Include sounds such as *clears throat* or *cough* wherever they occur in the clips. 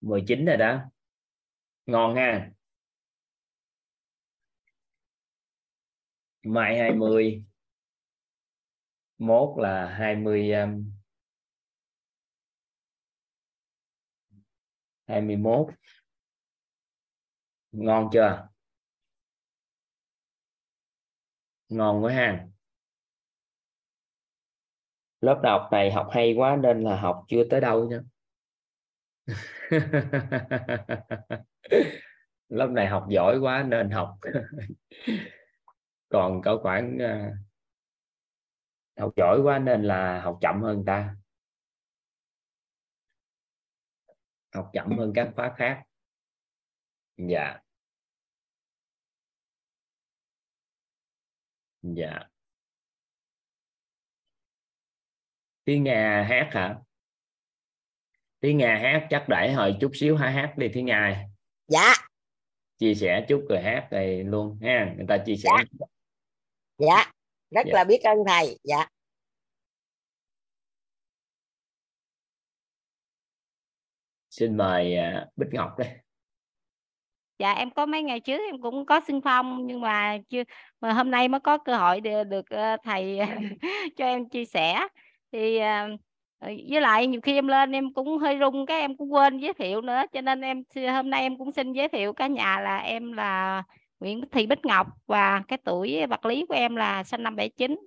19 rồi đó. Ngon ha. Mai 20 mốt là 20 um, 21 ngon chưa? Ngon quá ha. Lớp đọc này học hay quá nên là học chưa tới đâu nha. *laughs* lớp này học giỏi quá nên học. Còn có khoảng ờ, học giỏi quá nên là học chậm hơn ta. Học chậm hơn các khóa khác. Dạ. Dạ. Tiếng nga hát hả? Tiếng nga hát chắc để hồi chút xíu hả hát đi tiếng nga dạ. Chia sẻ chút rồi hát này luôn ha? Người ta chia sẻ. Dạ, dạ. rất dạ. là biết ơn thầy. Dạ. Xin mời uh, Bích Ngọc đây. Dạ em có mấy ngày trước em cũng có xưng phong nhưng mà chưa mà hôm nay mới có cơ hội được, được uh, thầy *laughs* cho em chia sẻ. Thì uh, Ờ, với lại nhiều khi em lên em cũng hơi rung cái em cũng quên giới thiệu nữa, cho nên em hôm nay em cũng xin giới thiệu cả nhà là em là Nguyễn Thị Bích Ngọc và cái tuổi vật lý của em là sinh năm 79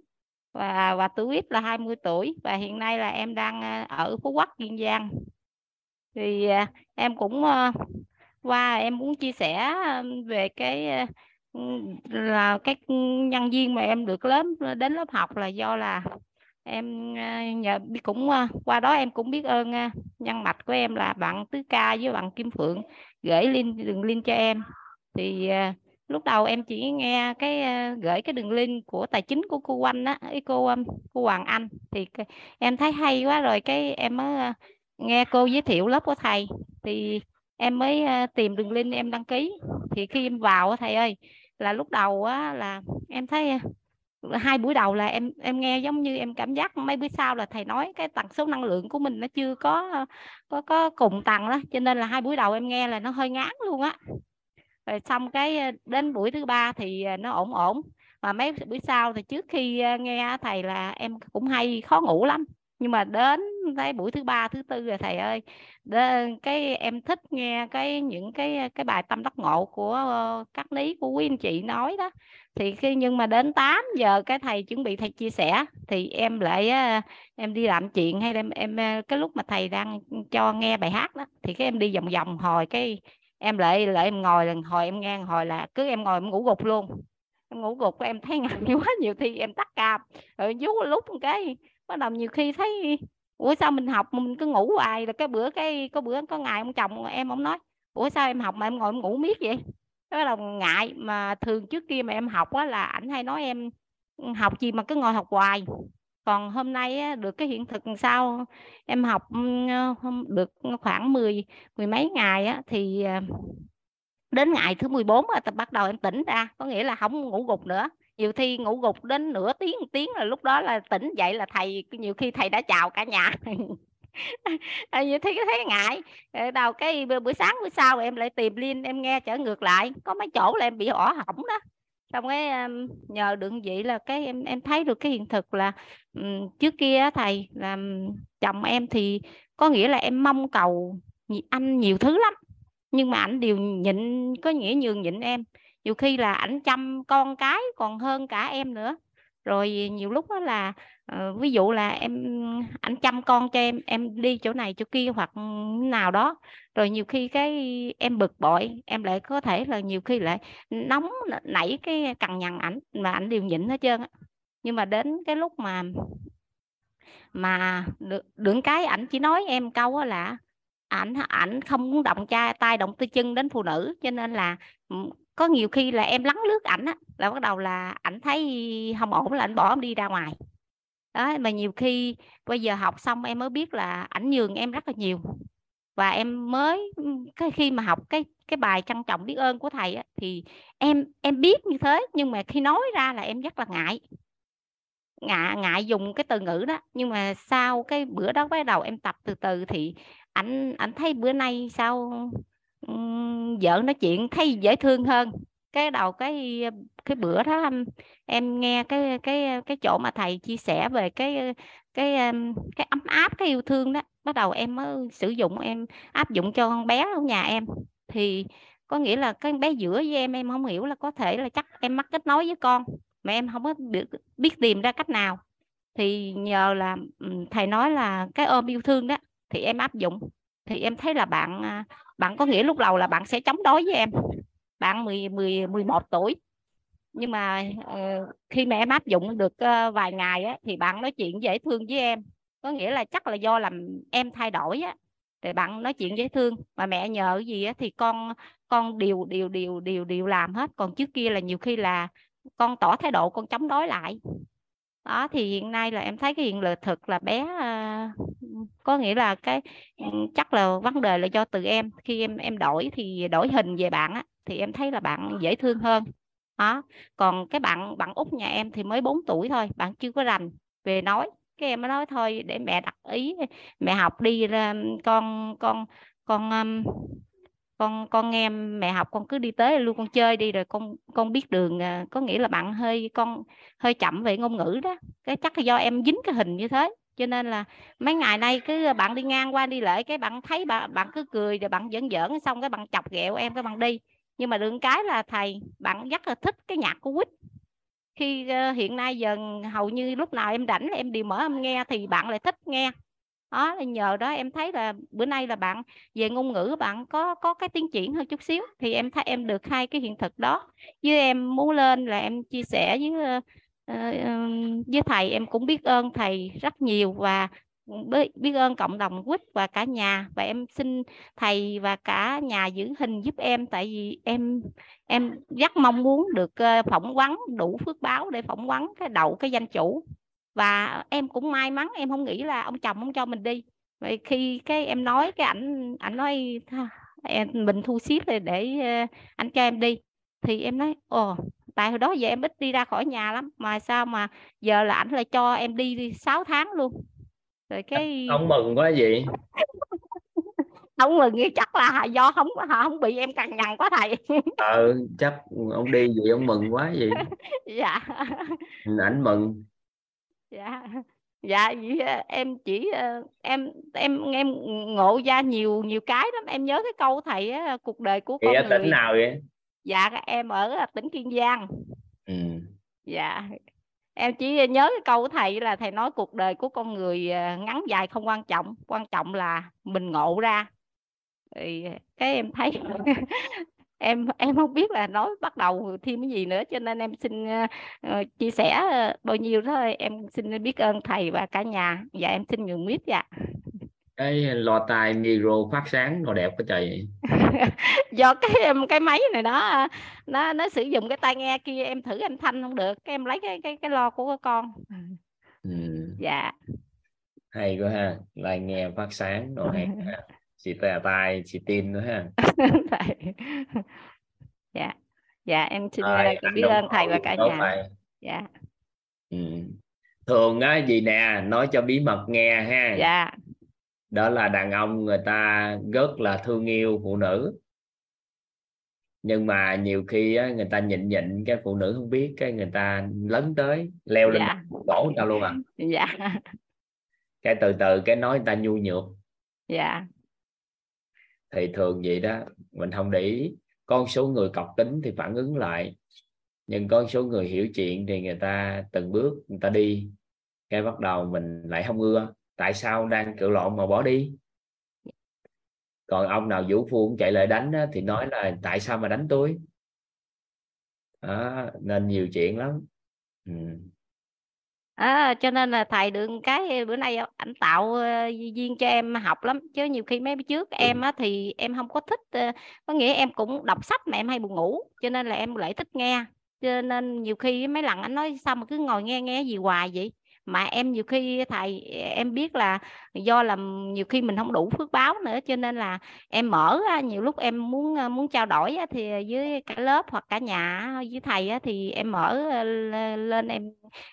và và tuổi ít là 20 tuổi và hiện nay là em đang ờ, ở Phú Quốc, Kiên Giang. Thì ờ, em cũng qua em muốn chia sẻ về cái là cái nhân viên mà em được lớp, đến lớp học là do là em à, nhờ cũng à, qua đó em cũng biết ơn à, nhân mạch của em là bạn tứ ca với bạn kim phượng, gửi link, đường link cho em. Thì lúc đầu em chỉ nghe cái gửi cái đường link của tài chính của cô Anh á cô cô Hoàng Anh. Thì em thấy hay quá rồi cái em mới nghe cô giới thiệu lớp của thầy. Thì em mới tìm đường link em đăng ký. Thì khi em vào thầy ơi, là lúc đầu á là em thấy hai buổi đầu là em em nghe giống như em cảm giác mấy bữa sau là thầy nói cái tần số năng lượng của mình nó chưa có có có cùng tầng đó cho nên là hai buổi đầu em nghe là nó hơi ngán luôn á. Rồi xong cái ờ, đến buổi thứ ba thì ờ, nó ổn ổn. Mà mấy buổi sau thì trước khi ờ, nghe thầy là em cũng hay khó ngủ lắm. Nhưng mà đến tới buổi thứ ba thứ tư rồi thầy ơi đến, cái em thích nghe cái những cái cái bài tâm đắc ngộ của các lý của quý anh chị nói đó thì khi nhưng mà đến 8 giờ cái thầy chuẩn bị thầy chia sẻ, thì em lại em đi làm chuyện hay em em, cái lúc mà thầy đang cho nghe bài hát đó, thì cái em đi vòng vòng hồi cái em lại lại em ngồi, lần hồi em nghe hồi là cứ em ngồi em ngủ gục luôn. Em ngủ gục em thấy *laughs* ngại quá nhiều khi em tắt cam. Rồi vú lúc một cái, bắt đầu nhiều khi thấy, ủa sao mình học mà mình cứ ngủ hoài? Là cái bữa cái, có bữa có ngày ông chồng em ông nói, ủa sao em học mà em ngồi em ngủ miết vậy? Cái bắt đầu ngại mà thường trước kia mà em học á là ảnh hay nói em ừ, học gì mà cứ ngồi học hoài. Còn hôm nay á, được cái hiện thực sao? Em học ừ, được khoảng 10 mười mấy ngày á, thì à, đến ngày thứ 14 rồi bắt đầu em tỉnh ra. Có nghĩa là không ngủ gục nữa. Nhiều khi ngủ gục đến nửa tiếng một tiếng là lúc đó là tỉnh dậy là thầy nhiều khi thầy đã chào cả nhà. *laughs* như thấy thấy ngại. Ờ, Đầu cái buổi sáng buổi sau em lại tìm liên em nghe trở ngược lại. Có mấy chỗ là em bị ỏ hỏng đó. Xong cái nhờ được vậy là cái em em thấy được cái hiện thực là um, trước kia thầy là chồng em thì có nghĩa là em mong cầu anh nhiều thứ lắm. Nhưng mà ảnh đều nhịn có nghĩa nhường nhịn em. Nhiều khi là ảnh chăm con cái còn hơn cả em nữa. Rồi nhiều lúc đó là Ờ, ví dụ là em, ảnh chăm con cho em em đi chỗ này chỗ kia hoặc nào đó, rồi nhiều khi cái em bực bội, em lại có thể là nhiều khi lại nóng nảy cái cằn nhằn ảnh mà ảnh đều nhịn hết trơn á. Nhưng mà đến cái lúc mà mà được đựng cái ảnh chỉ nói em câu là ảnh ảnh không muốn động cha, tay động tay chân đến phụ nữ. Cho nên là ừ, có nhiều khi là em lắng lướt ảnh á, là bắt đầu là ảnh thấy không ổn là ảnh bỏ em đi ra ngoài đó mà nhiều khi bây giờ học xong em mới biết là ảnh nhường em rất là nhiều. Và em mới cái khi mà học cái cái bài trân trọng biết ơn của thầy á, thì em em biết như thế nhưng mà khi nói ra là em rất là ngại. Ngại ngại dùng cái từ ngữ đó nhưng mà sau cái bữa đó bắt đầu em tập từ từ thì ảnh ảnh thấy bữa nay sao um, vợ nói chuyện thấy dễ thương hơn cái đầu cái cái bữa đó em, em nghe cái cái cái chỗ mà thầy chia sẻ về cái cái cái ấm áp cái yêu thương đó bắt đầu em mới sử dụng em áp dụng cho con bé ở nhà em. Thì có nghĩa là cái bé giữa với em em không hiểu là có thể là chắc em mắc kết nối với con mà em không có biết, biết tìm ra cách nào. Thì nhờ là thầy nói là cái ôm yêu thương đó thì em áp dụng. Thì em thấy là bạn à, bạn có nghĩa lúc đầu là bạn sẽ chống đối với em bạn 10 10 11 tuổi. Nhưng mà uh, khi mà em áp dụng được uh, vài ngày á, thì bạn nói chuyện dễ thương với em. Có nghĩa là chắc là do làm em thay đổi á thì bạn nói chuyện dễ thương. Mà mẹ nhờ gì á, thì con con điều điều điều điều điều làm hết. Còn trước kia là nhiều khi là con tỏ thái độ con chống đối lại. Đó thì hiện nay là em thấy cái hiện lực thực là bé uh, có nghĩa là cái ừ, chắc là vấn đề là do từ em. Khi em em đổi thì đổi hình về bạn á thì em thấy là bạn dễ thương hơn. Đó còn cái bạn bạn út nhà em thì mới 4 tuổi thôi bạn chưa có rành về nói. Cái em mới nói thôi để mẹ đặt ý mẹ học đi con con con um, con con nghe mẹ học con cứ đi tới luôn con chơi đi rồi con con biết đường à, có nghĩa là bạn hơi con hơi chậm về ngôn ngữ đó. Cái chắc là do em dính cái hình như thế cho nên là mấy ngày nay cứ bạn đi ngang qua đi lại cái bạn thấy bạn bạn cứ cười rồi bạn giỡn giỡn xong cái bạn chọc ghẹo em cái bạn đi nhưng mà đừng cái là thầy bạn rất là thích cái nhạc của quýt. Khi uh, hiện nay giờ hầu như lúc nào em rảnh em đều mở âm nghe thì bạn lại thích nghe. Đó là nhờ đó em thấy là bữa nay là bạn về ngôn ngữ bạn có có cái tiến triển hơn chút xíu thì em thấy em được hai cái hiện thực đó. Với em muốn lên là em chia sẻ với uh, với thầy em cũng biết ơn thầy rất nhiều và biết ơn cộng đồng quýt và cả nhà. Và em xin thầy và cả nhà giữ hình giúp em tại vì em em rất mong muốn được ờ, phỏng vấn đủ phước báo để phỏng vấn cái đậu cái danh chủ. Và em cũng may mắn em không nghĩ là ông chồng không cho mình đi. Vậy khi cái em nói cái ảnh ảnh nói em mình thu xếp để, để anh cho em đi. Thì em nói ồ tại hồi đó giờ em ít đi ra khỏi nhà lắm mà sao mà giờ là ảnh lại cho em đi, đi 6 tháng luôn rồi cái ông mừng quá gì *laughs* ông mừng nghĩ chắc là do không không bị em cằn nhằn quá thầy. *laughs* Ờ chắc ông đi gì ông mừng quá gì dạ. Ảnh mừng. Dạ. Dạ vậy em chỉ ờ, em em em ngộ ra nhiều nhiều cái lắm. Em nhớ cái câu thầy á, cuộc đời của con người tỉnh nào vậy? Dạ em ở tỉnh kiên giang. Ừ. dạ em chỉ nhớ cái câu của thầy là thầy nói cuộc đời của con người à, ngắn dài không quan trọng quan trọng là mình ngộ ra. Thì cái em thấy *laughs* em em không biết là nói bắt đầu thêm cái gì nữa cho nên em xin uh, chia sẻ à, bao nhiêu thôi. Em xin biết ơn thầy và cả nhà. Và em xin nhường miết dạ cái lo tai micro phát sáng nó đẹp quá trời. *laughs* Do cái em cái máy này đó nó nó sử dụng cái tai nghe kia em thử em thanh không được. Cái em lấy cái cái cái lo của con. Ừ. dạ. Hay quá ha. Tai nghe phát sáng rồi *laughs* hay chị tè tai chị tin nữa ha. *laughs* Dạ. Dạ. Em xin à, biết ơn thầy và cả nhà. thầy. dạ. Ừ. thường á gì nè nói cho bí mật nghe ha. Dạ đó là đàn ông người ta rất là thương yêu phụ nữ. Nhưng mà nhiều khi á, người ta nhịn nhịn cái phụ nữ không biết cái người ta lấn tới leo lên dạ. cổ người ta luôn à. Dạ. Cái từ từ cái nói người ta nhu nhược. Dạ. Thì thường vậy đó mình không để ý. Con số người cọc tính thì phản ứng lại. Nhưng con số người hiểu chuyện thì người ta từng bước người ta đi. Cái bắt đầu mình lại không ưa tại sao đang cự lộn mà bỏ đi? Còn ông nào vũ phu chạy lại đánh thì nói là tại sao mà đánh tôi? Đó, nên nhiều chuyện lắm. Ừ. à, cho nên là thầy được cái bữa nay ảnh tạo uh, duyên cho em học lắm chứ nhiều khi mấy trước ừ. em á, thì em không có thích uh, có nghĩa em cũng đọc sách mà em hay buồn ngủ cho nên là em lại thích nghe. Cho nên nhiều khi mấy lần anh nói sao mà cứ ngồi nghe nghe gì hoài vậy mà em nhiều khi thầy em biết là do là nhiều khi mình không đủ phước báo nữa, cho nên là em mở nhiều lúc em muốn ờ, muốn trao đổi thì với cả lớp hoặc cả nhà với thầy thì em mở ờ, lên em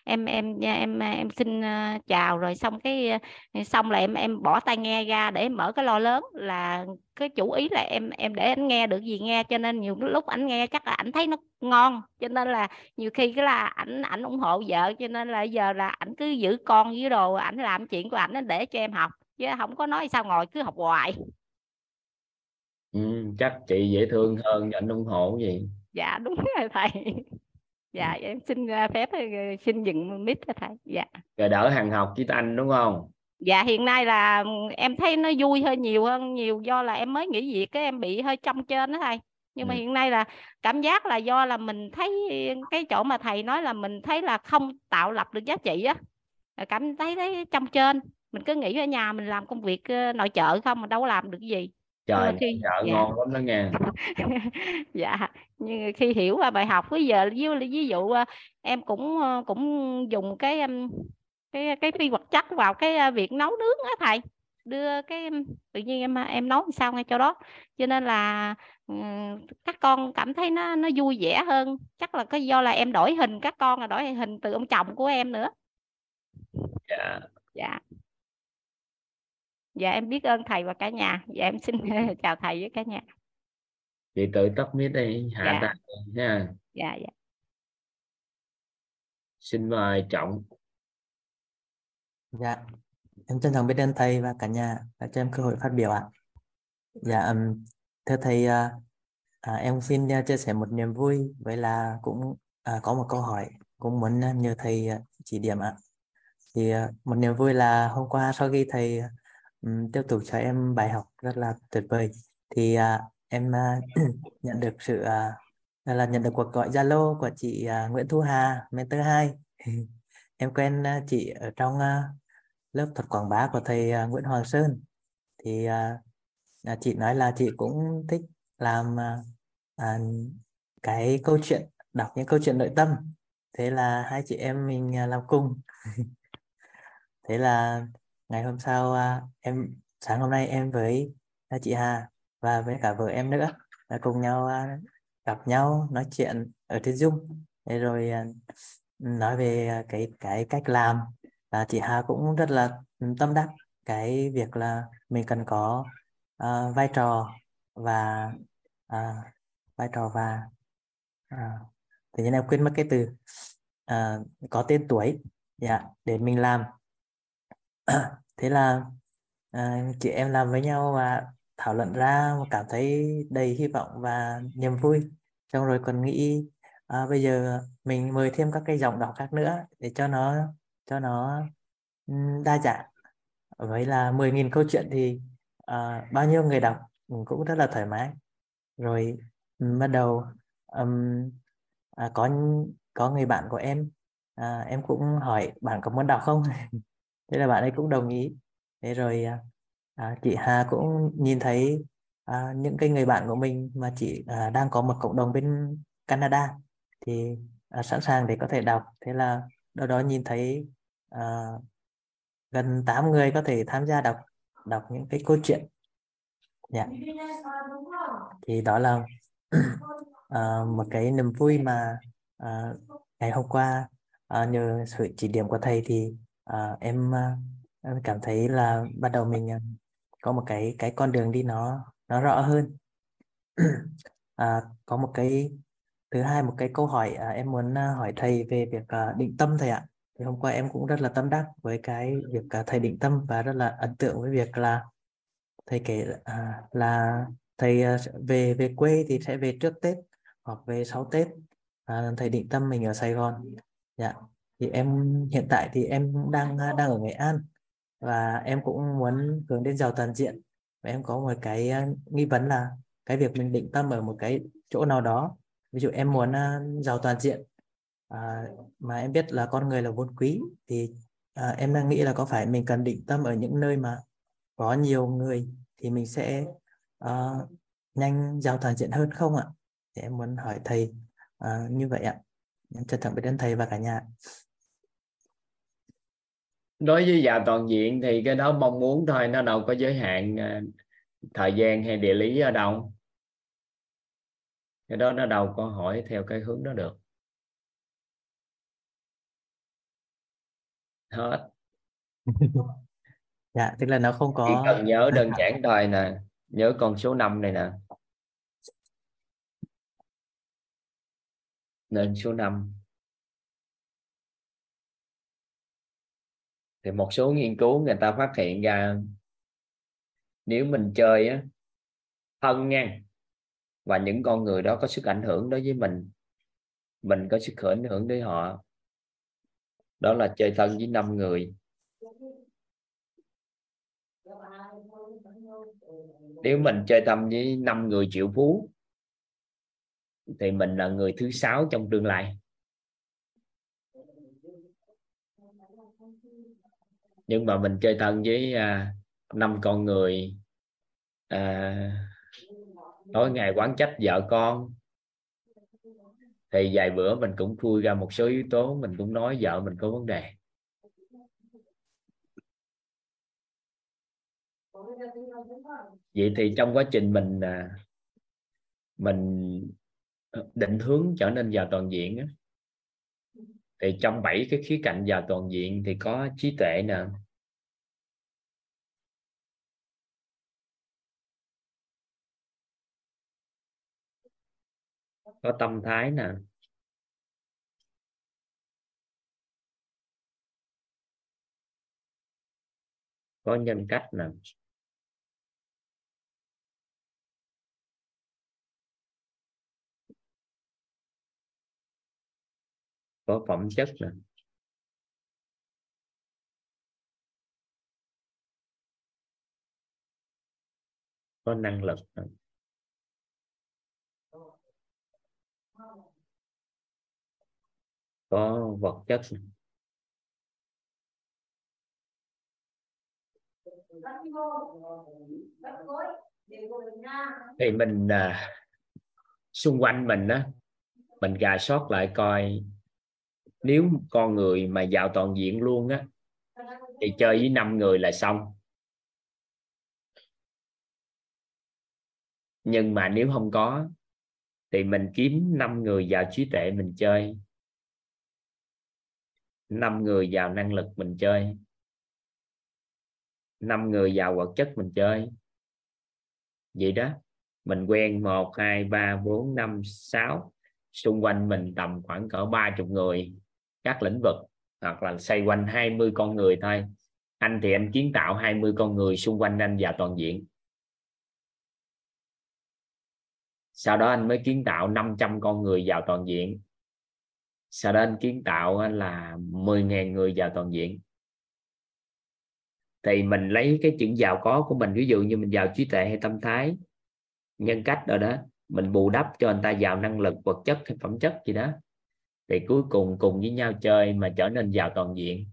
em em em ờ, em xin chào rồi xong cái xong là em em bỏ tai nghe ra để em mở cái lo lớn là cái chủ ý là em em để anh nghe được gì nghe, cho nên nhiều lúc anh nghe chắc là anh thấy nó ngon, cho nên là nhiều khi cái là ảnh ảnh ủng hộ vợ, cho nên là giờ là ảnh cứ giữ con với đồ, ảnh làm chuyện của ảnh để cho em học chứ không có nói sao ngồi cứ học hoài. Ừ, chắc chị dễ thương hơn ảnh ủng hộ gì dạ đúng rồi thầy. Dạ em xin à, phép ờ, xin dừng mic thầy. Dạ. Rồi đỡ hàng học với anh đúng không? Dạ hiện nay là em thấy nó vui hơn nhiều hơn nhiều do là em mới nghỉ việc cái em bị hơi trong trên đó thầy. Nhưng ừ. mà hiện nay là cảm giác là do là mình thấy cái chỗ mà thầy nói là mình thấy là không tạo lập được giá trị á. Cảm thấy thấy trong trên mình cứ nghĩ ở nhà mình làm công việc ờ, nội trợ không mà đâu có làm được gì. Trời khi, chợ dạ. ngon lắm đó nghe. *laughs* Dạ nhưng khi hiểu qua bài học bây giờ ví, ví dụ ờ, em cũng ờ, cũng dùng cái cái cái phi vật chất vào cái việc nấu nướng á thầy. Đưa cái tự nhiên em em nấu sao ngay chỗ đó. Cho nên là các con cảm thấy nó nó vui vẻ hơn. Chắc là cái do là em đổi hình các con là đổi hình từ ông chồng của em nữa. Dạ. Dạ dạ em biết ơn thầy và cả nhà. Dạ em xin *laughs* chào thầy với cả nhà. Chị tự tắt mic đi hạ dạ. tay nha dạ dạ. Xin mời trọng. Dạ em trân trọng biết ơn thầy và cả nhà đã cho em cơ hội phát biểu ạ. Dạ um, thưa thầy à, à, em xin uh, chia sẻ một niềm vui với là cũng à, có một câu hỏi cũng muốn nhờ thầy uh, chỉ điểm ạ. Thì uh, một niềm vui là hôm qua sau khi thầy um, tiếp tục cho em bài học rất là tuyệt vời. Thì à, em à, *clears throat* nhận được sự à, là nhận được cuộc gọi Zalo của chị à, Nguyễn Thu Hà mentor 2 *laughs* em quen à, chị ở trong à, lớp thuật quảng bá của thầy à, Nguyễn Hoàng Sơn. Thì uh, chị nói là chị cũng thích làm à, à, cái câu chuyện đọc những câu chuyện nội tâm. Thế là hai chị em mình à, làm cùng. *laughs* Thế là ngày hôm sau à, em sáng hôm nay em với à, chị Hà và với cả vợ em nữa là cùng nhau à, gặp nhau nói chuyện ở trên Zoom. Thế rồi nói về cái cái cách làm là chị Hà cũng rất là tâm đắc cái việc là mình cần có uh, vai trò và uh, vai trò và uh, tự nhiên em quên mất cái từ uh, có tên tuổi dạ để mình làm. *clears throat* thế là à, chị em làm với nhau và thảo luận ra cảm thấy đầy hy vọng và niềm vui. Xong rồi còn nghĩ à, bây giờ mình mời thêm các cái giọng đọc khác nữa để cho nó cho nó đa dạng. Với là 10.000 câu chuyện thì à, bao nhiêu người đọc cũng rất là thoải mái. Rồi bắt đầu um, à, có có người bạn của em à, em cũng hỏi bạn có muốn đọc không? *laughs* thế là bạn ấy cũng đồng ý. Thế rồi à, à, chị Hà cũng nhìn thấy à, những cái người bạn của mình mà chị à, đang có một cộng đồng bên Canada thì à, sẵn sàng để có thể đọc. Thế là đâu đó nhìn thấy à, gần 8 người có thể tham gia đọc đọc những cái câu chuyện. Dạ. Thì đó là *clears throat* à, một cái niềm vui mà à, ngày hôm qua à, nhờ sự chỉ điểm của thầy thì uh, em uh, cảm thấy là bắt đầu mình uh, có một cái cái con đường đi nó nó rõ hơn. Uh, *clears throat* có một cái thứ hai một cái câu hỏi uh, em muốn uh, hỏi thầy về việc uh, định tâm thầy ạ. Thì hôm qua em cũng rất là tâm đắc với cái việc uh, thầy định tâm và rất là ấn tượng với việc là thầy kể à, là thầy à, về về quê thì sẽ về trước Tết hoặc về sau Tết. À, thầy định tâm mình ở Sài Gòn. Dạ thì em hiện tại thì em cũng đang ờ, đang ở Nghệ An và em cũng muốn hướng đến giàu toàn diện và em có một cái ờ, nghi vấn là cái việc mình định tâm ở một cái chỗ nào đó ví dụ em muốn ờ, giàu toàn diện à, mà em biết là con người là vốn quý thì à, em đang nghĩ là có phải mình cần định tâm ở những nơi mà có nhiều người thì mình sẽ uh, nhanh giàu toàn diện hơn không ạ? Thì em muốn hỏi thầy uh, như vậy ạ. Em chân trọng biết đến thầy và cả nhà đối với giàu toàn diện thì cái đó mong muốn thôi nó đâu có giới hạn à, thời gian hay địa lý ở đâu. Cái đó nó đâu có hỏi theo cái hướng đó được. Hết. *laughs* Dạ tức là nó không chỉ có cần nhớ đơn giản thôi nè nhớ con số 5 này nè. Nên số 5 thì một số nghiên cứu người ta phát hiện ra, nếu mình chơi á, thân nha và những con người đó có sức ảnh hưởng đối với mình mình có sức ảnh hưởng đối họ. Đó là chơi thân với năm người. Nếu mình chơi tâm với năm người triệu phú, thì mình là người thứ sáu trong tương lai. Nhưng mà mình chơi thân với năm năm con người à, tối ngày quán trách vợ con. Thì vài bữa mình cũng khui ra một số yếu tố mình cũng nói vợ mình có vấn đề. Vậy thì trong quá trình mình à, mình định hướng trở nên giàu toàn diện á, thì trong bảy cái khía cạnh giàu toàn diện thì có trí tuệ nè. Có tâm thái nè. Có nhân cách nè. Có phẩm chất nè có năng lực nè. có vật chất nè. thì mình à, xung quanh mình đó mình gà sót lại coi nếu con người mà giàu toàn diện luôn á, thì chơi với năm người là xong. Nhưng mà nếu không có, thì mình kiếm năm người giàu trí tuệ mình chơi. Năm người giàu năng lực mình chơi. Năm người giàu vật chất mình chơi. Vậy đó, mình quen một, hai, ba, bốn, năm, sáu. Xung quanh mình tầm khoảng cỡ ba chục người các lĩnh vực, hoặc là xoay quanh 20 con người thôi. Anh thì anh kiến tạo 20 con người xung quanh anh và toàn diện. Sau đó anh mới kiến tạo 500 con người vào toàn diện. Sau đó anh kiến tạo là 10.000 người vào toàn diện. Thì mình lấy cái chuyện giàu có của mình, ví dụ như mình giàu trí tuệ hay tâm thái, nhân cách rồi đó, mình bù đắp cho anh ta giàu năng lực, vật chất hay phẩm chất gì đó thì cuối cùng cùng với nhau chơi mà trở nên giàu toàn diện.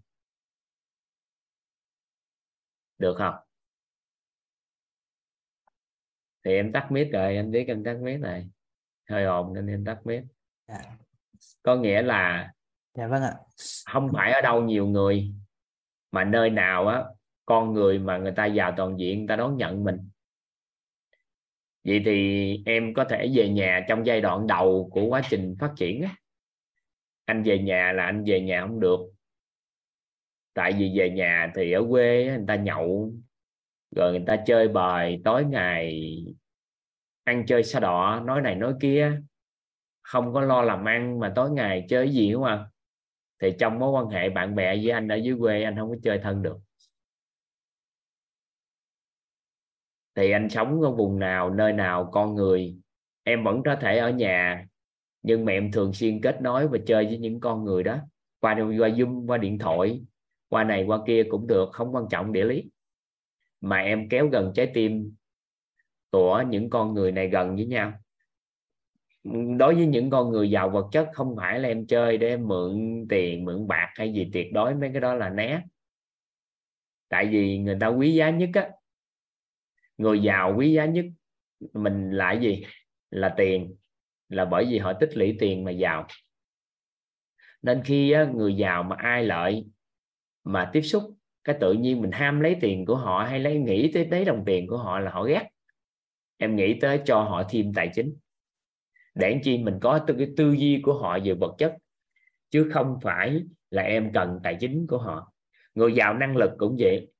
Được không? Thì em tắt mic rồi anh biết em tắt mic này. Hơi ồn nên em tắt mic. Dạ. có nghĩa là dạ vâng ạ. không phải ở đâu nhiều người mà nơi nào á con người mà người ta giàu toàn diện người ta đón nhận mình. Vậy thì em có thể về nhà trong giai đoạn đầu của quá trình phát triển á anh về nhà là anh về nhà không được. Tại vì về nhà thì ở quê người ta nhậu, rồi người ta chơi bời tối ngày ăn chơi xa đỏ nói này nói kia. Không có lo làm ăn mà tối ngày chơi gì đúng không? Thì trong mối quan hệ bạn bè với anh ở dưới quê, anh không có chơi thân được. Thì anh sống ở vùng nào, nơi nào, con người, em vẫn có thể ở nhà nhưng mà em thường xuyên kết nối và chơi với những con người đó. Qua qua zoom, qua điện thoại, qua này, qua kia cũng được, không quan trọng địa lý. Mà em kéo gần trái tim của những con người này gần với nhau. Đối với những con người giàu vật chất, không phải là em chơi để em mượn tiền, mượn bạc hay gì, tuyệt đối mấy cái đó là né. Tại vì người ta quý giá nhất á, người giàu quý giá nhất mình là gì? Là tiền là bởi vì họ tích lũy tiền mà giàu. Nên khi người giàu mà ai lợi mà tiếp xúc, cái tự nhiên mình ham lấy tiền của họ hay lấy, nghĩ tới lấy đồng tiền của họ là họ ghét. Em nghĩ tới cho họ thêm tài chính. Để chi? Mình có tư, cái tư duy của họ về vật chất, chứ không phải là em cần tài chính của họ. Người giàu năng lực cũng vậy.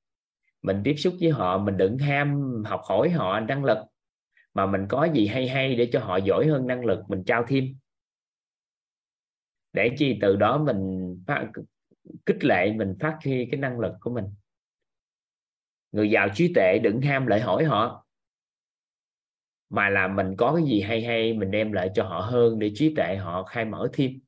Mình tiếp xúc với họ, mình đừng ham học hỏi họ năng lực mà mình có gì hay hay để cho họ giỏi hơn năng lực mình trao thêm. Để chi từ đó mình phát, kích lệ mình phát huy cái năng lực của mình. Người giàu trí tuệ đừng ham lợi hỏi họ mà là mình có cái gì hay hay mình đem lại cho họ hơn để trí tuệ họ khai mở thêm.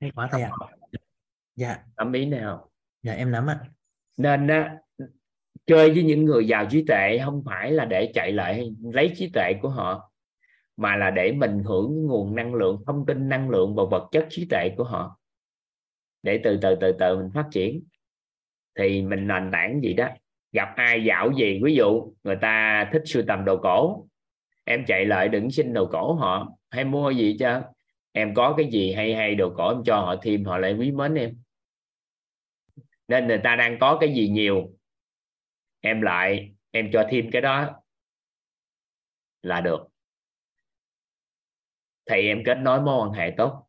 Hay quá thầy ạ dạ. Nắm ý nào? Dạ em nắm ạ. Nên á chơi với những người giàu trí tuệ không phải là để chạy lại lấy trí tuệ của họ mà là để mình hưởng nguồn năng lượng thông tin năng lượng và vật chất trí tuệ của họ. Để từ từ từ từ mình phát triển. Thì mình nền tảng gì đó gặp ai dạo gì ví dụ người ta thích sưu tầm đồ cổ em chạy lại đừng xin đồ cổ họ hay mua gì cho em có cái gì hay hay đồ cổ em cho họ thêm họ lại quý mến em. Nên người ta đang có cái gì nhiều em lại em cho thêm cái đó là được. Thì em kết nối mối quan hệ tốt.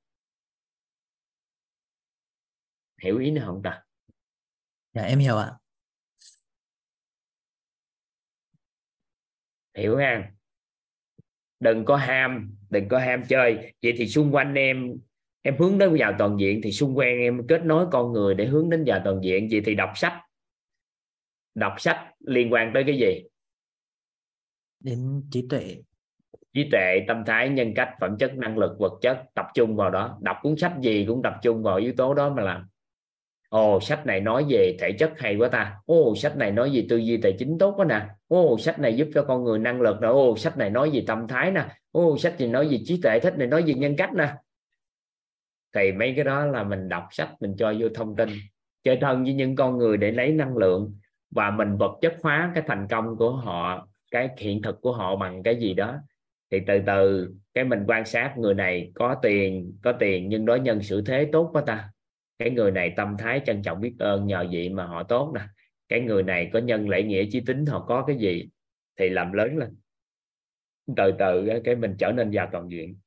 Hiểu ý nữa không ta? Dạ em hiểu ạ. Hiểu ha. Đừng có ham đừng có ham chơi. Vậy thì xung quanh em em hướng đến vào toàn diện thì xung quanh em kết nối con người để hướng đến vào toàn diện. Vậy thì đọc sách. Đọc sách liên quan tới cái gì? Đến trí tuệ. Trí tuệ tâm thái nhân cách phẩm chất năng lực vật chất tập trung vào đó. Đọc cuốn sách gì cũng tập trung vào yếu tố đó mà làm ồ, sách này nói về thể chất hay quá ta. Ồ, sách này nói về tư duy tài chính tốt quá nè. Ồ, sách này giúp cho con người năng lực nè. Ồ, sách này nói về tâm thái nè. Ồ, sách này nói về trí tuệ thích này nói về nhân cách nè. Thì mấy cái đó là mình đọc sách, mình cho vô thông tin. Chơi thân với những con người để lấy năng lượng và mình vật chất hóa cái thành công của họ, cái hiện thực của họ bằng cái gì đó. Thì từ từ cái mình quan sát người này có tiền có tiền nhưng đối nhân xử thế tốt quá ta cái người này tâm thái trân trọng biết ơn nhờ vậy mà họ tốt nè. Cái người này có nhân lễ nghĩa chí tính, họ có cái gì thì làm lớn lên. Từ từ, cái mình trở nên giàu toàn diện.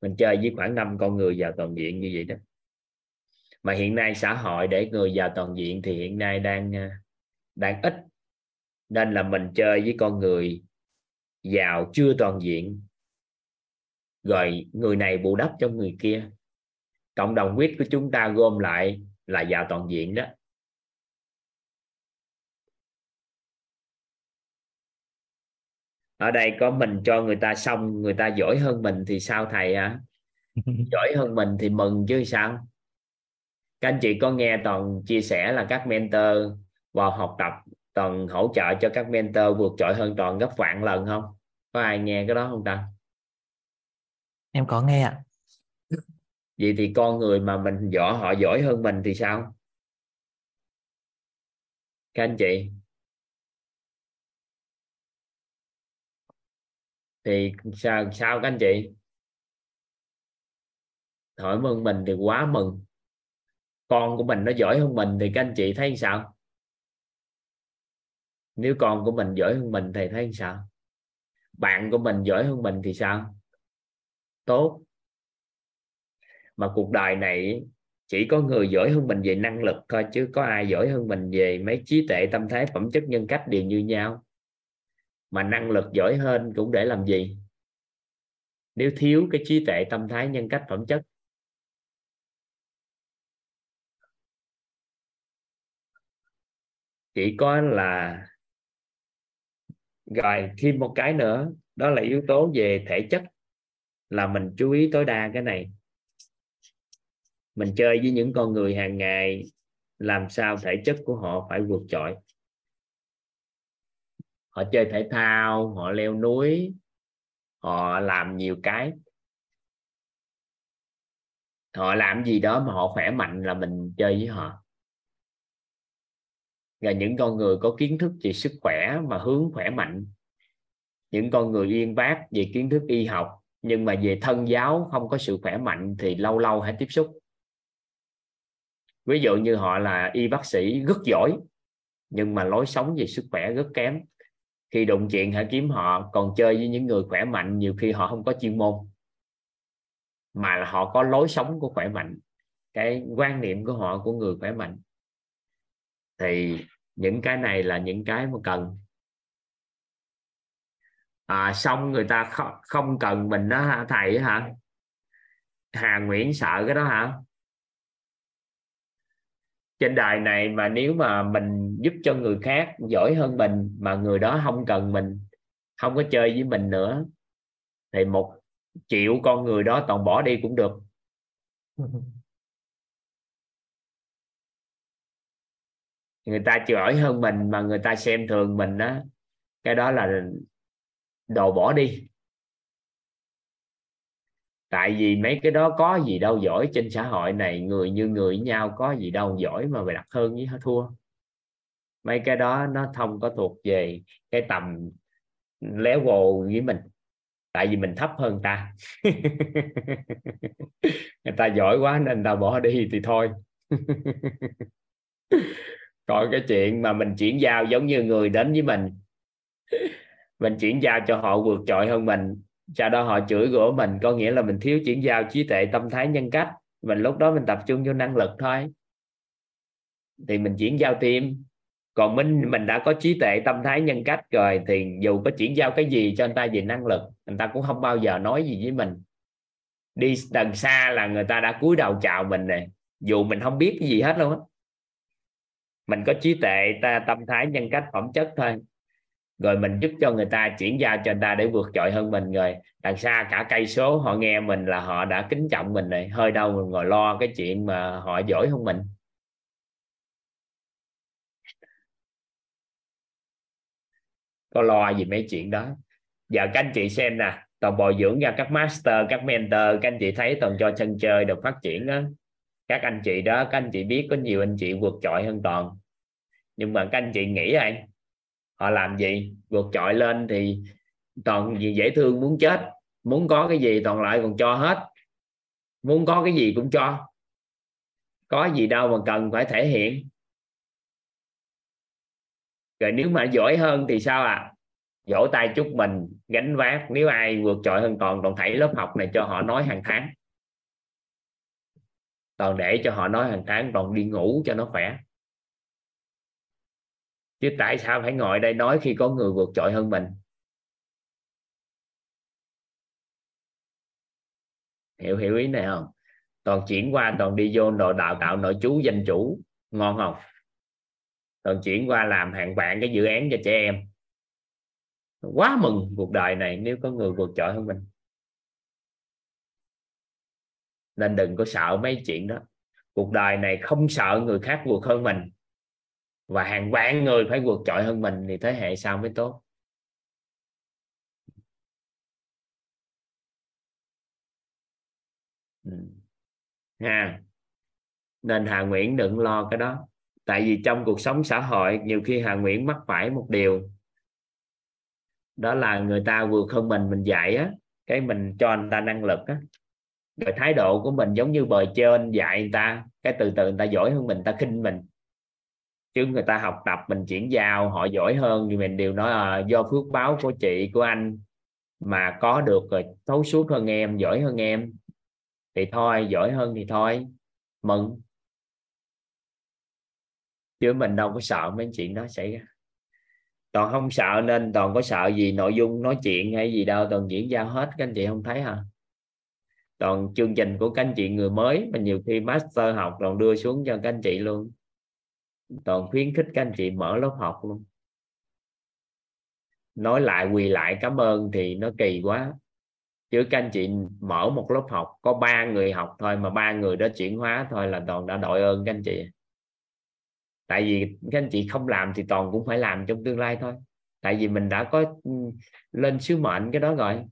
Mình chơi với khoảng năm con người giàu toàn diện như vậy đó. Mà hiện nay xã hội để người giàu toàn diện thì hiện nay đang à, đang ít. Nên là mình chơi với con người giàu chưa toàn diện. Rồi người này bù đắp cho người kia cộng đồng quyết của chúng ta gom lại là giàu toàn diện đó. Ở đây có mình cho người ta xong người ta giỏi hơn mình thì sao thầy à *laughs* giỏi hơn mình thì mừng chứ sao? Các anh chị có nghe toàn chia sẻ là các mentor vào học tập toàn hỗ trợ cho các mentor vượt trội hơn toàn gấp vạn lần không? Có ai nghe cái đó không ta? Em có nghe ạ vậy thì con người mà mình giỏi, họ giỏi hơn mình thì sao? Các anh chị. Thì sao sao các anh chị? Hỏi mừng mình thì quá mừng. Con của mình nó giỏi hơn mình thì các anh chị thấy sao? Nếu con của mình giỏi hơn mình thì thấy sao? Bạn của mình giỏi hơn mình thì sao? Tốt mà cuộc đời này chỉ có người giỏi hơn mình về năng lực thôi, chứ có ai giỏi hơn mình về mấy trí tuệ, tâm thái phẩm chất, nhân cách đều như nhau. Mà năng lực giỏi hơn cũng để làm gì? Nếu thiếu cái trí tuệ, tâm thái nhân cách, phẩm chất. Chỉ có là rồi thêm một cái nữa, đó là yếu tố về thể chất, là mình chú ý tối đa cái này mình chơi với những con người hàng ngày, làm sao thể chất của họ phải vượt trội? Họ chơi thể thao, họ leo núi, họ làm nhiều cái. Họ làm gì đó mà họ khỏe mạnh là mình chơi với họ. Và những con người có kiến thức về sức khỏe mà hướng khỏe mạnh. Những con người yên bác về kiến thức y học, nhưng mà về thân giáo không có sự khỏe mạnh thì lâu lâu hãy tiếp xúc ví dụ như họ là y bác sĩ rất giỏi nhưng mà lối sống về sức khỏe rất kém. Khi đụng chuyện hãy kiếm họ còn chơi với những người khỏe mạnh nhiều khi họ không có chuyên môn mà là họ có lối sống của khỏe mạnh. Cái quan niệm của họ của người khỏe mạnh. Thì những cái này là những cái mà cần. À, xong người ta không, không cần mình đó hả thầy hả? Hà Nguyễn sợ cái đó hả? Trên đời này mà nếu mà mình giúp cho người khác giỏi hơn mình mà người đó không cần mình, không có chơi với mình nữa, thì một triệu con người đó toàn bỏ đi cũng được. Người ta giỏi hơn mình mà người ta xem thường mình đó cái đó là đồ bỏ đi tại vì mấy cái đó có gì đâu giỏi trên xã hội này, người như người với nhau có gì đâu giỏi mà về đặt hơn với thua. Mấy cái đó nó không có thuộc về cái tầm level với mình. Tại vì mình thấp hơn ta. *laughs* Người ta giỏi quá nên người ta bỏ đi thì thôi. *laughs* Còn cái chuyện mà mình chuyển giao giống như người đến với mình. Mình chuyển giao cho họ vượt trội hơn mình sau đó họ chửi rủa mình, có nghĩa là mình thiếu chuyển giao trí tuệ, tâm thái, nhân cách. Mình lúc đó mình tập trung vô năng lực thôi. Thì mình chuyển giao tim. còn mình mình đã có trí tuệ, tâm thái, nhân cách rồi, thì dù có chuyển giao cái gì cho anh ta về năng lực, người ta cũng không bao giờ nói gì với mình. Đi đằng xa là người ta đã cúi đầu chào mình này dù mình không biết cái gì hết luôn á. Mình có trí tuệ, ta, tâm thái, nhân cách, phẩm chất thôi rồi mình giúp cho người ta chuyển giao cho người ta để vượt trội hơn mình rồi. Đằng xa cả cây số, họ nghe mình là họ đã kính trọng mình này hơi đâu mình ngồi lo cái chuyện mà họ giỏi hơn mình. Có lo gì mấy chuyện đó. Giờ các anh chị xem nè, toàn bồi dưỡng ra các master, các mentor, các anh chị thấy toàn cho sân chơi được phát triển đó các anh chị đó, các anh chị biết có nhiều anh chị vượt trội hơn toàn. Nhưng mà các anh chị nghĩ anh họ làm gì? Vượt trội lên thì toàn gì dễ thương muốn chết. Muốn có cái gì toàn lại còn cho hết. Muốn có cái gì cũng cho. Có gì đâu mà cần phải thể hiện. Rồi nếu mà giỏi hơn thì sao à vỗ tay chúc mình, gánh vác. Nếu ai vượt trội hơn toàn toàn thảy lớp học này cho họ nói hàng tháng. Toàn để cho họ nói hàng tháng, toàn đi ngủ cho nó khỏe chứ tại sao phải ngồi đây nói khi có người vượt trội hơn mình? Hiểu hiểu ý này không? Toàn chuyển qua, toàn đi vô nội đào tạo nội chú, danh chủ. Ngon không? Toàn chuyển qua làm hàng vạn cái dự án cho trẻ em. Quá mừng cuộc đời này nếu có người vượt trội hơn mình. Nên đừng có sợ mấy chuyện đó. Cuộc đời này không sợ người khác vượt hơn mình và hàng vạn người phải vượt trội hơn mình thì thế hệ sau mới tốt. Ừ. ha. Nên Hà Nguyễn đừng lo cái đó. Tại vì trong cuộc sống xã hội, nhiều khi Hà Nguyễn mắc phải một điều. Đó là người ta vượt hơn mình mình dạy á. Cái mình cho anh ta năng lực á. Rồi thái độ của mình giống như bờ trên dạy người ta. Cái từ từ người ta giỏi hơn mình ta khinh mình chứ người ta học tập mình chuyển giao, họ giỏi hơn thì mình đều nói là do phước báo của chị, của anh mà có được rồi, thấu suốt hơn em, giỏi hơn em. Thì thôi, giỏi hơn thì thôi, mừng. Chứ mình đâu có sợ mấy chuyện đó xảy ra. Toàn không sợ nên toàn có sợ gì nội dung nói chuyện hay gì đâu, toàn diễn giao hết, các anh chị không thấy hả? Toàn chương trình của các anh chị người mới mà nhiều khi master học toàn đưa xuống cho các anh chị luôn toàn khuyến khích các anh chị mở lớp học luôn. Nói lại, quỳ lại cảm ơn thì nó kỳ quá. Chứ các anh chị mở một lớp học, có ba người học thôi mà ba người đó chuyển hóa thôi là toàn đã đội ơn các anh chị. Tại vì các anh chị không làm thì toàn cũng phải làm trong tương lai thôi. Tại vì mình đã có ừ, lên sứ mệnh cái đó rồi.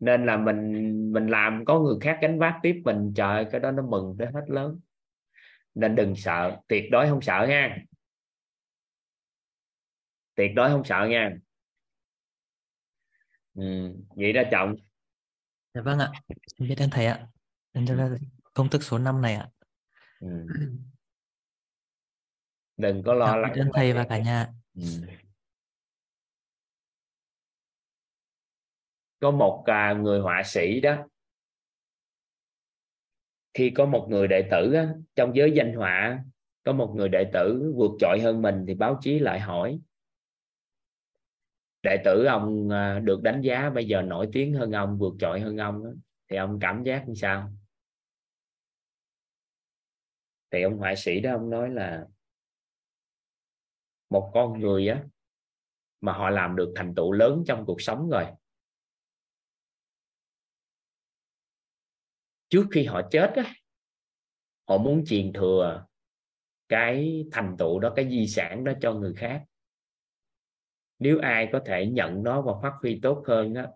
Nên là mình mình làm, có người khác gánh vác tiếp mình, trời cái đó nó mừng tới hết lớn nên đừng sợ tuyệt đối không sợ nha. Tuyệt đối không sợ nha. Ừ. nghĩ ra trọng dạ vâng ạ em biết ơn thầy ạ. Em cho ra công thức số 5 này ạ. Ừ. *clears throat* đừng có lo dạ, lắng ơn thầy và cả nhà. Ừ. có một à, người họa sĩ đó khi có một người đệ tử á, trong giới danh họa có một người đệ tử vượt trội hơn mình thì báo chí lại hỏi đệ tử ông à, được đánh giá bây giờ nổi tiếng hơn ông vượt trội hơn ông thì ông cảm giác như sao? Thì ông họa sĩ đó ông nói là một con người á mà họ làm được thành tựu lớn trong cuộc sống rồi trước khi họ chết á, họ muốn truyền thừa cái thành tựu đó, cái di sản đó cho người khác. Nếu ai có thể nhận nó và phát huy tốt hơn á,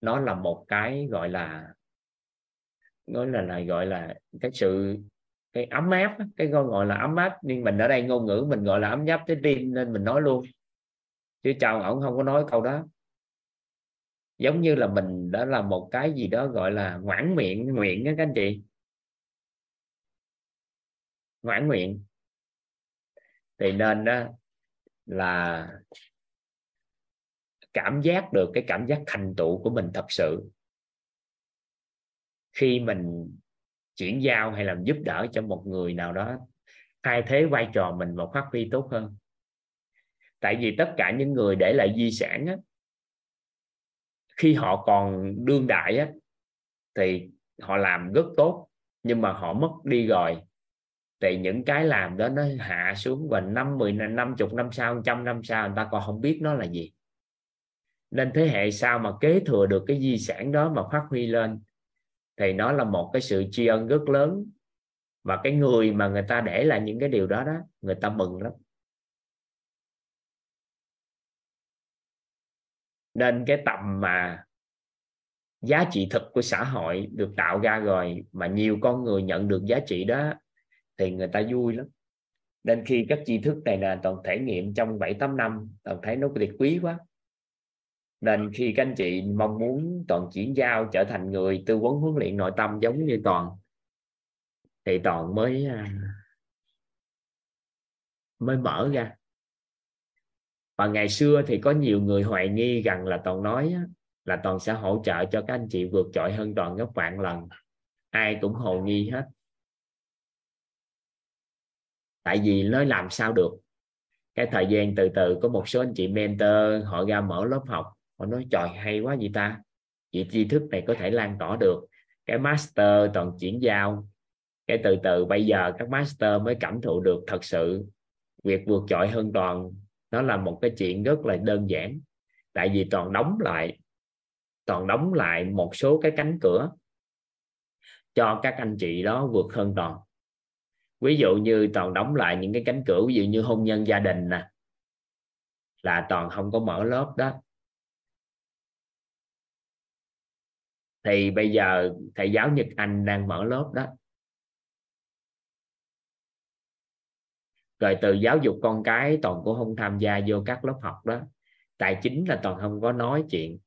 nó là một cái gọi là, nói là là gọi là cái sự, cái ấm áp cái gọi gọi là ấm áp. Nhưng mình ở đây ngôn ngữ mình gọi là ấm áp tới tim nên mình nói luôn. Chứ chào ổng không có nói câu đó giống như là mình đã là một cái gì đó gọi là ngoãn miệng nguyện đó các anh chị. Ngoãn nguyện thì nên đó là cảm giác được cái cảm giác thành tựu của mình thật sự. Khi mình chuyển giao hay làm giúp đỡ cho một người nào đó thay thế vai trò mình và phát huy tốt hơn. Tại vì tất cả những người để lại di sản á, khi họ còn đương đại á, thì họ làm rất tốt nhưng mà họ mất đi rồi. Thì những cái làm đó nó hạ xuống và năm mười năm chục năm sau trăm năm sau người ta còn không biết nó là gì. Nên thế hệ sau mà kế thừa được cái di sản đó mà phát huy lên thì nó là một cái sự tri ân rất lớn. Và cái người mà người ta để lại những cái điều đó đó người ta mừng lắm. Nên cái tầm mà giá trị thực của xã hội được tạo ra rồi mà nhiều con người nhận được giá trị đó thì người ta vui lắm. Nên khi các tri thức này là toàn thể nghiệm trong 7 8 năm, toàn thấy nó tuyệt quý quá. Nên khi các anh chị mong muốn toàn chuyển giao trở thành người tư vấn huấn luyện nội tâm giống như toàn, thì toàn mới à, mới mở ra và ngày xưa thì có nhiều người hoài nghi rằng là toàn nói là toàn sẽ hỗ trợ cho các anh chị vượt trội hơn toàn gấp vạn lần. Ai cũng hồ nghi hết. Tại vì nói làm sao được? Cái thời gian từ từ có một số anh chị mentor, họ ra mở lớp học, họ nói, trời, hay quá vậy ta. Vậy tri thức này có thể lan tỏa được. Cái master toàn chuyển giao, cái từ từ bây giờ các master mới cảm thụ được thật sự việc vượt trội hơn toàn nó là một cái chuyện rất là đơn giản. Tại vì toàn đóng lại, toàn đóng lại một số cái cánh cửa cho các anh chị đó vượt hơn toàn. Ví dụ như toàn đóng lại những cái cánh cửa, ví dụ như hôn nhân gia đình nè, là toàn không có mở lớp đó. Thì bây giờ thầy giáo Nhật Anh đang mở lớp đó. Rồi từ giáo dục con cái, toàn cũng không tham gia vô các lớp học đó. Tài chính là toàn không có nói chuyện.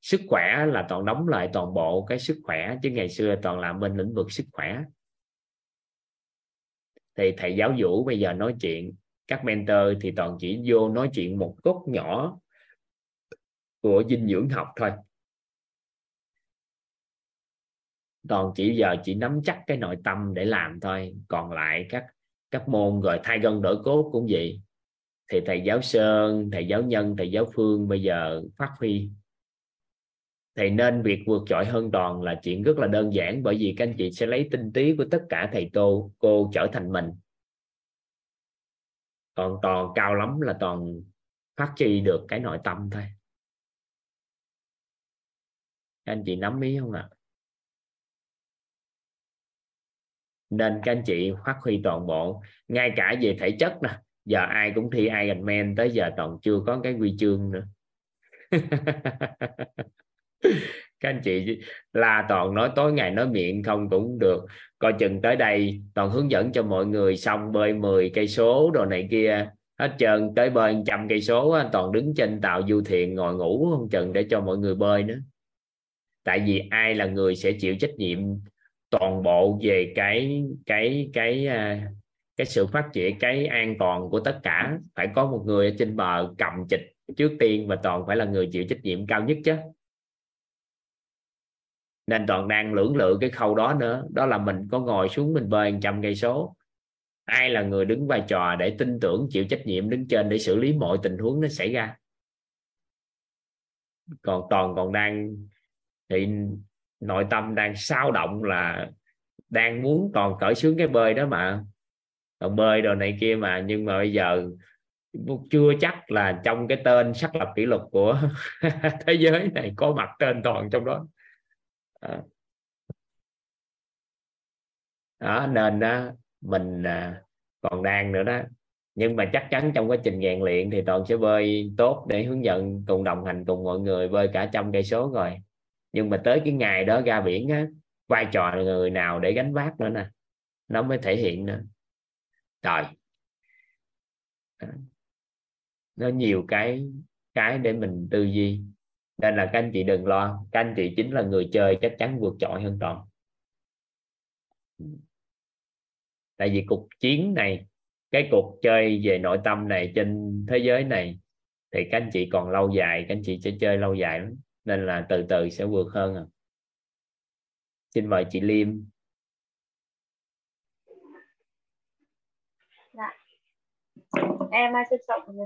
Sức khỏe là toàn đóng lại toàn bộ cái sức khỏe, chứ ngày xưa toàn làm bên lĩnh vực sức khỏe. Thì thầy giáo vũ bây giờ nói chuyện. Các mentor thì toàn chỉ vô nói chuyện một cốt nhỏ của dinh dưỡng học thôi. Còn chỉ giờ chỉ nắm chắc cái nội tâm để làm thôi. Còn lại các các môn rồi thay gân đổi cốt cũng vậy. Thì thầy giáo sơn, thầy giáo nhân, thầy giáo phương bây giờ phát huy. Thì nên việc vượt trội hơn toàn là chuyện rất là đơn giản bởi vì các anh chị sẽ lấy tinh túy của tất cả thầy tô cô trở thành mình. Còn toàn cao lắm là toàn phát chi được cái nội tâm thôi. Các anh chị nắm ý không ạ? à? Nên các anh chị phát huy toàn bộ, ngay cả về thể chất nè, giờ ai cũng thi Ironman tới giờ toàn chưa có cái huy chương nữa. *laughs* Các anh chị là toàn nói tối ngày nói miệng không cũng được. Coi chừng tới đây toàn hướng dẫn cho mọi người xong bơi 10 cây số đồ này kia. Hết trơn, tới bơi trăm cây số toàn đứng trên tàu du thuyền ngồi ngủ không chừng để cho mọi người bơi nữa. Tại vì ai là người sẽ chịu trách nhiệm toàn bộ về cái cái cái à, cái sự phát triển, cái an toàn của tất cả. Phải có một người ở trên bờ cầm chịch trước tiên và toàn phải là người chịu trách nhiệm cao nhất chứ. Nên toàn đang lưỡng lự cái khâu đó nữa. Đó là mình có ngồi xuống mình bơi trăm cây số. Ai là người đứng vai trò để tin tưởng, chịu trách nhiệm đứng trên để xử lý mọi tình huống nó xảy ra? Còn toàn, còn đang thì nội tâm đang sao động là đang muốn toàn cởi xuống cái bơi đó mà. Còn bơi đồ này kia mà nhưng mà bây giờ chưa chắc là trong cái tên xác lập kỷ lục của *laughs* thế giới này có mặt tên toàn trong đó. Đó, đó nên đó, mình à, còn đang nữa đó. Nhưng mà chắc chắn trong quá trình rèn luyện thì toàn sẽ bơi tốt để hướng dẫn cùng đồng hành cùng mọi người bơi cả trăm cây số rồi nhưng mà tới cái ngày đó ra biển á, vai trò người nào để gánh vác nữa nè? Nó mới thể hiện nữa trời. Nó nhiều cái cái để mình tư duy. Nên là các anh chị đừng lo. Các anh chị chính là người chơi chắc chắn vượt trội hơn toàn. Tại vì cuộc chiến này, cái cuộc chơi về nội tâm này trên thế giới này, thì các anh chị còn lâu dài, các anh chị sẽ chơi lâu dài lắm nên là từ từ sẽ vượt hơn à. xin mời chị Liêm. Dạ. em trân trọng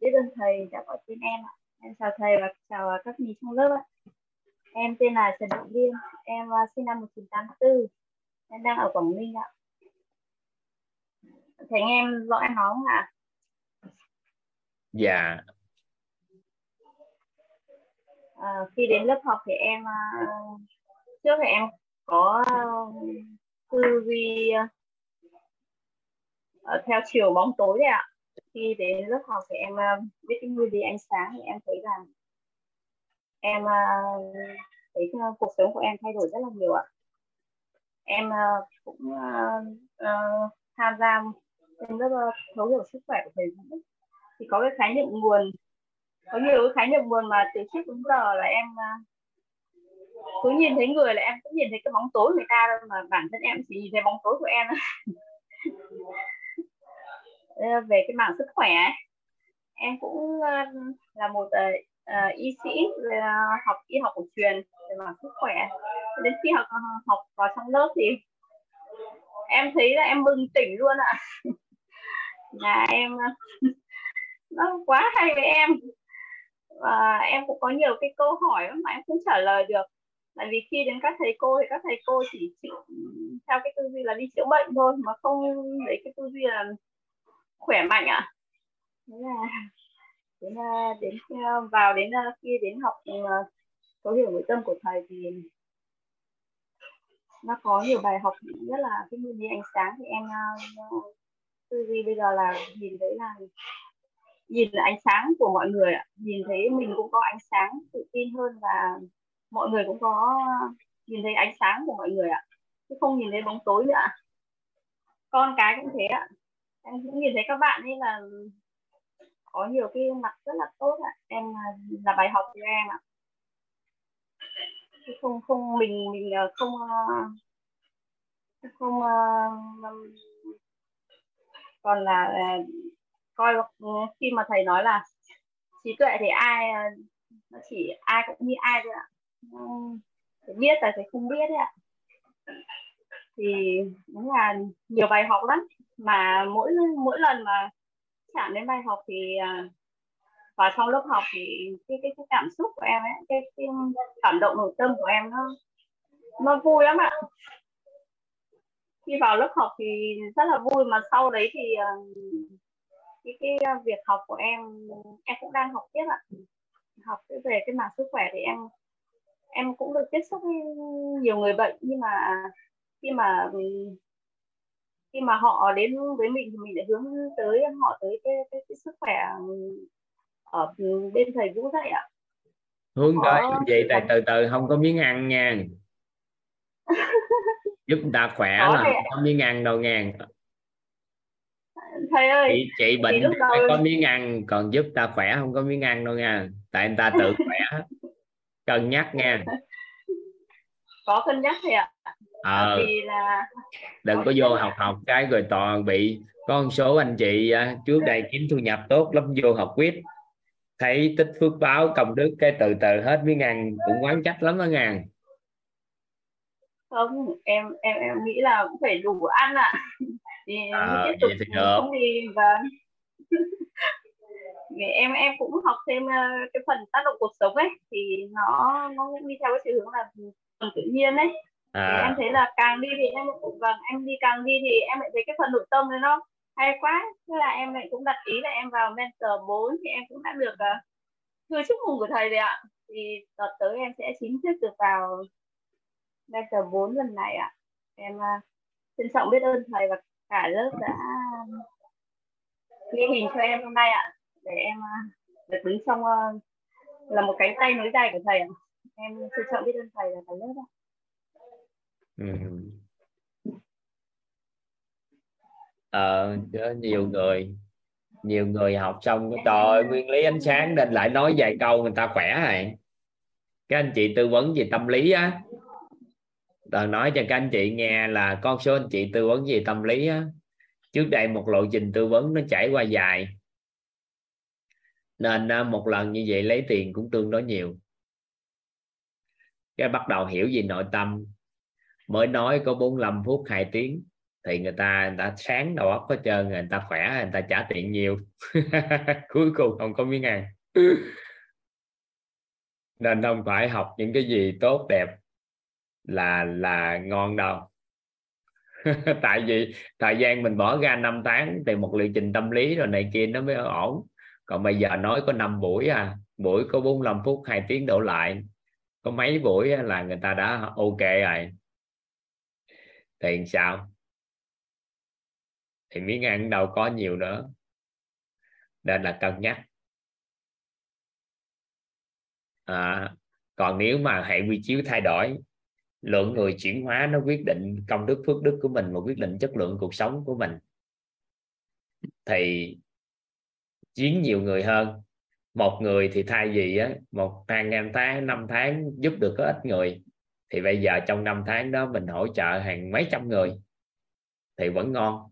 biết ơn thầy đã gọi tên em ạ. Em chào thầy và chào các nhì trong lớp ạ. Em tên là Trần Thị Liêm. Em à, sinh năm 1984 em đang ở Quảng Ninh ạ. Thầy em rõ em nói không ạ? Dạ à, khi đến lớp học thì em à, trước thì em có à, tư duy à, ờ, theo chiều bóng tối đấy ạ. Khi đến lớp học thì em biết cái nguyên lý ánh sáng thì em thấy rằng em thấy cuộc sống của em thay đổi rất là nhiều ạ. Em cũng uh, uh, tham gia em rất thấu hiểu sức khỏe của thầy thì có cái khái niệm nguồn có nhiều cái khái niệm buồn mà từ trước đến giờ là em à, cứ nhìn thấy người là em cũng nhìn thấy cái bóng tối người ta thôi mà bản thân em chỉ nhìn thấy bóng tối của em *laughs* ờ, về cái mảng sức khỏe em cũng à, là một uh, y sĩ học y học cổ truyền về mảng sức khỏe. Đến khi học học vào trong lớp thì em thấy là em bừng tỉnh luôn ạ. *laughs* Là em *laughs* nó quá hay với em và em cũng có nhiều cái câu hỏi mà em không trả lời được tại vì khi đến các thầy cô thì các thầy cô chỉ chịu, theo cái tư duy là đi chữa bệnh thôi, mà không lấy cái tư duy là khỏe mạnh ạ à. thế là đến đến vào đến ờ, khi đến học ờ, thấu hiểu nội tâm của thầy thì nó có nhiều bài học rất là cái nguyên lý ánh sáng thì em ờ, tư duy bây giờ là nhìn thấy là nhìn là ánh sáng của mọi người ạ. Nhìn thấy mình cũng có ánh sáng tự tin hơn và mọi người cũng có, nhìn thấy ánh sáng của mọi người ạ. Chứ không nhìn thấy bóng tối nữa con cái cũng thế ạ. Em cũng nhìn thấy các bạn ấy là có nhiều cái mặt rất là tốt ạ. Em là bài học cho em ạ. Chứ không không mình mình ờ, không ờ, không ờ, còn là coi ừ, khi mà thầy nói là trí tuệ thì ai à, nó chỉ ai cũng như ai thôi ạ. Ừ, phải biết là phải không biết đấy ạ. Thì đúng là nhiều bài học lắm mà mỗi mỗi lần mà chạm đến bài học thì à, và sau trong lớp học thì cái cái, cái cảm xúc của em ấy cái, cái cảm động nội tâm của em nó nó vui lắm ạ. Khi vào lớp học thì rất là vui mà sau đấy thì à, cái cái việc học của em em cũng đang học tiếp ạ. Học về cái mảng sức khỏe thì em em cũng được tiếp xúc với nhiều người bệnh nhưng mà khi mà khi mà họ đến với mình thì mình lại hướng tới họ tới cái, cái, cái sức khỏe ở bên thầy Vũ dạy ạ. Hướng tới vậy tại từ từ không có miếng ăn nha. *laughs* Giúp người ta khỏe là không có miếng ăn đâu nha thầy ơi chị chị thì bệnh đầu phải có miếng ăn còn giúp ta khỏe không có miếng ăn đâu nha. Tại người ta tự *laughs* khỏe. Cân nhắc nha. Có cân nhắc thầy ạ. Ờ. Vì là đừng có vô học học cái rồi toàn bị có một số anh chị à, trước đây kiếm thu nhập tốt lắm vô học quyết. Thấy tích phước báo công đức cái từ từ hết miếng ăn cũng quán trách lắm đó nha. Không em em em nghĩ là cũng phải đủ ăn ạ. thì Ờ, tiếp tục không thì Vì *laughs* em em cũng học thêm ờ, cái phần tác động cuộc sống ấy thì nó nó cũng đi theo cái chiều hướng là phần tự nhiên ấy. Thì em à, thấy là càng đi thì em vâng em đi càng đi thì em lại thấy cái phần nội tâm này nó hay quá. Thế là em lại cũng đặt ý là em vào mentor 4 thì em cũng đã được uh, thư chúc mừng của thầy rồi ạ. Thì đợt tới em sẽ chính thức được vào mentor 4 lần này ạ. Em uh, trân trọng biết ơn thầy và cả lớp đã um, ghi hình cho em hôm nay ạ để em uh, được đứng trong uh, là một cánh tay nối dài của thầy ạ. Em trân trọng biết ơn thầy là cả lớp ạ. Ừ. ờ à, nhiều người nhiều người học xong cái trời ơi, nguyên lý ánh sáng nên lại nói vài câu người ta khỏe rồi các anh chị tư vấn về tâm lý á rồi nói cho các anh chị nghe là con số anh chị tư vấn về tâm lý á, trước đây một lộ trình tư vấn nó trải qua dài. Nên ờ, một lần như vậy lấy tiền cũng tương đối nhiều. Cái bắt đầu hiểu về nội tâm. Mới nói có 45 phút 2 tiếng, thì người ta người ta sáng đầu óc có trơn, người ta khỏe, người ta trả tiền nhiều. *laughs* Cuối cùng không có miếng ăn. Nên không phải học những cái gì tốt, đẹp là là ngon đâu. *laughs* Tại vì thời gian mình bỏ ra 5 tháng thì một liệu trình tâm lý rồi này kia nó mới ổn. Còn bây giờ nói có 5 buổi à buổi có 45 phút 2 tiếng đổ lại. Có mấy buổi là người ta đã ok rồi. Thì sao? Thì miếng ăn đâu có nhiều nữa. Nên là cân nhắc. À, còn nếu mà hệ quy chiếu thay đổi lượng người chuyển hóa nó quyết định công đức, phước đức của mình và quyết định chất lượng cuộc sống của mình. Thì chiến nhiều người hơn. Một người thì thay vì á, một hàng ngàn tháng, năm tháng giúp được có ít người, thì bây giờ trong năm tháng đó mình hỗ trợ hàng mấy trăm người, thì vẫn ngon.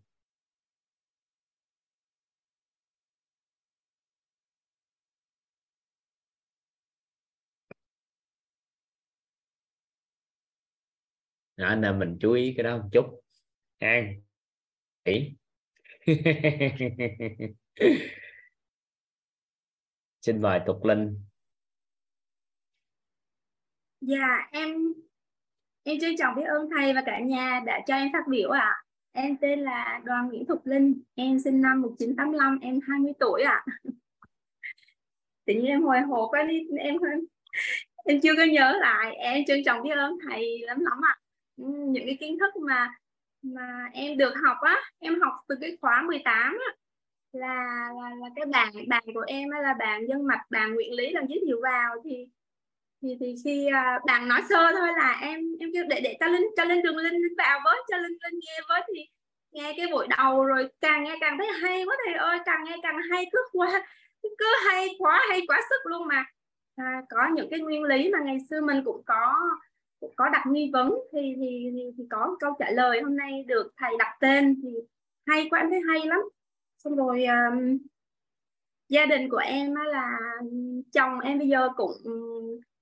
Đó, nên mình chú ý cái đó một chút an kỹ *laughs* xin mời tục linh Dạ em em trân trọng biết ơn thầy và cả nhà đã cho em phát biểu ạ. Em tên là Đoàn Nguyễn Thục Linh, em sinh năm 1985, em 20 tuổi ạ. *laughs* Tự nhiên em hồi hộp quá đi em em chưa có nhớ lại. Em trân trọng biết ơn thầy lắm lắm ạ. Những cái kiến thức mà mà em được học á, em học từ cái khóa 18 á là là, là cái bạn bạn của em á, là bạn dân mạch bạn Nguyễn Lý làm giới thiệu vào. Thì thì thì khi uh, bạn nói sơ thôi là em em kêu để để cho linh cho linh đường linh vào với cho linh linh nghe với. Thì nghe cái buổi đầu rồi càng nghe càng thấy hay quá thầy ơi càng nghe càng hay cứ quá cứ hay quá hay quá sức luôn mà. À, có những cái nguyên lý mà ngày xưa mình cũng có có đặt nghi vấn thì thì thì, thì có câu trả lời hôm nay được thầy đặt tên thì hay quá em thấy hay lắm. Xong rồi um, gia đình của em á là chồng em bây giờ cũng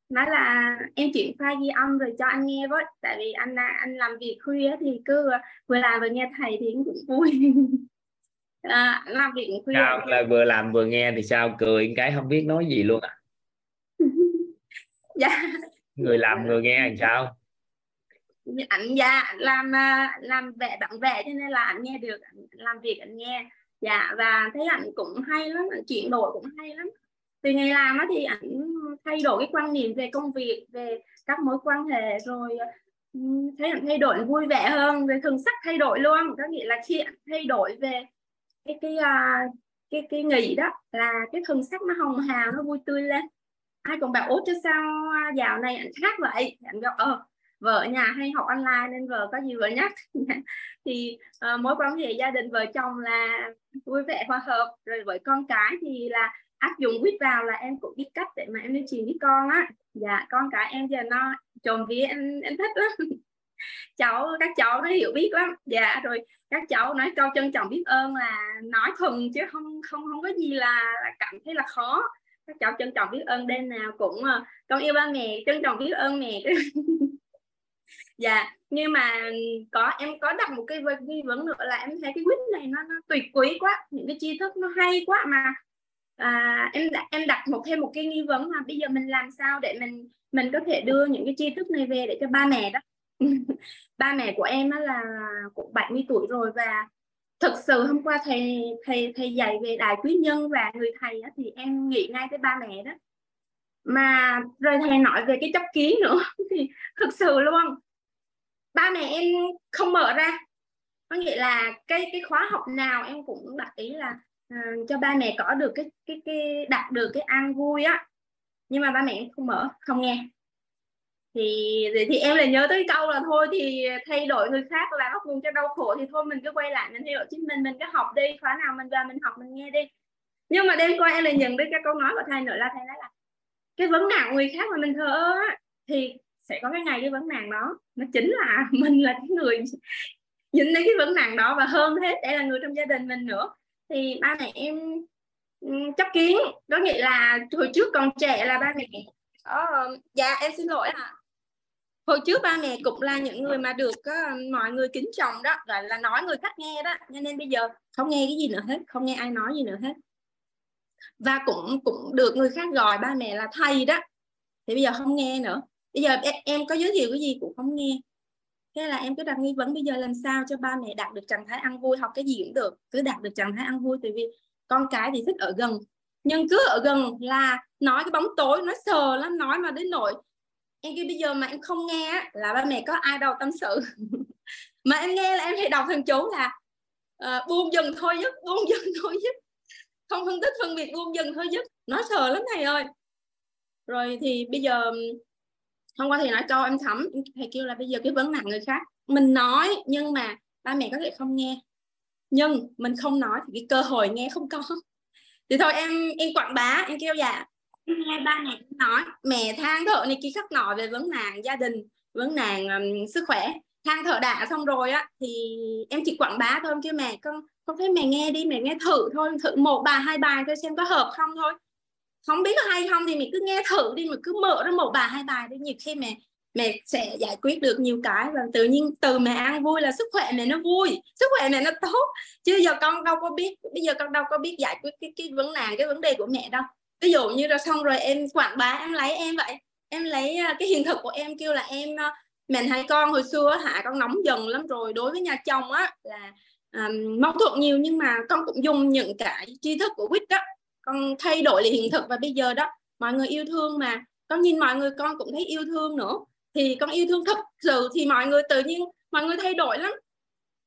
nói là em chuyển file ghi âm rồi cho anh nghe với. Tại vì anh anh làm việc khuya thì cứ vừa làm vừa nghe thầy thì cũng vui. *laughs* À, làm việc khuya. Sao là vừa làm vừa nghe thì sao? Cười cái không biết nói gì luôn à. *laughs* Dạ người làm người nghe làm sao? Ảnh dạ làm à, làm vẽ bản vẽ cho nên là anh nghe được, ảnh làm việc anh nghe. Dạ và thấy ảnh cũng hay lắm, ảnh chuyển đổi cũng hay lắm. Từ ngày làm á thì ảnh thay đổi cái quan niệm về công việc, về các mối quan hệ rồi thấy ảnh thay đổi vui vẻ hơn, về thường sắc thay đổi luôn. Có nghĩa là khi ảnh thay đổi về cái cái à, cái cái nghỉ đó là cái thường sắc nó hồng hào, nó vui tươi lên ai cũng bảo út cho sao à, dạo này anh khác vậy? Anh bảo ờ vợ ở nhà hay học online nên vợ có gì vợ nhắc *laughs* thì uh, mối quan hệ gia đình vợ chồng là vui vẻ hòa hợp. Rồi với con cái thì là áp dụng quýt vào là em cũng biết cách để mà em nuôi chuyện với con á. Dạ con cái em giờ nó trộm vía em em thích lắm. *laughs* Cháu các cháu nó hiểu biết lắm. Dạ rồi các cháu nói câu trân trọng biết ơn là nói thuần chứ không không không có gì là, là cảm thấy là khó các cháu trân trọng biết ơn đêm nào cũng uh, con yêu ba mẹ trân trọng biết ơn mẹ. *laughs* Dạ nhưng mà có em có đặt một cái nghi vấn nữa là em thấy cái quýt này nó, nó tuyệt quý quá những cái tri thức nó hay quá mà. À, em đặt em đặt một thêm một cái nghi vấn là bây giờ mình làm sao để mình mình có thể đưa những cái tri thức này về để cho ba mẹ đó. *laughs* Ba mẹ của em là cũng 70 tuổi rồi và thực sự hôm qua thầy thầy thầy dạy về đại quý nhân và người thầy đó, thì em nghĩ ngay tới ba mẹ đó. Mà rồi thầy nói về cái chấp ký nữa *laughs* thì thực sự luôn. Ba mẹ em không mở ra. Có nghĩa là cái cái khóa học nào em cũng đặt ý là uh, cho ba mẹ có được cái cái cái đạt được cái an vui á. Nhưng mà ba mẹ em không mở không nghe thì thì em lại nhớ tới câu là thôi thì thay đổi người khác là bắt nguồn cho đau khổ thì thôi mình cứ quay lại mình thay đổi chính mình mình cứ học đi khóa nào mình vào mình học mình nghe đi. Nhưng mà đêm qua em lại nhận được cái câu nói của thầy nữa là thầy nói là cái vấn nạn người khác mà mình thờ ơ thì sẽ có cái ngày cái vấn nạn đó. Nó chính là *laughs* mình là cái người dính đến cái vấn nạn đó và hơn hết để là người trong gia đình mình nữa. Thì ba mẹ em chấp kiến có nghĩa là hồi trước còn trẻ là ba mẹ ờ, dạ em xin lỗi ạ. à hồi trước ba mẹ cũng là những người mà được uh, mọi người kính trọng đó gọi là nói người khác nghe đó cho nên bây giờ không nghe cái gì nữa hết không nghe ai nói gì nữa hết. Và cũng cũng được người khác gọi ba mẹ là thầy đó thì bây giờ không nghe nữa. Bây giờ em, em có giới thiệu cái gì cũng không nghe. Thế là em cứ đặt nghi vấn bây giờ làm sao cho ba mẹ đạt được trạng thái ăn vui học cái gì cũng được cứ đạt được trạng thái ăn vui tại vì con cái thì thích ở gần. Nhưng cứ ở gần là nói cái bóng tối nó sờ lắm nói mà đến nỗi em kêu bây giờ mà em không nghe là ba mẹ có ai đâu tâm sự. *laughs* Mà em nghe là em phải đọc thằng chú là uh, buông dần thôi dứt buông *laughs* dần thôi dứt không phân tích phân biệt buông dần thôi dứt nó sợ lắm thầy ơi. Rồi thì bây giờ hôm qua thầy nói cho em thẩm thầy kêu là bây giờ cái vấn nạn người khác. Mình nói nhưng mà ba mẹ có thể không nghe. Nhưng mình không nói thì cái cơ hội nghe không có. *laughs* Thì thôi em em quảng bá em kêu dạ nghe ba mẹ nói mẹ than thở này kia khắc nọ về vấn nạn gia đình vấn nạn um, sức khỏe. Than thở đã xong rồi á thì em chỉ quảng bá thôi chứ mẹ con con thấy mẹ nghe đi mẹ nghe thử thôi thử một bài hai bài thôi xem có hợp không thôi. Không biết có hay không thì mình cứ nghe thử đi mà cứ mở ra một bài hai bài đi. Nhiều khi mẹ mẹ sẽ giải quyết được nhiều cái và tự nhiên từ mẹ ăn vui là sức khỏe mẹ nó vui sức khỏe mẹ nó tốt. Chứ giờ con đâu có biết bây giờ con đâu có biết giải quyết cái cái vấn nạn cái vấn đề của mẹ đâu ví dụ như là xong rồi em quảng bá em lấy em vậy. Em lấy à, cái hiện thực của em kêu là em à, mẹ hai con hồi xưa hả con nóng dần lắm rồi. Đối với nhà chồng á là um, mâu thuẫn nhiều nhưng mà con cũng dùng những cái tri thức của quýt đó. Con thay đổi lại hiện thực và bây giờ đó mọi người yêu thương mà. Con nhìn mọi người con cũng thấy yêu thương nữa. Thì con yêu thương thực sự thì mọi người tự nhiên mọi người thay đổi lắm.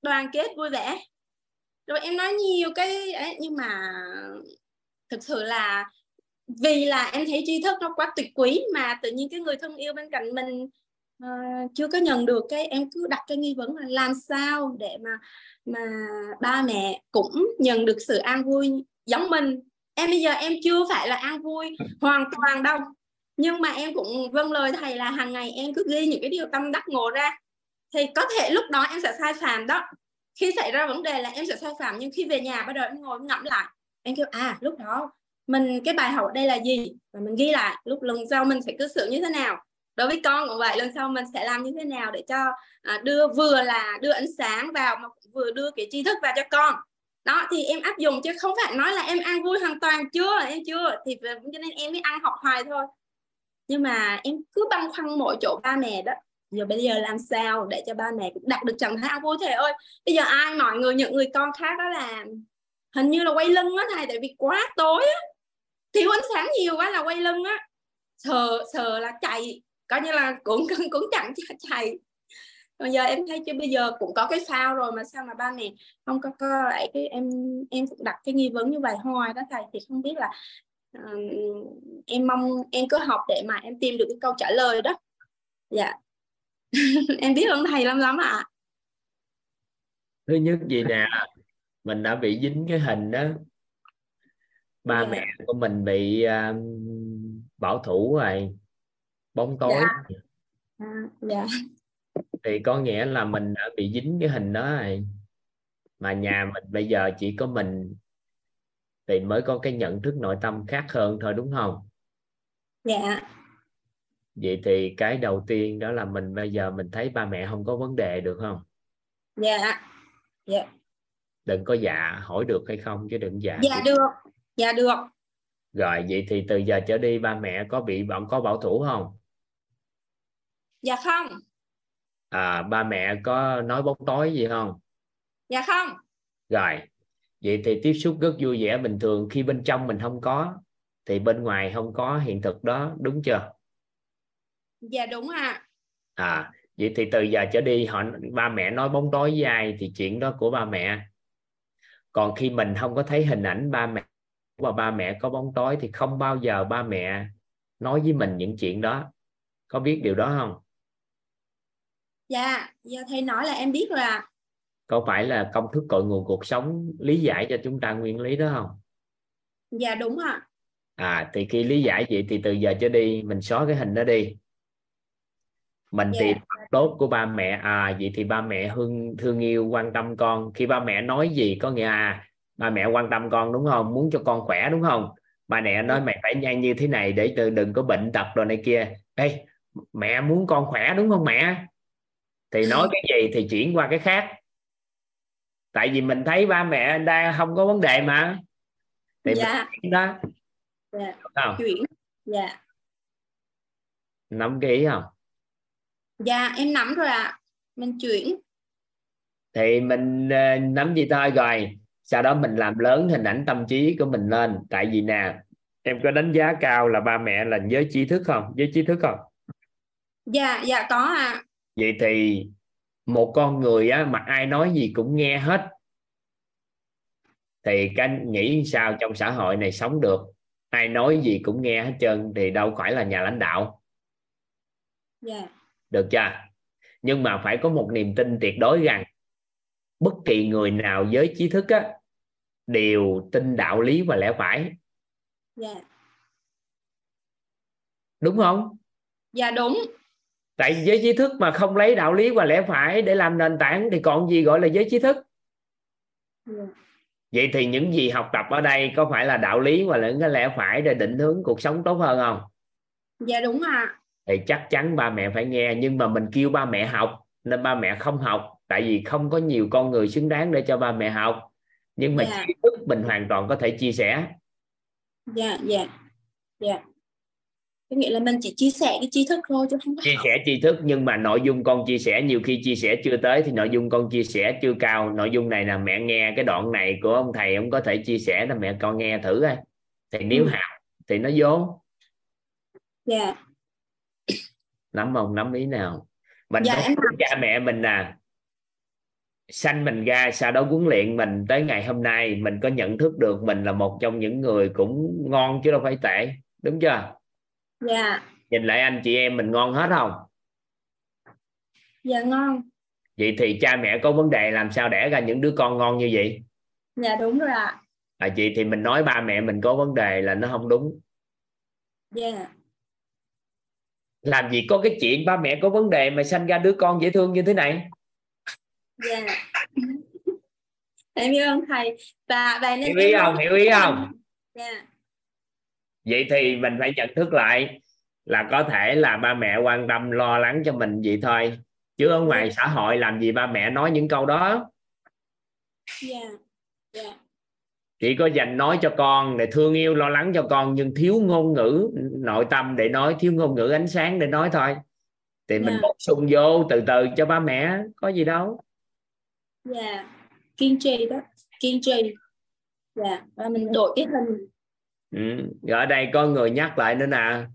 Đoàn kết vui vẻ. Rồi em nói nhiều cái ấy, nhưng mà thực sự là vì là em thấy tri thức nó quá tuyệt quý mà tự nhiên cái người thân yêu bên cạnh mình uh, chưa có nhận được cái em cứ đặt cái nghi vấn là làm sao để mà mà ba mẹ cũng nhận được sự an vui giống mình. Em bây giờ em chưa phải là an vui hoàn toàn đâu nhưng mà em cũng vâng lời thầy là hàng ngày em cứ ghi những cái điều tâm đắc ngộ ra. Thì có thể lúc đó em sẽ sai phạm đó. Khi xảy ra vấn đề là em sẽ sai phạm nhưng khi về nhà bắt đầu em ngồi ngẫm lại. Em kêu à lúc đó mình cái bài học ở đây là gì? Và mình ghi lại lúc lần sau mình sẽ cư xử như thế nào? Đối với con cũng vậy lần sau mình sẽ làm như thế nào để cho à, đưa vừa là đưa ánh sáng vào mà vừa đưa cái tri thức vào cho con? Đó thì em áp dụng chứ không phải nói là em ăn vui hoàn toàn chưa em chưa. Thì cho nên em mới ăn học hoài thôi. Nhưng mà em cứ băn khoăn mỗi chỗ ba mẹ đó. Giờ bây giờ làm sao để cho ba mẹ cũng đạt được trạng thái ăn vui? Thầy ơi bây giờ ai mọi người những người con khác đó là hình như là quay lưng á thầy tại vì quá tối á thiếu ánh sáng nhiều quá là quay lưng á. Sờ sờ là chạy coi như là cũng *laughs* cũng chẳng chạy. Bây giờ em thấy chứ bây giờ cũng có cái phao rồi mà sao mà ba mẹ không có có lại cái em em cũng đặt cái nghi vấn như vậy. Hoài đó thầy thì không biết là uh, em mong em cứ học để mà em tìm được cái câu trả lời đó. Dạ. *laughs* Em biết ơn thầy lắm lắm ạ. Thứ nhất gì nè? Mình đã bị dính cái hình đó ba Dạ. mẹ của mình bị um, bảo thủ rồi bóng tối. Dạ. à, dạ. Thì có nghĩa là mình đã bị dính cái hình đó rồi. Mà nhà mình bây giờ chỉ có mình thì mới có cái nhận thức nội tâm khác hơn thôi đúng không? Dạ. Vậy thì cái đầu tiên đó là mình bây giờ mình thấy ba mẹ không có vấn đề được không? Dạ. Dạ. Đừng có dạ hỏi được hay không chứ đừng dạ dạ được dạ được. Rồi vậy thì từ giờ trở đi ba mẹ có bị bọn có bảo thủ không? Dạ không. À ba mẹ có nói bóng tối gì không? Dạ không. Rồi vậy thì tiếp xúc rất vui vẻ bình thường. Khi bên trong mình không có thì bên ngoài không có hiện thực đó đúng chưa? Dạ đúng ạ. À vậy thì từ giờ trở đi họ ba mẹ nói bóng tối với ai thì chuyện đó của ba mẹ. Còn khi mình không có thấy hình ảnh ba mẹ và ba mẹ có bóng tối thì không bao giờ ba mẹ nói với mình những chuyện đó. Có biết điều đó không? Dạ giờ thầy nói là em biết rồi ạ. Có phải là công thức cội nguồn cuộc sống lý giải cho chúng ta nguyên lý đó không? Dạ đúng ạ. À thì khi lý giải vậy thì từ giờ trở đi mình xóa cái hình đó đi. Mình Dạ. tìm tốt của ba mẹ à vậy thì ba mẹ thương thương yêu quan tâm con. Khi ba mẹ nói gì có nghĩa à ba mẹ quan tâm con đúng không? Muốn cho con khỏe đúng không? Ba mẹ nói mày phải nhanh như thế này để từ đừng có bệnh tật rồi này kia. Ê, mẹ muốn con khỏe đúng không mẹ? Thì nói cái gì thì chuyển qua cái khác. Tại vì mình thấy ba mẹ đang không có vấn đề mà. Thì dạ. mình đó. Dạ. Không? Chuyển. Dạ. Nắm cái ý không? Dạ em nắm rồi ạ. Mình chuyển. Thì mình ờ, nắm gì thôi rồi sau đó mình làm lớn hình ảnh tâm trí của mình lên. Tại vì nè em có đánh giá cao là ba mẹ là giới trí thức không? Giới trí thức không? Dạ dạ có ạ. Vậy thì một con người á, mà ai nói gì cũng nghe hết. Thì cái nghĩ sao trong xã hội này sống được? Ai nói gì cũng nghe hết trơn thì đâu phải là nhà lãnh đạo. Dạ. Được chưa? Nhưng mà phải có một niềm tin tuyệt đối rằng bất kỳ người nào với trí thức á, đều tin đạo lý và lẽ phải. Dạ. Đúng không? Dạ đúng. Tại giới trí thức mà không lấy đạo lý và lẽ phải để làm nền tảng thì còn gì gọi là giới trí thức? Dạ. Vậy thì những gì học tập ở đây có phải là đạo lý và những cái lẽ phải để định hướng cuộc sống tốt hơn không? Dạ đúng ạ. Thì chắc chắn ba mẹ phải nghe nhưng mà mình kêu ba mẹ học nên ba mẹ không học tại vì không có nhiều con người xứng đáng để cho ba mẹ học nhưng mà Dạ. trí thức mình hoàn toàn có thể chia sẻ. Dạ dạ dạ. Có nghĩa là mình chỉ chia sẻ cái tri thức thôi chứ không có chia sẻ tri thức nhưng mà nội dung con chia sẻ nhiều khi chia sẻ chưa tới thì nội dung con chia sẻ chưa cao. Nội dung này là mẹ nghe cái đoạn này của ông thầy ông có thể chia sẻ là mẹ con nghe thử coi. Thì nếu Ừ. học thì nó vốn. Dạ. Nắm không nắm ý nào? Mình Dạ, với cha mẹ mình nè sanh mình ra sau đó huấn luyện mình tới ngày hôm nay mình có nhận thức được mình là một trong những người cũng ngon chứ đâu phải tệ đúng chưa? Dạ. Nhìn lại anh chị em mình ngon hết không? Dạ ngon. Vậy thì cha mẹ có vấn đề làm sao đẻ ra những đứa con ngon như vậy? Dạ đúng rồi ạ. À chị thì mình nói ba mẹ mình có vấn đề là nó không đúng. Dạ. Làm gì có cái chuyện ba mẹ có vấn đề mà sanh ra đứa con dễ thương như thế này dạ. Em biết ơn thầy. Và nên hiểu ý không hiểu ý không dạ. Vậy thì mình phải nhận thức lại là có thể là ba mẹ quan tâm lo lắng cho mình vậy thôi. Chứ ở ngoài xã hội làm gì ba mẹ nói những câu đó? Dạ. Dạ. Chỉ có dành nói cho con để thương yêu lo lắng cho con nhưng thiếu ngôn ngữ nội tâm để nói thiếu ngôn ngữ ánh sáng để nói thôi. Thì mình Dạ. bổ sung vô từ từ cho ba mẹ có gì đâu dạ. Kiên trì đó. Kiên trì. Dạ. Và mình đổi cái hình ừ. Rồi ở đây có người nhắc lại nữa nè.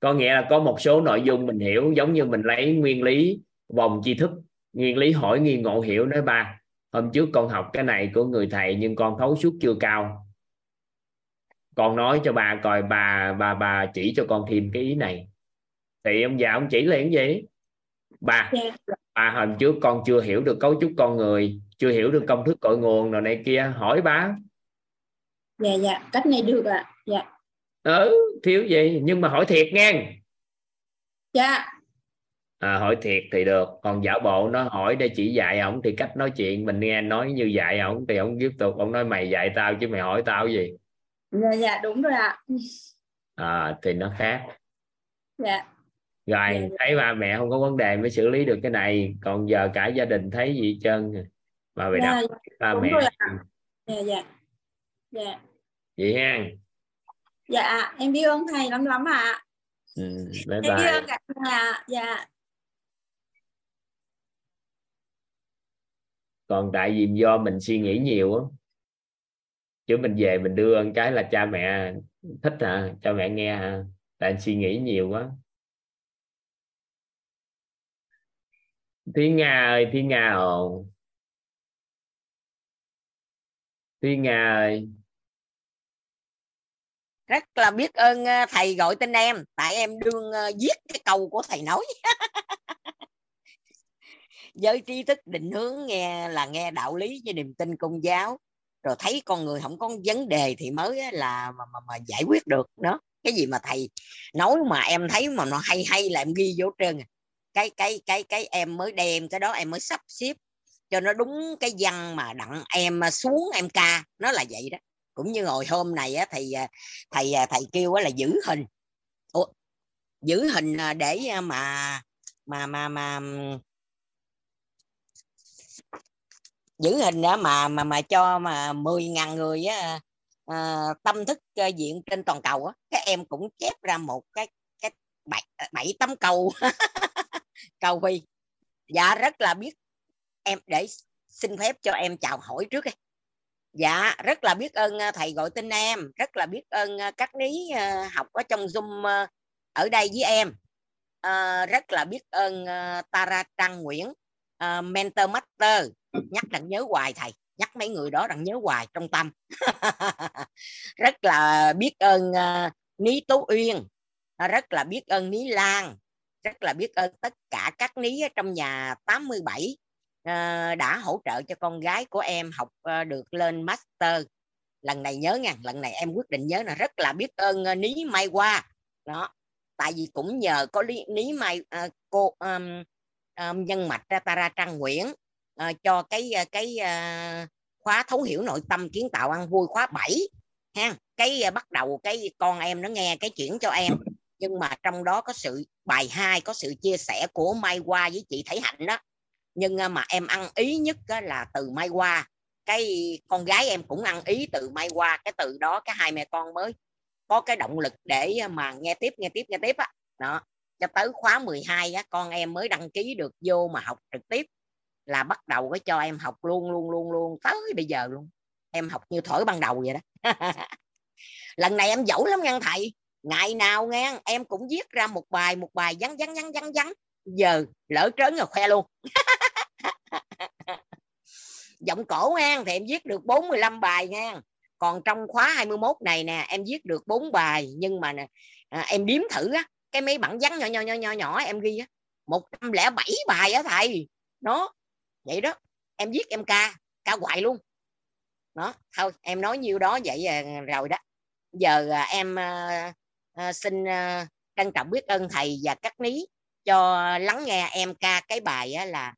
Có nghĩa là có một số nội dung mình hiểu giống như mình lấy nguyên lý vòng tri thức nguyên lý hỏi nghi ngộ hiểu nói ba. Hôm trước con học cái này của người thầy nhưng con thấu suốt chưa cao. Con nói cho bà coi bà bà bà chỉ cho con thêm cái ý này. Thì ông già ông chỉ là cái gì? Ba. Dạ ba hôm trước con chưa hiểu được cấu trúc con người chưa hiểu được công thức cội nguồn rồi này kia. Hỏi ba dạ dạ cách này được ạ. Dạ. Ừ thiếu gì? Nhưng mà hỏi thiệt nghe. Dạ. À, hỏi thiệt thì được. Còn giả bộ nó hỏi để chỉ dạy ổng thì cách nói chuyện mình nghe nói như dạy ổng thì ổng tiếp tục ổng nói mày dạy tao chứ mày hỏi tao gì? Dạ dạ đúng rồi ạ. À, thì nó khác. Dạ rồi Dạ, thấy ba mẹ không có vấn đề mới xử lý được cái này. Còn giờ cả gia đình thấy gì hết trơn mà mày dạ, đọc ba mẹ dạ dạ. Dạ. Vậy ha. Dạ em biết ơn thầy lắm lắm ạ. Ừ, bye em biết bye. ơn cả nhà dạ. Còn tại vì do mình suy nghĩ nhiều á chứ mình về mình đưa cái là cha mẹ thích hả? Cha mẹ nghe hả? Tại suy nghĩ nhiều quá Thúy Nga ơi Thúy Nga ồn Thúy Nga ơi. Rất là biết ơn ờ, thầy gọi tên em. Tại em đương ờ, viết cái câu của thầy nói. *laughs* Với trí thức định hướng nghe là nghe đạo lý với niềm tin công giáo. Rồi thấy con người không có vấn đề thì mới là mà, mà, mà giải quyết được. Đó cái gì mà thầy nói mà em thấy mà nó hay hay là em ghi vô trơn à cái cái cái cái em mới đem cái đó em mới sắp xếp cho nó đúng cái văn mà đặng em à, xuống em ca. Nó là vậy đó. Cũng như hồi hôm này á thì thầy à, à, thầy kêu á là giữ hình. Ủa, giữ hình để mà mà mà mà giữ hình đó mà mà mà cho mà 10.000 người á à, tâm thức diện trên toàn cầu á. Các em cũng chép ra một cái cái bảy bảy tấm câu. *laughs* cầu huy. Dạ rất là biết em để xin phép cho em chào hỏi trước đây dạ rất là biết ơn à, thầy gọi tên em rất là biết ơn à, các lý à, học ở trong zoom ở đây với em. À, rất là biết ơn Tara Trang Nguyễn uh, mentor master. Nhắc đặng nhớ hoài thầy nhắc mấy người đó đặng nhớ hoài trong tâm. *laughs* Rất là biết ơn uh, ní tố uyên. Rất là biết ơn ní lan rất là biết ơn tất cả các ní trong nhà 87 ờ, đã hỗ trợ cho con gái của em học ờ, được lên master. Lần này nhớ nha lần này em quyết định nhớ là rất là biết ơn ờ, ní mai qua đó tại vì cũng nhờ có lý, ní mai à, cô um, um, nhân mạch ra Tara Trăng Nguyễn à, cho cái cái à, khóa thấu hiểu nội tâm kiến tạo ăn vui khóa 7 ha cái bắt đầu cái con em nó nghe cái chuyển cho em nhưng mà trong đó có sự, bài 2 có sự chia sẻ của Mai Hoa với chị Thấy Hạnh đó. Nhưng à, mà em ăn ý nhất là từ Mai Hoa. Cái con gái em cũng ăn ý từ Mai Hoa, cái từ đó cái hai mẹ con mới có cái động lực để à, mà nghe tiếp nghe tiếp nghe tiếp á. Đó, cho tới khóa 12 á, con em mới đăng ký được vô mà học trực tiếp là bắt đầu cái cho em học luôn luôn luôn luôn tới bây giờ luôn. Em học như thổi ban đầu vậy đó. *laughs* Lần này em dẫu lắm ngăn thầy ngày nào nghe em cũng viết ra một bài một bài vắn vắn vắn vắn vắn. Giờ lỡ trớn rồi khoe luôn. *laughs* Giọng cổ ngang thì em viết được 45 bài ngang còn trong khóa 21 này nè em viết được 4 bài. Nhưng mà nè, à, em điếm thử á cái mấy bản vắn nhỏ nhỏ nhỏ nhỏ nhỏ em ghi á 107 bài á thầy. Nó vậy đó em viết em ca ca hoài luôn. Đó thôi em nói nhiêu đó vậy à, rồi đó. Giờ à, em à, à, xin à, trân trọng biết ơn thầy và các ní cho lắng nghe em ca cái bài á, là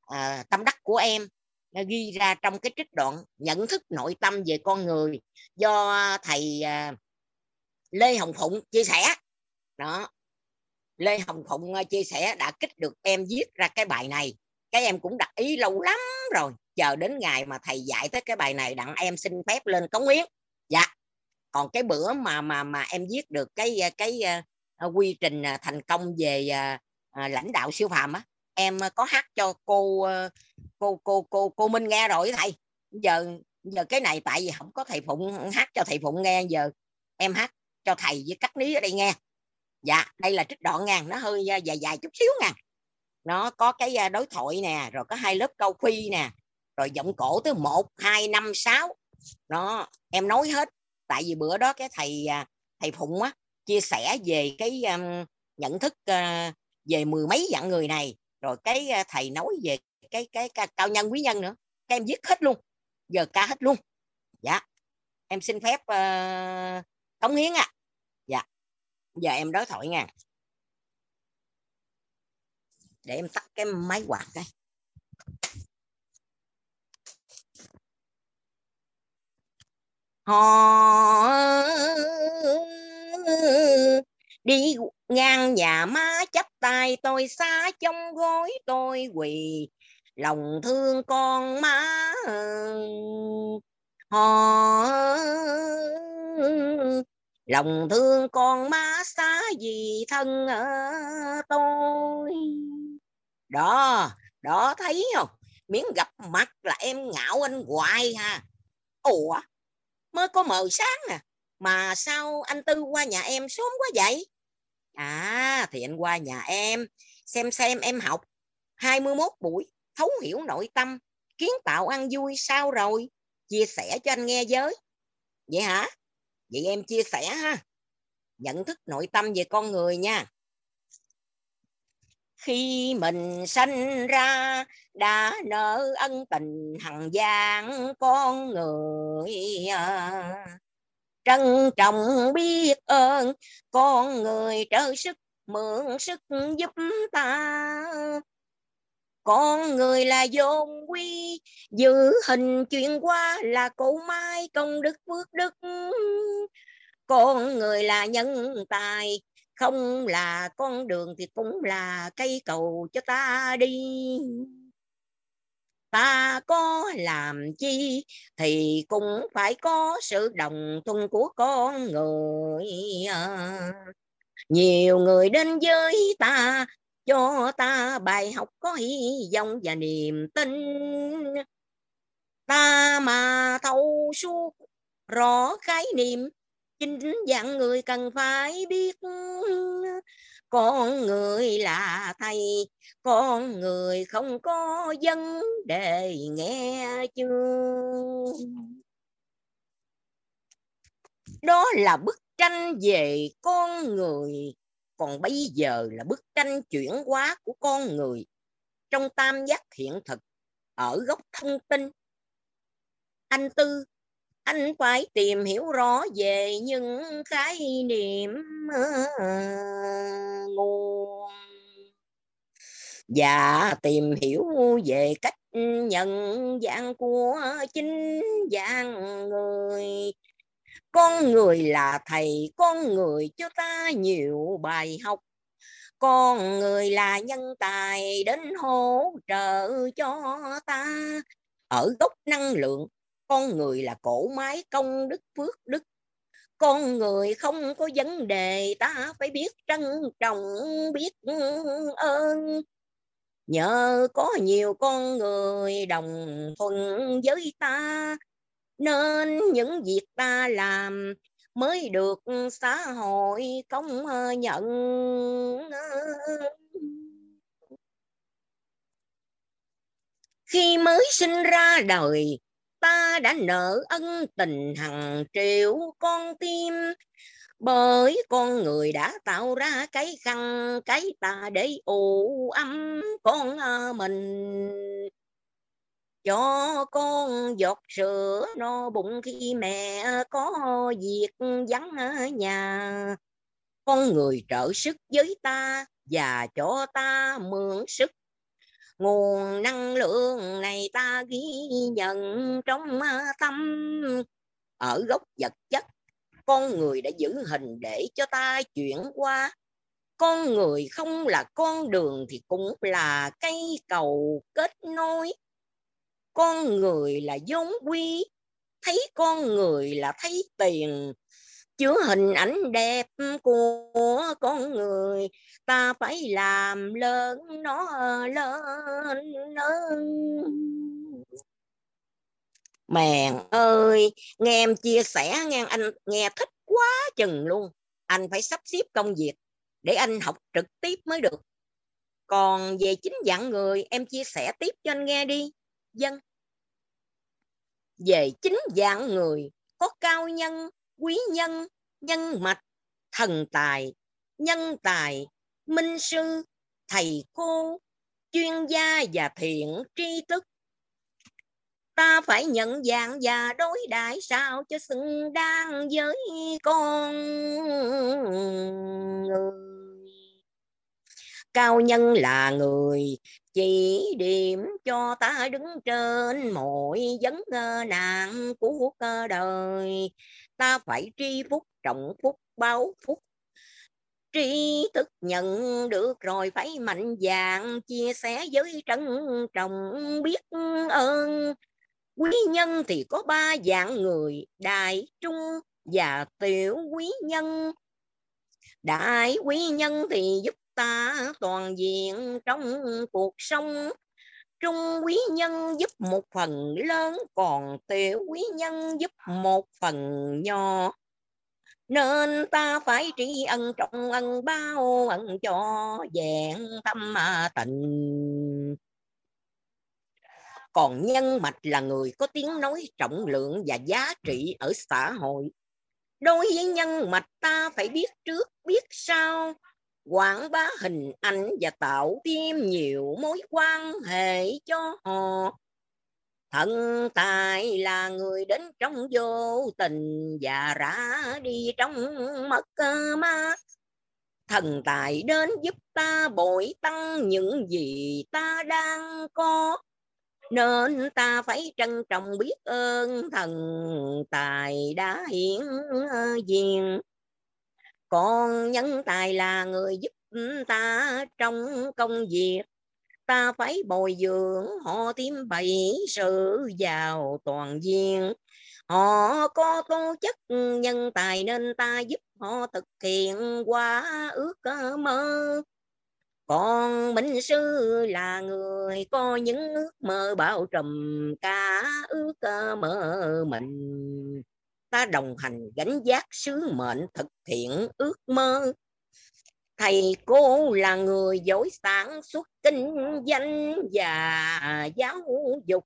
à, tâm đắc của em. Nó ghi ra trong cái trích đoạn nhận thức nội tâm về con người do thầy à, Lê Hồng Phụng chia sẻ. Đó. Lê Hồng Phụng chia sẻ đã kích được em viết ra cái bài này. Cái em cũng đặt ý lâu lắm rồi. Chờ đến ngày mà thầy dạy tới cái bài này đặng em xin phép lên cống hiến. Dạ còn cái bữa mà mà mà em viết được cái ờ, cái uh, quy trình thành công về uh, lãnh đạo siêu phàm á em có hát cho cô uh, cô cô cô cô Minh nghe rồi thầy. Giờ giờ cái này tại vì không có thầy Phụng hát cho thầy Phụng nghe giờ em hát cho thầy với các ní ở đây nghe. Dạ đây là trích đoạn ngàn nó hơi dài dài chút xíu nha nó có cái đối thoại nè rồi có hai lớp câu phi nè rồi giọng cổ tới một hai năm sáu. Nó em nói hết tại vì bữa đó cái thầy à, thầy phụng á chia sẻ về cái um, nhận thức uh, về mười mấy dạng người này. Rồi cái uh, thầy nói về cái cái, cái cao nhân quý nhân nữa. Các em viết hết luôn. Giờ ca hết luôn. Dạ. Em xin phép uh, cống hiến ạ. À. dạ. Giờ em đối thoại nha. Để em tắt cái máy quạt đây họ đi ngang nhà má chấp tay, tôi xa trong gối tôi quỳ, lòng thương con má. Họ lòng thương con má xá gì thân ở tôi? Đó đó thấy không? Miếng gặp mặt là em ngạo anh hoài ha ủa? Mới có mờ sáng à. Mà sao anh tư qua nhà em sớm quá vậy? À thì anh qua nhà em, xem xem em học. 21 buổi, thấu hiểu nội tâm, kiến tạo ăn vui sao rồi? Chia sẻ cho anh nghe giới vậy hả? Vậy em chia sẻ ha. Nhận thức nội tâm về con người nha khi mình sanh ra, đã nợ ân tình hằng gian con người. Trân trọng biết ơn, con người trợ sức, mượn sức giúp ta. Con người là vốn quy, giữ hình chuyển qua là cổ mai công đức phước đức. Con người là nhân tài không là con đường thì cũng là cây cầu cho ta đi. Ta có làm chi thì cũng phải có sự đồng thuận của con người. Nhiều người đến với ta, cho ta bài học có hy vọng và niềm tin. Ta mà thấu suốt rõ khái niệm chính dạng người cần phải biết, con người là thầy, con người không có vấn đề, nghe chưa? Đó là bức tranh về con người. Còn bây giờ là bức tranh chuyển hóa của con người. Trong tam giác hiện thực, ở góc thông tin, anh tư anh phải tìm hiểu rõ về những khái niệm ờ, nguồn. Và tìm hiểu về cách nhận dạng của chính dạng người. Con người là thầy, con người cho ta nhiều bài học. Con người là nhân tài đến hỗ trợ cho ta. Ở gốc năng lượng con người là cổ máy công đức phước đức. Con người không có vấn đề, ta phải biết trân trọng, biết ơn. Nhờ có nhiều con người đồng thuận với ta, nên những việc ta làm mới được xã hội công nhận. Khi mới sinh ra đời ta đã nợ ân tình hằng triệu con tim. Bởi con người đã tạo ra cái khăn cái ta để ủ ấm con mình. Cho con giọt sữa no bụng khi mẹ có việc vắng ở nhà. Con người trợ sức với ta và cho ta mượn sức nguồn năng lượng này ta ghi nhận trong à, tâm. Ở gốc vật chất, con người đã giữ hình để cho ta chuyển qua. Con người không là con đường thì cũng là cây cầu kết nối. Con người là vốn quý thấy con người là thấy tiền chứa hình ảnh đẹp của con người. Ta phải làm lớn nó, lớn lớn mèn ơi, nghe em chia sẻ, nghe anh, nghe thích quá chừng luôn. Anh phải sắp xếp công việc để anh học trực tiếp mới được. Còn về chính dạng người, em chia sẻ tiếp cho anh nghe đi. Dân về chính dạng người, có cao nhân quý nhân nhân mạch, thần tài, nhân tài, minh sư thầy cô, chuyên gia và thiện tri thức. Ta phải nhận dạng và đối đãi sao cho xứng đáng với con người. Cao nhân là người chỉ điểm cho ta đứng trên mọi vấn ờ, nạn của cuộc ờ, đời ta phải tri phúc, trọng phúc, báo phúc. Tri thức nhận được rồi phải mạnh dạn chia sẻ với trân trọng biết ơn. Quý nhân thì có ba dạng người, đại, trung và tiểu quý nhân. Đại quý nhân thì giúp ta toàn diện trong cuộc sống trung quý nhân giúp một phần lớn, còn tiểu quý nhân giúp một phần nhỏ. Nên ta phải tri ân, trọng ân, bao ân cho vẹn tâm mà tình còn nhân mạch là người có tiếng nói trọng lượng và giá trị ở xã hội. Đối với nhân mạch, ta phải biết trước, biết sau quảng bá hình ảnh và tạo thêm nhiều mối quan hệ cho họ Thần tài là người đến trong vô tình và ra đi trong mất ờ, mát. Thần tài đến giúp ta bội tăng những gì ta đang có. Nên ta phải trân trọng biết ơn thần tài đã hiển ờ, diện. Còn nhân tài là người giúp ừ, ta trong công việc. Ta phải bồi dưỡng, họ thêm bảy sự giàu toàn diện. Họ có tố chất ừ, nhân tài nên ta giúp họ thực hiện qua ước ờ, mơ. Còn minh sư là người có những ước mơ bao trùm cả ước ờ, mơ mình ta đồng hành gánh giác sứ mệnh thực hiện ước mơ. Thầy cô là người giỏi sản xuất kinh doanh và giáo dục.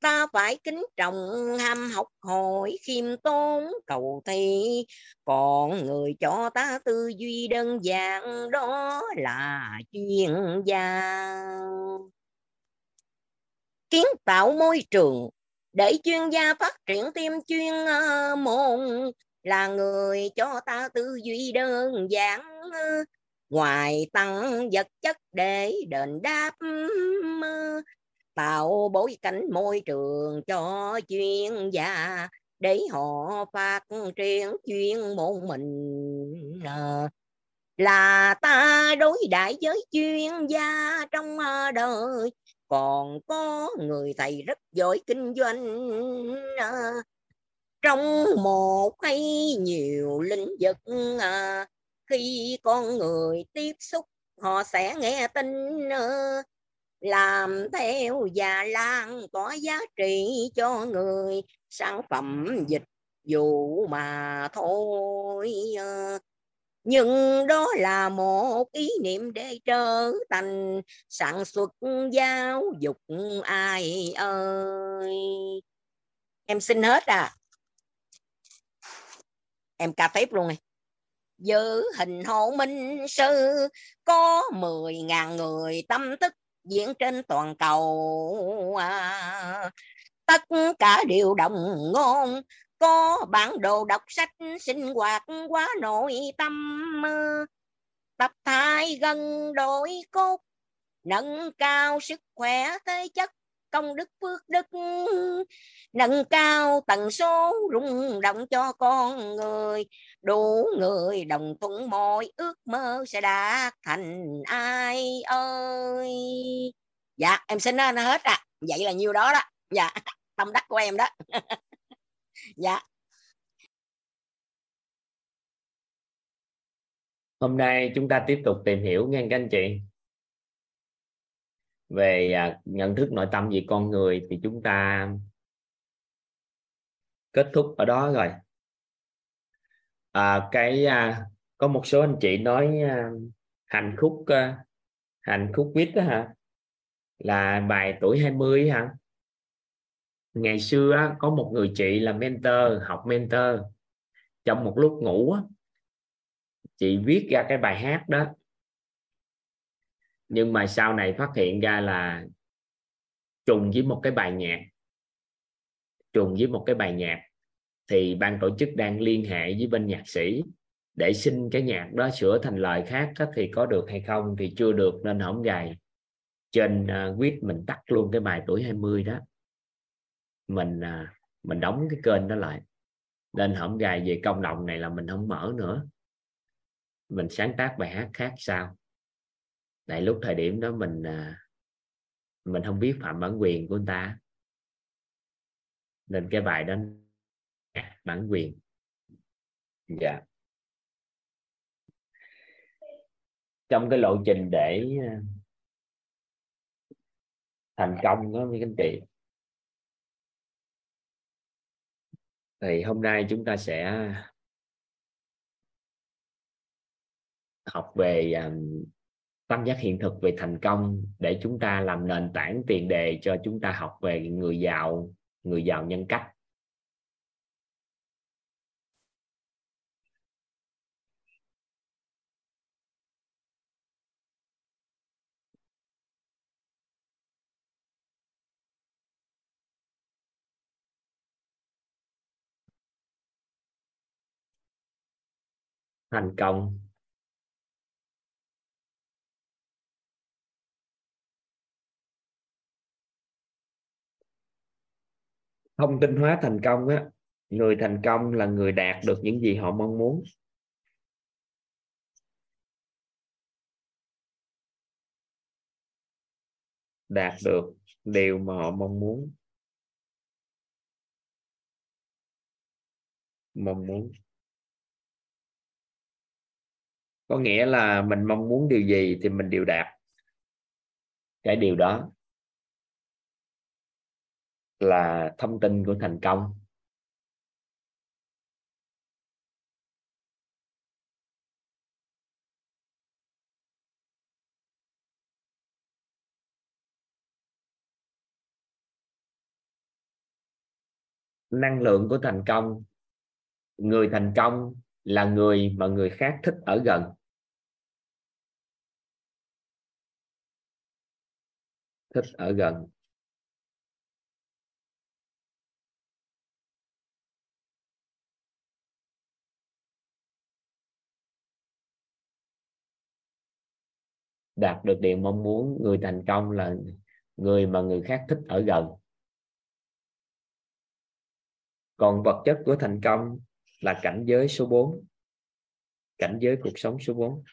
Ta phải kính trọng ham học hỏi khiêm tốn. Cầu thi còn người cho ta tư duy đơn giản, đó là chuyên gia. Kiến tạo môi trường để chuyên gia phát triển tim chuyên ờ, môn là người cho ta tư duy đơn giản ờ, ngoài tăng vật chất để đền đáp ờ, tạo bối cảnh môi trường cho chuyên gia để họ phát triển chuyên môn mình là ta đối đại với chuyên gia trong đời còn có người thầy rất giỏi kinh doanh à, trong một hay nhiều lĩnh vực à, khi con người tiếp xúc, họ sẽ nghe tin à, làm theo và lan có giá trị cho người sản phẩm dịch vụ mà thôi nhưng đó là một ý niệm để trở thành sản xuất, giáo dục ai ơi. Em xin hết à. Em ca tiếp luôn này. Giữ hình hộ minh sư, có 10 ngàn người tâm thức diễn trên toàn cầu à. tất cả đều đồng ngôn có bản đồ đọc sách sinh hoạt quá nội tâm. Tập thai gần đổi cốt, nâng cao sức khỏe thể chất, công đức phước đức. Nâng cao tần số rung động cho con người, đủ người đồng thuận mọi ước mơ sẽ đạt thành ai ơi. Dạ em xin hết à. Vậy là nhiêu đó đó. Dạ tâm đắc của em đó. *laughs* dạ. Hôm nay chúng ta tiếp tục tìm hiểu nghe các anh chị. Về à, nhận thức nội tâm về con người thì chúng ta kết thúc ở đó rồi. À, cái à, có một số anh chị nói à, hạnh khúc à, hạnh khúc viết đó hả? Là bài tuổi 20 hả? Ngày xưa có một người chị là mentor học mentor. Trong một lúc ngủ chị viết ra cái bài hát đó. Nhưng mà sau này phát hiện ra là trùng với một cái bài nhạc. Trùng với một cái bài nhạc. Thì ban tổ chức đang liên hệ với bên nhạc sĩ để xin cái nhạc đó sửa thành lời khác thì có được hay không thì chưa được nên không gài. Trên uh, mình tắt luôn cái bài tuổi 20 đó mình à, mình đóng cái kênh đó lại. Nên không gài về công đồng này là mình không mở nữa. Mình sáng tác bài hát khác sao? Tại lúc thời điểm đó mình à, mình không biết phạm bản quyền của người ta. Nên cái bài đó bản quyền. Dạ. Yeah. trong cái lộ trình để à, thành công đó mấy anh chị. Thì hôm nay chúng ta sẽ học về um, tâm giác hiện thực về thành công để chúng ta làm nền tảng tiền đề cho chúng ta học về người giàu người giàu nhân cách. Thành công. Thông tin hóa thành công á, người thành công là người đạt được những gì họ mong muốn. Đạt được điều mà họ mong muốn. Mong muốn. Có nghĩa là mình mong muốn điều gì thì mình đều đạt cái điều đó. Là thông tin của thành công. Năng lượng của thành công. Người thành công là người mà người khác thích ở gần. Thích ở gần. Đạt được điều mong muốn, người thành công là người mà người khác thích ở gần. Còn vật chất của thành công là cảnh giới số 4 cảnh giới cuộc sống số 4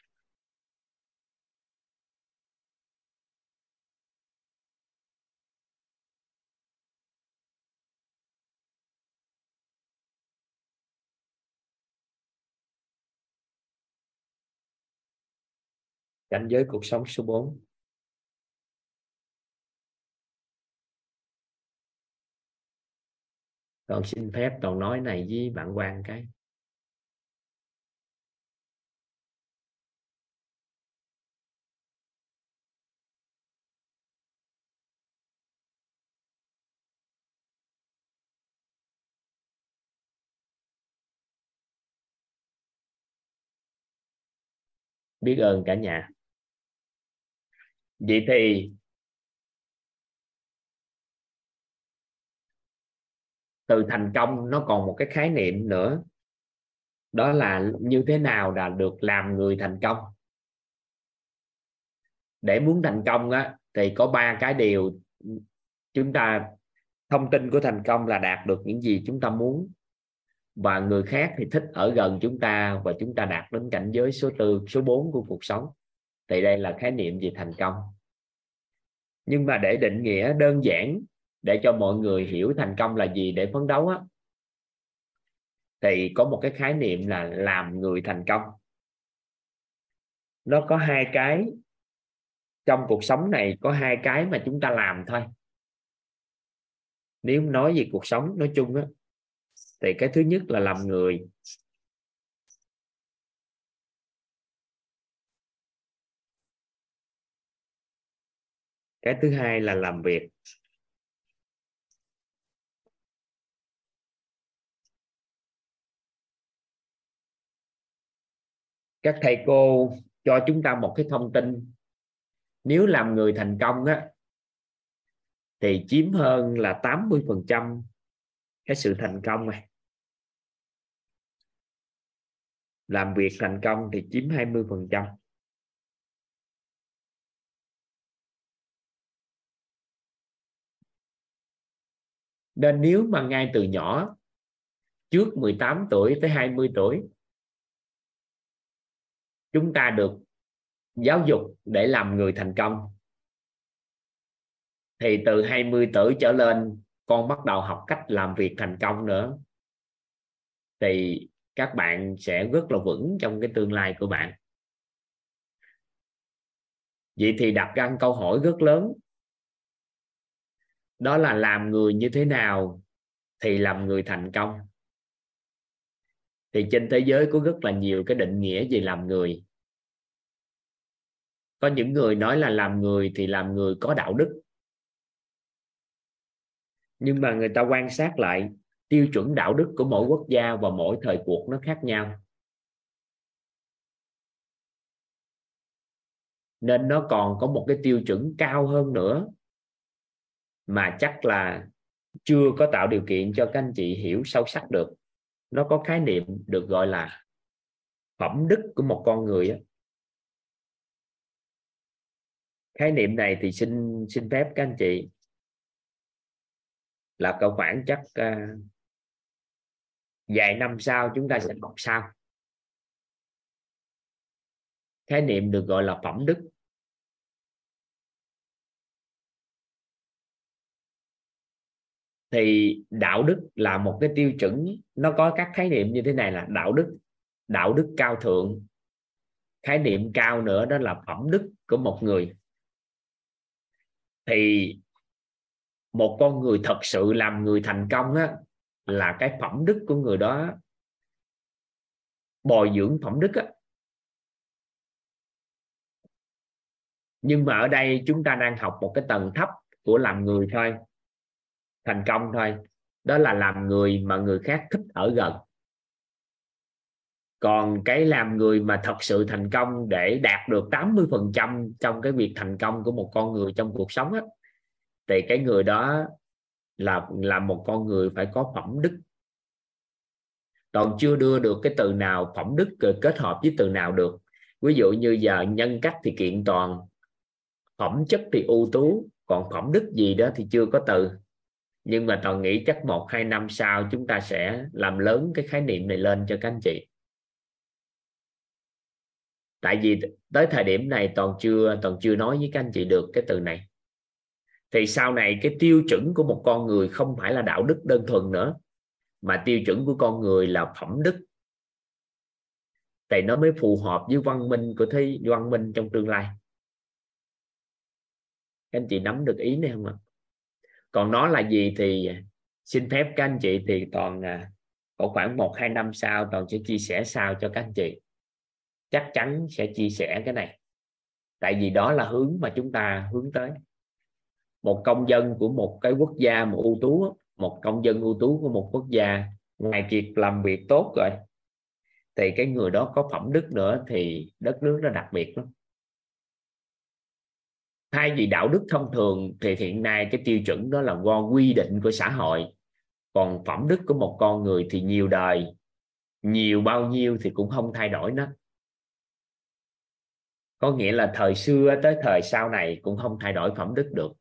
cảnh giới cuộc sống số 4 còn xin phép toàn nói này với bạn quan cái. Biết ơn cả nhà vậy thì từ thành công nó còn một cái khái niệm nữa. Đó là như thế nào là được làm người thành công? Để muốn thành công á, thì có ba cái điều chúng ta, thông tin của thành công là đạt được những gì chúng ta muốn. Và người khác thì thích ở gần chúng ta và chúng ta đạt đến cảnh giới số tư, số 4 của cuộc sống thì đây là khái niệm về thành công. Nhưng mà để định nghĩa đơn giản, để cho mọi người hiểu thành công là gì để phấn đấu á, thì có một cái khái niệm là làm người thành công. Nó có hai cái, trong cuộc sống này có hai cái mà chúng ta làm thôi. Nếu nói về cuộc sống nói chung á, thì cái thứ nhất là làm người cái thứ hai là làm việc. Các thầy cô cho chúng ta một cái thông tin. Nếu làm người thành công á, thì chiếm hơn là 80 phần trăm cái sự thành công này. Làm việc thành công thì chiếm 20 phần trăm. Nên nếu mà ngay từ nhỏ, trước 18 tuổi tới 20 tuổi, chúng ta được giáo dục để làm người thành công, thì từ 20 tuổi trở lên, con bắt đầu học cách làm việc thành công nữa. Thì các bạn sẽ rất là vững trong cái tương lai của bạn. Vậy thì đặt ra câu hỏi rất lớn đó là làm người như thế nào thì làm người thành công. Thì trên thế giới có rất là nhiều cái định nghĩa về làm người. Có những người nói là làm người thì làm người có đạo đức. Nhưng mà người ta quan sát lại, tiêu chuẩn đạo đức của mỗi quốc gia và mỗi thời cuộc nó khác nhau. Nên nó còn có một cái tiêu chuẩn cao hơn nữa mà chắc là chưa có tạo điều kiện cho các anh chị hiểu sâu sắc được. Nó có khái niệm được gọi là phẩm đức của một con người khái niệm này thì xin xin phép các anh chị. Là cỡ khoảng chắc uh, vài năm sau chúng ta sẽ học sau khái niệm được gọi là phẩm đức. Thì đạo đức là một cái tiêu chuẩn nó có các khái niệm như thế này là đạo đức đạo đức cao thượng. Khái niệm cao nữa đó là phẩm đức của một người. Thì một con người thật sự làm người thành công á, là cái phẩm đức của người đó bồi dưỡng phẩm đức á. nhưng mà ở đây chúng ta đang học một cái tầng thấp của làm người thôi thành công thôi. Đó là làm người mà người khác thích ở gần. Còn cái làm người mà thật sự thành công để đạt được 80 phần trăm trong cái việc thành công của một con người trong cuộc sống á, thì cái người đó là là một con người phải có phẩm đức. Còn chưa đưa được cái từ nào phẩm đức kết hợp với từ nào được. Ví dụ như giờ nhân cách thì kiện toàn phẩm chất thì ưu tú còn phẩm đức gì đó thì chưa có từ nhưng mà toàn nghĩ chắc một, hai năm sau chúng ta sẽ làm lớn cái khái niệm này lên cho các anh chị. Tại vì tới thời điểm này toàn chưa toàn chưa nói với các anh chị được cái từ này. Thì sau này cái tiêu chuẩn của một con người không phải là đạo đức đơn thuần nữa, mà tiêu chuẩn của con người là phẩm đức. Thì nó mới phù hợp với văn minh của thế, văn minh trong tương lai. Các anh chị nắm được ý này không ạ? Còn nó là gì thì à, xin phép các anh chị thì toàn à, có khoảng một, hai năm sau toàn sẽ chia sẻ sao cho các anh chị. Chắc chắn sẽ chia sẻ cái này. Tại vì đó là hướng mà chúng ta hướng tới. Một công dân của một cái quốc gia một ưu tú một công dân ưu tú của một quốc gia, ngoài việc làm việc tốt rồi, thì cái người đó có phẩm đức nữa thì đất nước nó đặc biệt lắm thay vì đạo đức thông thường thì hiện nay cái tiêu chuẩn đó là do quy định của xã hội. Còn phẩm đức của một con người thì nhiều đời, nhiều bao nhiêu thì cũng không thay đổi nó. Có nghĩa là thời xưa tới thời sau này cũng không thay đổi phẩm đức được.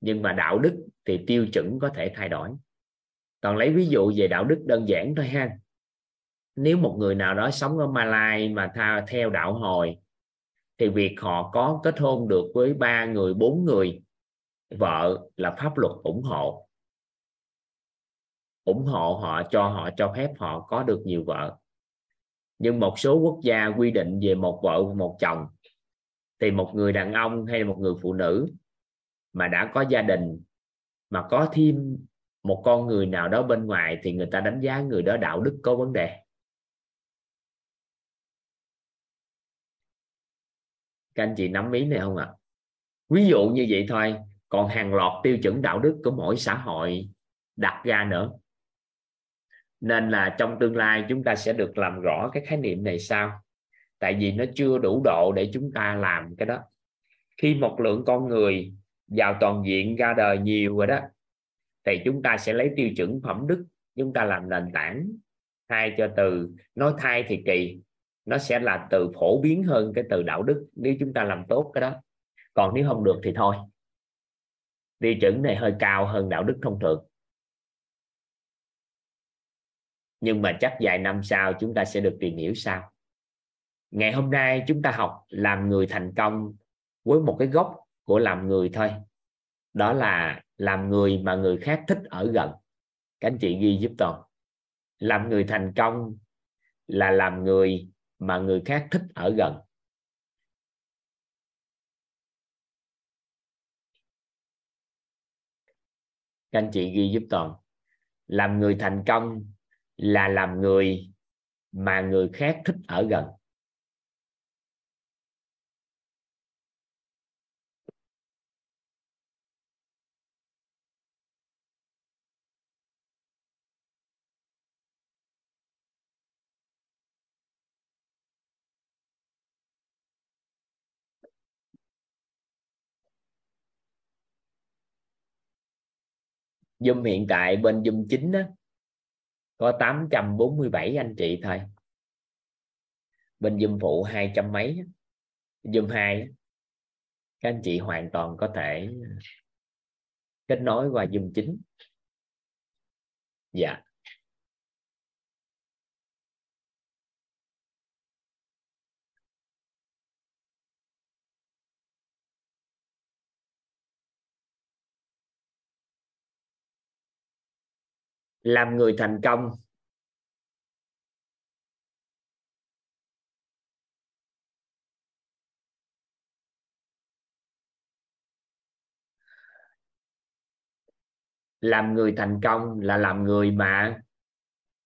Nhưng mà đạo đức thì tiêu chuẩn có thể thay đổi. Còn lấy ví dụ về đạo đức đơn giản thôi ha. Nếu một người nào đó sống ở Malai mà theo đạo hồi thì việc họ có kết hôn được với ba người, bốn người, vợ là pháp luật ủng hộ. Ủng hộ họ, cho họ, cho phép họ có được nhiều vợ. Nhưng một số quốc gia quy định về một vợ một chồng. Thì một người đàn ông hay một người phụ nữ mà đã có gia đình, mà có thêm một con người nào đó bên ngoài thì người ta đánh giá người đó đạo đức có vấn đề. Các anh chị nắm ý này không ạ? Ví dụ như vậy thôi, còn hàng loạt tiêu chuẩn đạo đức của mỗi xã hội đặt ra nữa. Nên là trong tương lai chúng ta sẽ được làm rõ cái khái niệm này sao? Tại vì nó chưa đủ độ để chúng ta làm cái đó. Khi một lượng con người vào toàn diện ra đời nhiều rồi đó, thì chúng ta sẽ lấy tiêu chuẩn phẩm đức, chúng ta làm nền tảng, thay cho từ, nói thay thì kỳ nó sẽ là từ phổ biến hơn cái từ đạo đức nếu chúng ta làm tốt cái đó. Còn nếu không được thì thôi. Tiêu chuẩn này hơi cao hơn đạo đức thông thường. Nhưng mà chắc vài năm sau chúng ta sẽ được tìm hiểu sao. Ngày hôm nay chúng ta học làm người thành công với một cái gốc của làm người thôi. Đó là làm người mà người khác thích ở gần. Các anh chị ghi giúp toàn làm người thành công là làm người mà người khác thích ở gần. Các anh chị ghi giúp toàn. Làm người thành công là làm người mà người khác thích ở gần. Zoom hiện tại bên Zoom chính đó, có 847 anh chị thôi. Bên Zoom phụ hai trăm mấy Zoom hai các anh chị hoàn toàn có thể ờ, kết nối qua Zoom chính. Dạ. yeah. Làm người thành công. Làm người thành công là làm người mà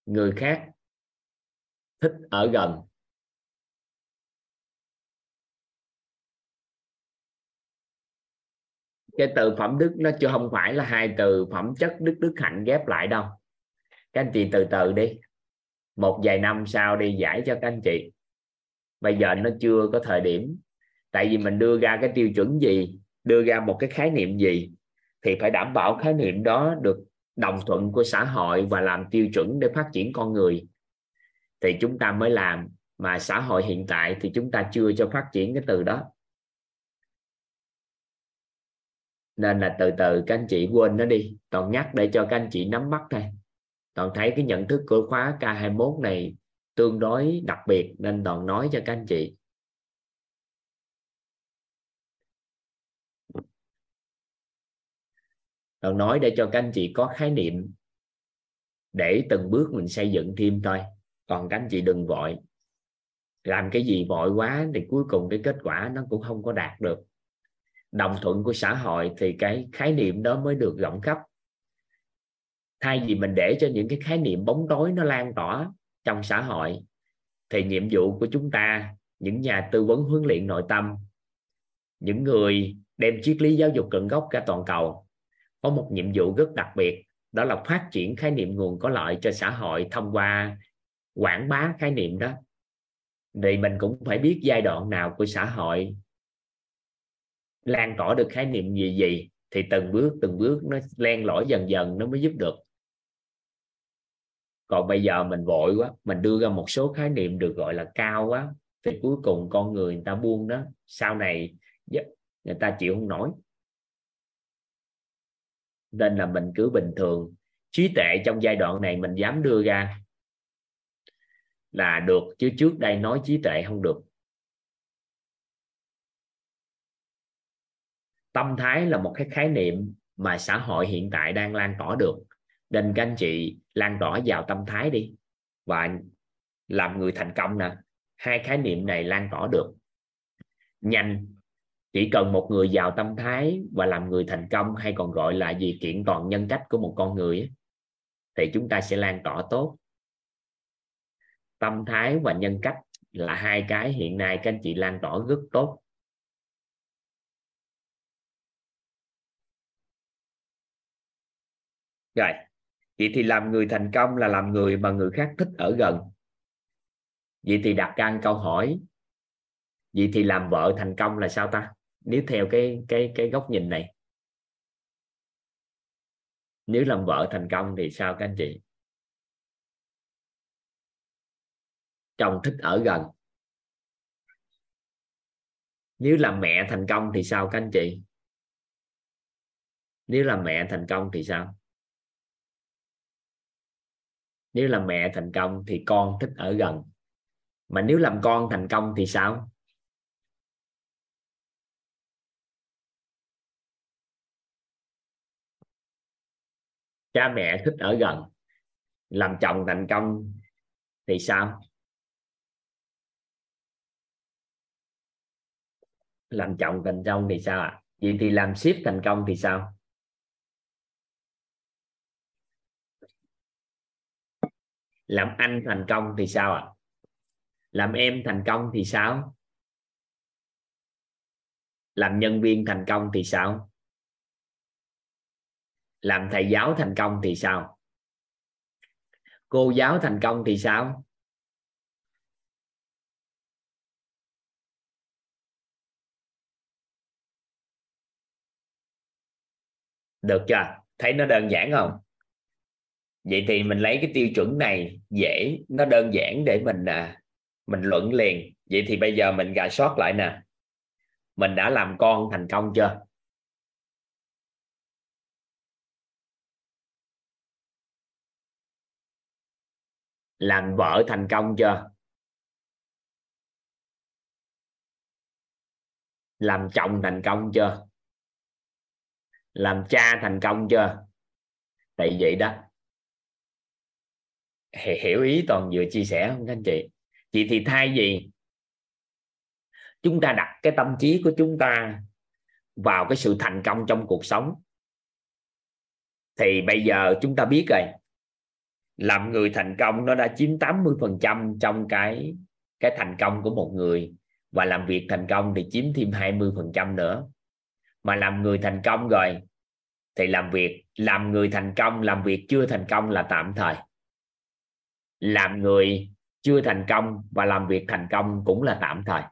người khác thích ở gần. Cái từ phẩm đức nó chưa không phải là hai từ phẩm chất đức đức hạnh ghép lại đâu các anh chị từ từ đi. Một vài năm sau đi giải cho các anh chị. Bây giờ nó chưa có thời điểm. Tại vì mình đưa ra cái tiêu chuẩn gì, đưa ra một cái khái niệm gì, thì phải đảm bảo khái niệm đó được đồng thuận của xã hội và làm tiêu chuẩn để phát triển con người. Thì chúng ta mới làm. Mà xã hội hiện tại thì chúng ta chưa cho phát triển cái từ đó. Nên là từ từ các anh chị quên nó đi. Toàn nhắc để cho các anh chị nắm bắt thôi toàn thấy cái nhận thức của khóa K21 này tương đối đặc biệt, nên toàn nói cho các anh chị. Toàn nói để cho các anh chị có khái niệm để từng bước mình xây dựng thêm thôi. Còn các anh chị đừng vội. Làm cái gì vội quá thì cuối cùng cái kết quả nó cũng không có đạt được. Đồng thuận của xã hội thì cái khái niệm đó mới được rộng khắp thay vì mình để cho những cái khái niệm bóng tối nó lan tỏa trong xã hội, thì nhiệm vụ của chúng ta, những nhà tư vấn huấn luyện nội tâm, những người đem triết lý giáo dục cận gốc cả toàn cầu, có một nhiệm vụ rất đặc biệt, đó là phát triển khái niệm nguồn có lợi cho xã hội thông qua quảng bá khái niệm đó. Thì mình cũng phải biết giai đoạn nào của xã hội lan tỏa được khái niệm gì gì thì từng bước từng bước nó len lỏi dần dần nó mới giúp được. Còn bây giờ mình vội quá, mình đưa ra một số khái niệm được gọi là cao quá, thì cuối cùng con người người ta buông đó. Sau này dạ, người ta chịu không nổi. Nên là mình cứ bình thường, trí tệ trong giai đoạn này mình dám đưa ra là được, chứ trước đây nói trí tệ không được. Tâm thái là một cái khái niệm mà xã hội hiện tại đang lan tỏa được. Nên các anh chị lan tỏa vào tâm thái đi. Và làm người thành công nè, hai khái niệm này lan tỏa được. Nhanh, chỉ cần một người vào tâm thái và làm người thành công, hay còn gọi là gì, kiện toàn nhân cách của một con người thì chúng ta sẽ lan tỏa tốt. Tâm thái và nhân cách là hai cái hiện nay các anh chị lan tỏa rất tốt. Rồi, vậy thì làm người thành công là làm người mà người khác thích ở gần. Vậy thì đặt ra câu hỏi, vậy thì làm vợ thành công là sao ta? Nếu theo cái cái cái góc nhìn này. Nếu làm vợ thành công thì sao các anh chị? Chồng thích ở gần. Nếu làm mẹ thành công thì sao các anh chị? Nếu làm mẹ thành công thì sao? Nếu làm mẹ thành công thì con thích ở gần. Mà nếu làm con thành công thì sao? Cha mẹ thích ở gần. Làm chồng thành công thì sao? Làm chồng thành công thì sao ạ? À? vậy thì làm ship thành công thì sao? Làm anh thành công thì sao ạ? À? làm em thành công thì sao? Làm nhân viên thành công thì sao? Làm thầy giáo thành công thì sao? Cô giáo thành công thì sao? Được chưa? Thấy nó đơn giản không? Vậy thì mình lấy cái tiêu chuẩn này dễ nó đơn giản để mình à, mình luận liền. Vậy thì bây giờ mình gà sót lại nè. Mình đã làm con thành công chưa? Làm vợ thành công chưa? Làm chồng thành công chưa? Làm cha thành công chưa? Tại vậy đó hiểu ý toàn vừa chia sẻ không các anh chị? Chị thì thay vì chúng ta đặt cái tâm trí của chúng ta vào cái sự thành công trong cuộc sống, thì bây giờ chúng ta biết rồi, làm người thành công nó đã chiếm 80 phần trăm trong cái cái thành công của một người, và làm việc thành công thì chiếm thêm 20 phần trăm nữa. Mà làm người thành công rồi thì làm việc, làm người thành công, làm việc chưa thành công là tạm thời làm người chưa thành công và làm việc thành công cũng là tạm thời.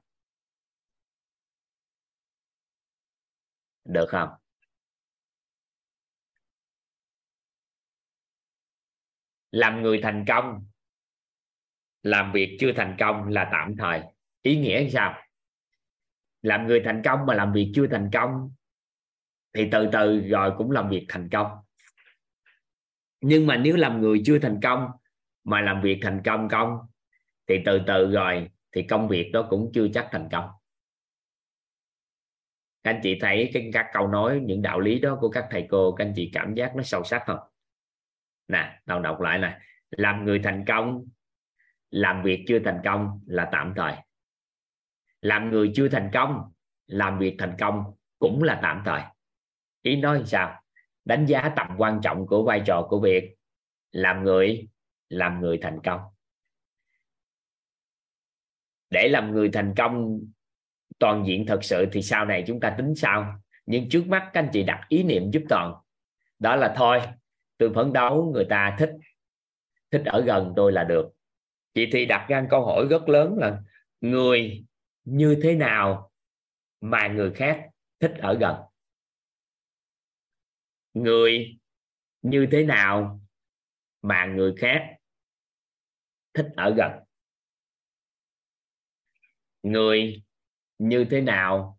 Được không? Làm người thành công, làm việc chưa thành công là tạm thời. Ý nghĩa sao? Làm người thành công mà làm việc chưa thành công thì từ từ rồi cũng làm việc thành công. Nhưng mà nếu làm người chưa thành công mà làm việc thành công công thì từ từ rồi, thì công việc đó cũng chưa chắc thành công. Các anh chị thấy cái các câu nói, những đạo lý đó của các thầy cô, các anh chị cảm giác nó sâu sắc không? Nè, đầu đọc lại nè làm người thành công, làm việc chưa thành công là tạm thời. Làm người chưa thành công, làm việc thành công cũng là tạm thời. Ý nói sao? Đánh giá tầm quan trọng của vai trò của việc làm người làm người thành công. Để làm người thành công toàn diện thật sự thì sau này chúng ta tính sao nhưng trước mắt các anh chị đặt ý niệm giúp toàn. Đó là thôi, tôi phấn đấu, người ta thích thích ở gần tôi là được. Chị thì đặt ra câu hỏi rất lớn là người như thế nào mà người khác thích ở gần? Người như thế nào mà người khác thích ở gần. Người như thế nào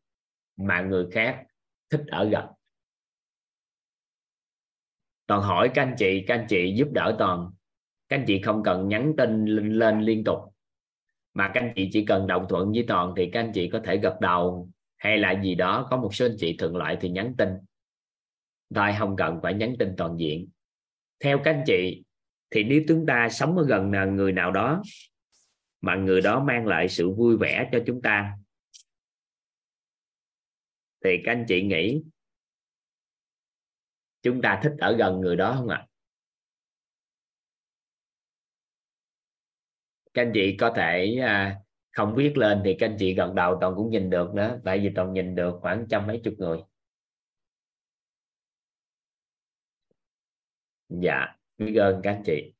mà người khác thích ở gần? Toàn hỏi các anh chị các anh chị giúp đỡ toàn. Các anh chị không cần nhắn tin lên, lên liên tục. Mà các anh chị chỉ cần đồng thuận với toàn thì các anh chị có thể gật đầu. Hay là gì đó có một số anh chị thuận lợi thì nhắn tin. Thôi không cần phải nhắn tin toàn diện. Theo các anh chị thì nếu chúng ta sống ở gần à, người nào đó mà người đó mang lại sự vui vẻ cho chúng ta thì các anh chị nghĩ chúng ta thích ở gần người đó không ạ? Các anh chị có thể à, không viết lên thì các anh chị gần đầu toàn cũng nhìn được đó tại vì toàn nhìn được khoảng trăm mấy chục người. Dạ biết ơn các anh chị.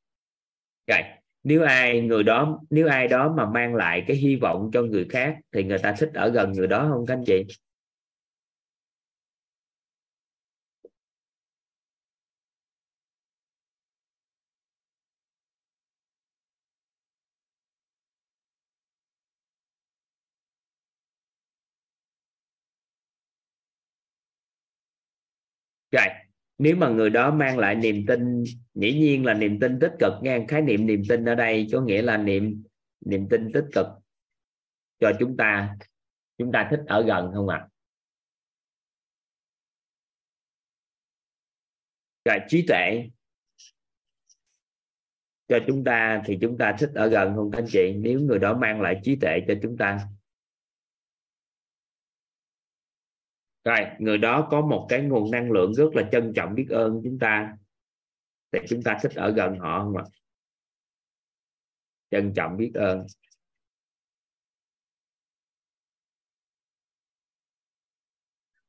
Rồi, nếu ai người đó, nếu ai đó mà mang lại cái hy vọng cho người khác thì người ta thích ở gần người đó không các anh chị? Nếu mà người đó mang lại niềm tin, dĩ nhiên là niềm tin tích cực nghe, khái niệm niềm tin ở đây có nghĩa là niềm niềm tin tích cực cho chúng ta. Chúng ta thích ở gần không ạ? À? rồi, trí tuệ. Cho chúng ta thì chúng ta thích ở gần không, các anh chị? Nếu người đó mang lại trí tuệ cho chúng ta. Rồi, người đó có một cái nguồn năng lượng rất là trân trọng biết ơn chúng ta. Thì chúng ta thích ở gần họ không ạ? Trân trọng biết ơn.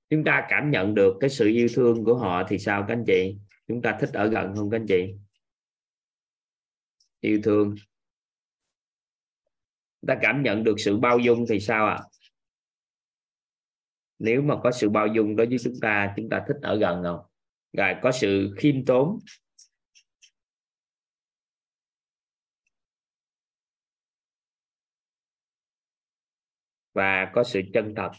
Chúng ta cảm nhận được cái sự yêu thương của họ thì sao các anh chị? Chúng ta thích ở gần không các anh chị? Yêu thương. Ta cảm nhận được sự bao dung thì sao ạ? à? Nếu mà có sự bao dung đối với chúng ta chúng ta thích ở gần không? Rồi, có sự khiêm tốn. Và có sự chân thật.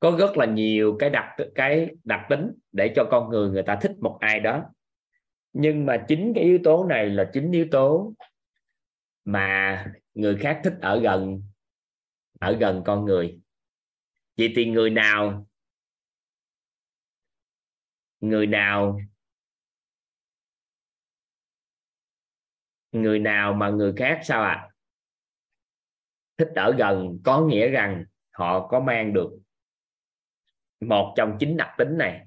Có rất là nhiều cái đặc cái đặc tính để cho con người người ta thích một ai đó nhưng mà chính cái yếu tố này là chính yếu tố mà người khác thích ở gần ở gần con người vậy thì người nào người nào người nào mà người khác sao ạ à? thích ở gần có nghĩa rằng họ có mang được một trong chín đặc tính này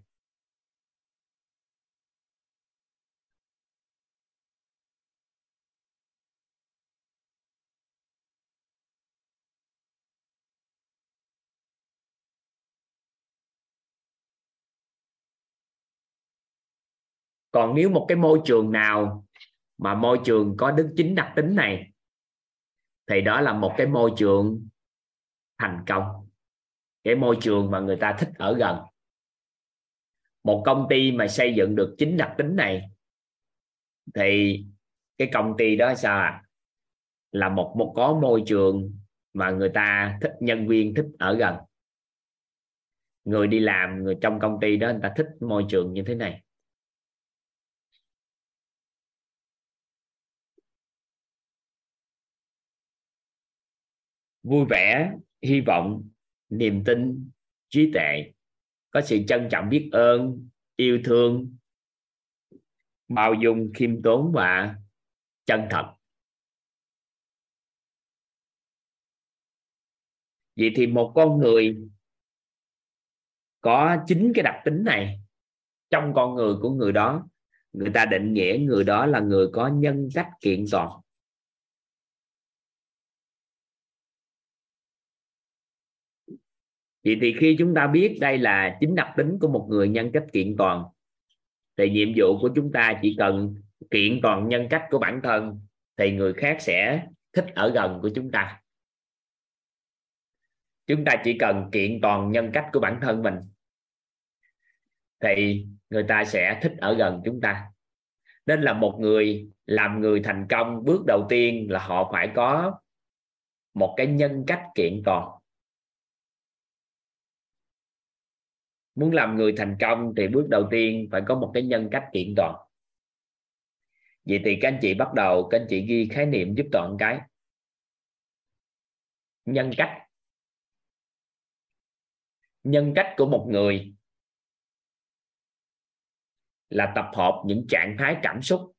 còn nếu một cái môi trường nào mà môi trường có đức chính đặc tính này, thì đó là một cái môi trường thành công. Cái môi trường mà người ta thích ở gần. Một công ty mà xây dựng được chính đặc tính này, thì cái công ty đó sao à? là một một có môi trường mà người ta thích, nhân viên thích ở gần. Người đi làm, người trong công ty đó, người ta thích môi trường như thế này. Vui vẻ, hy vọng, niềm tin, trí tuệ có sự trân trọng biết ơn, yêu thương, bao dung, khiêm tốn và chân thật. Vậy thì một con người có chính cái đặc tính này, trong con người của người đó, người ta định nghĩa người đó là người có nhân cách kiện toàn. Vậy thì khi chúng ta biết đây là chính đặc tính của một người nhân cách kiện toàn, thì nhiệm vụ của chúng ta chỉ cần kiện toàn nhân cách của bản thân, thì người khác sẽ thích ở gần của chúng ta. Chúng ta chỉ cần kiện toàn nhân cách của bản thân mình, thì người ta sẽ thích ở gần chúng ta. Nên là một người làm người thành công, bước đầu tiên là họ phải có một cái nhân cách kiện toàn. Muốn làm người thành công thì bước đầu tiên phải có một cái nhân cách kiện toàn. Vậy thì các anh chị bắt đầu, các anh chị ghi khái niệm giúp toàn cái. Nhân cách. Nhân cách của một người là tập hợp những trạng thái cảm xúc,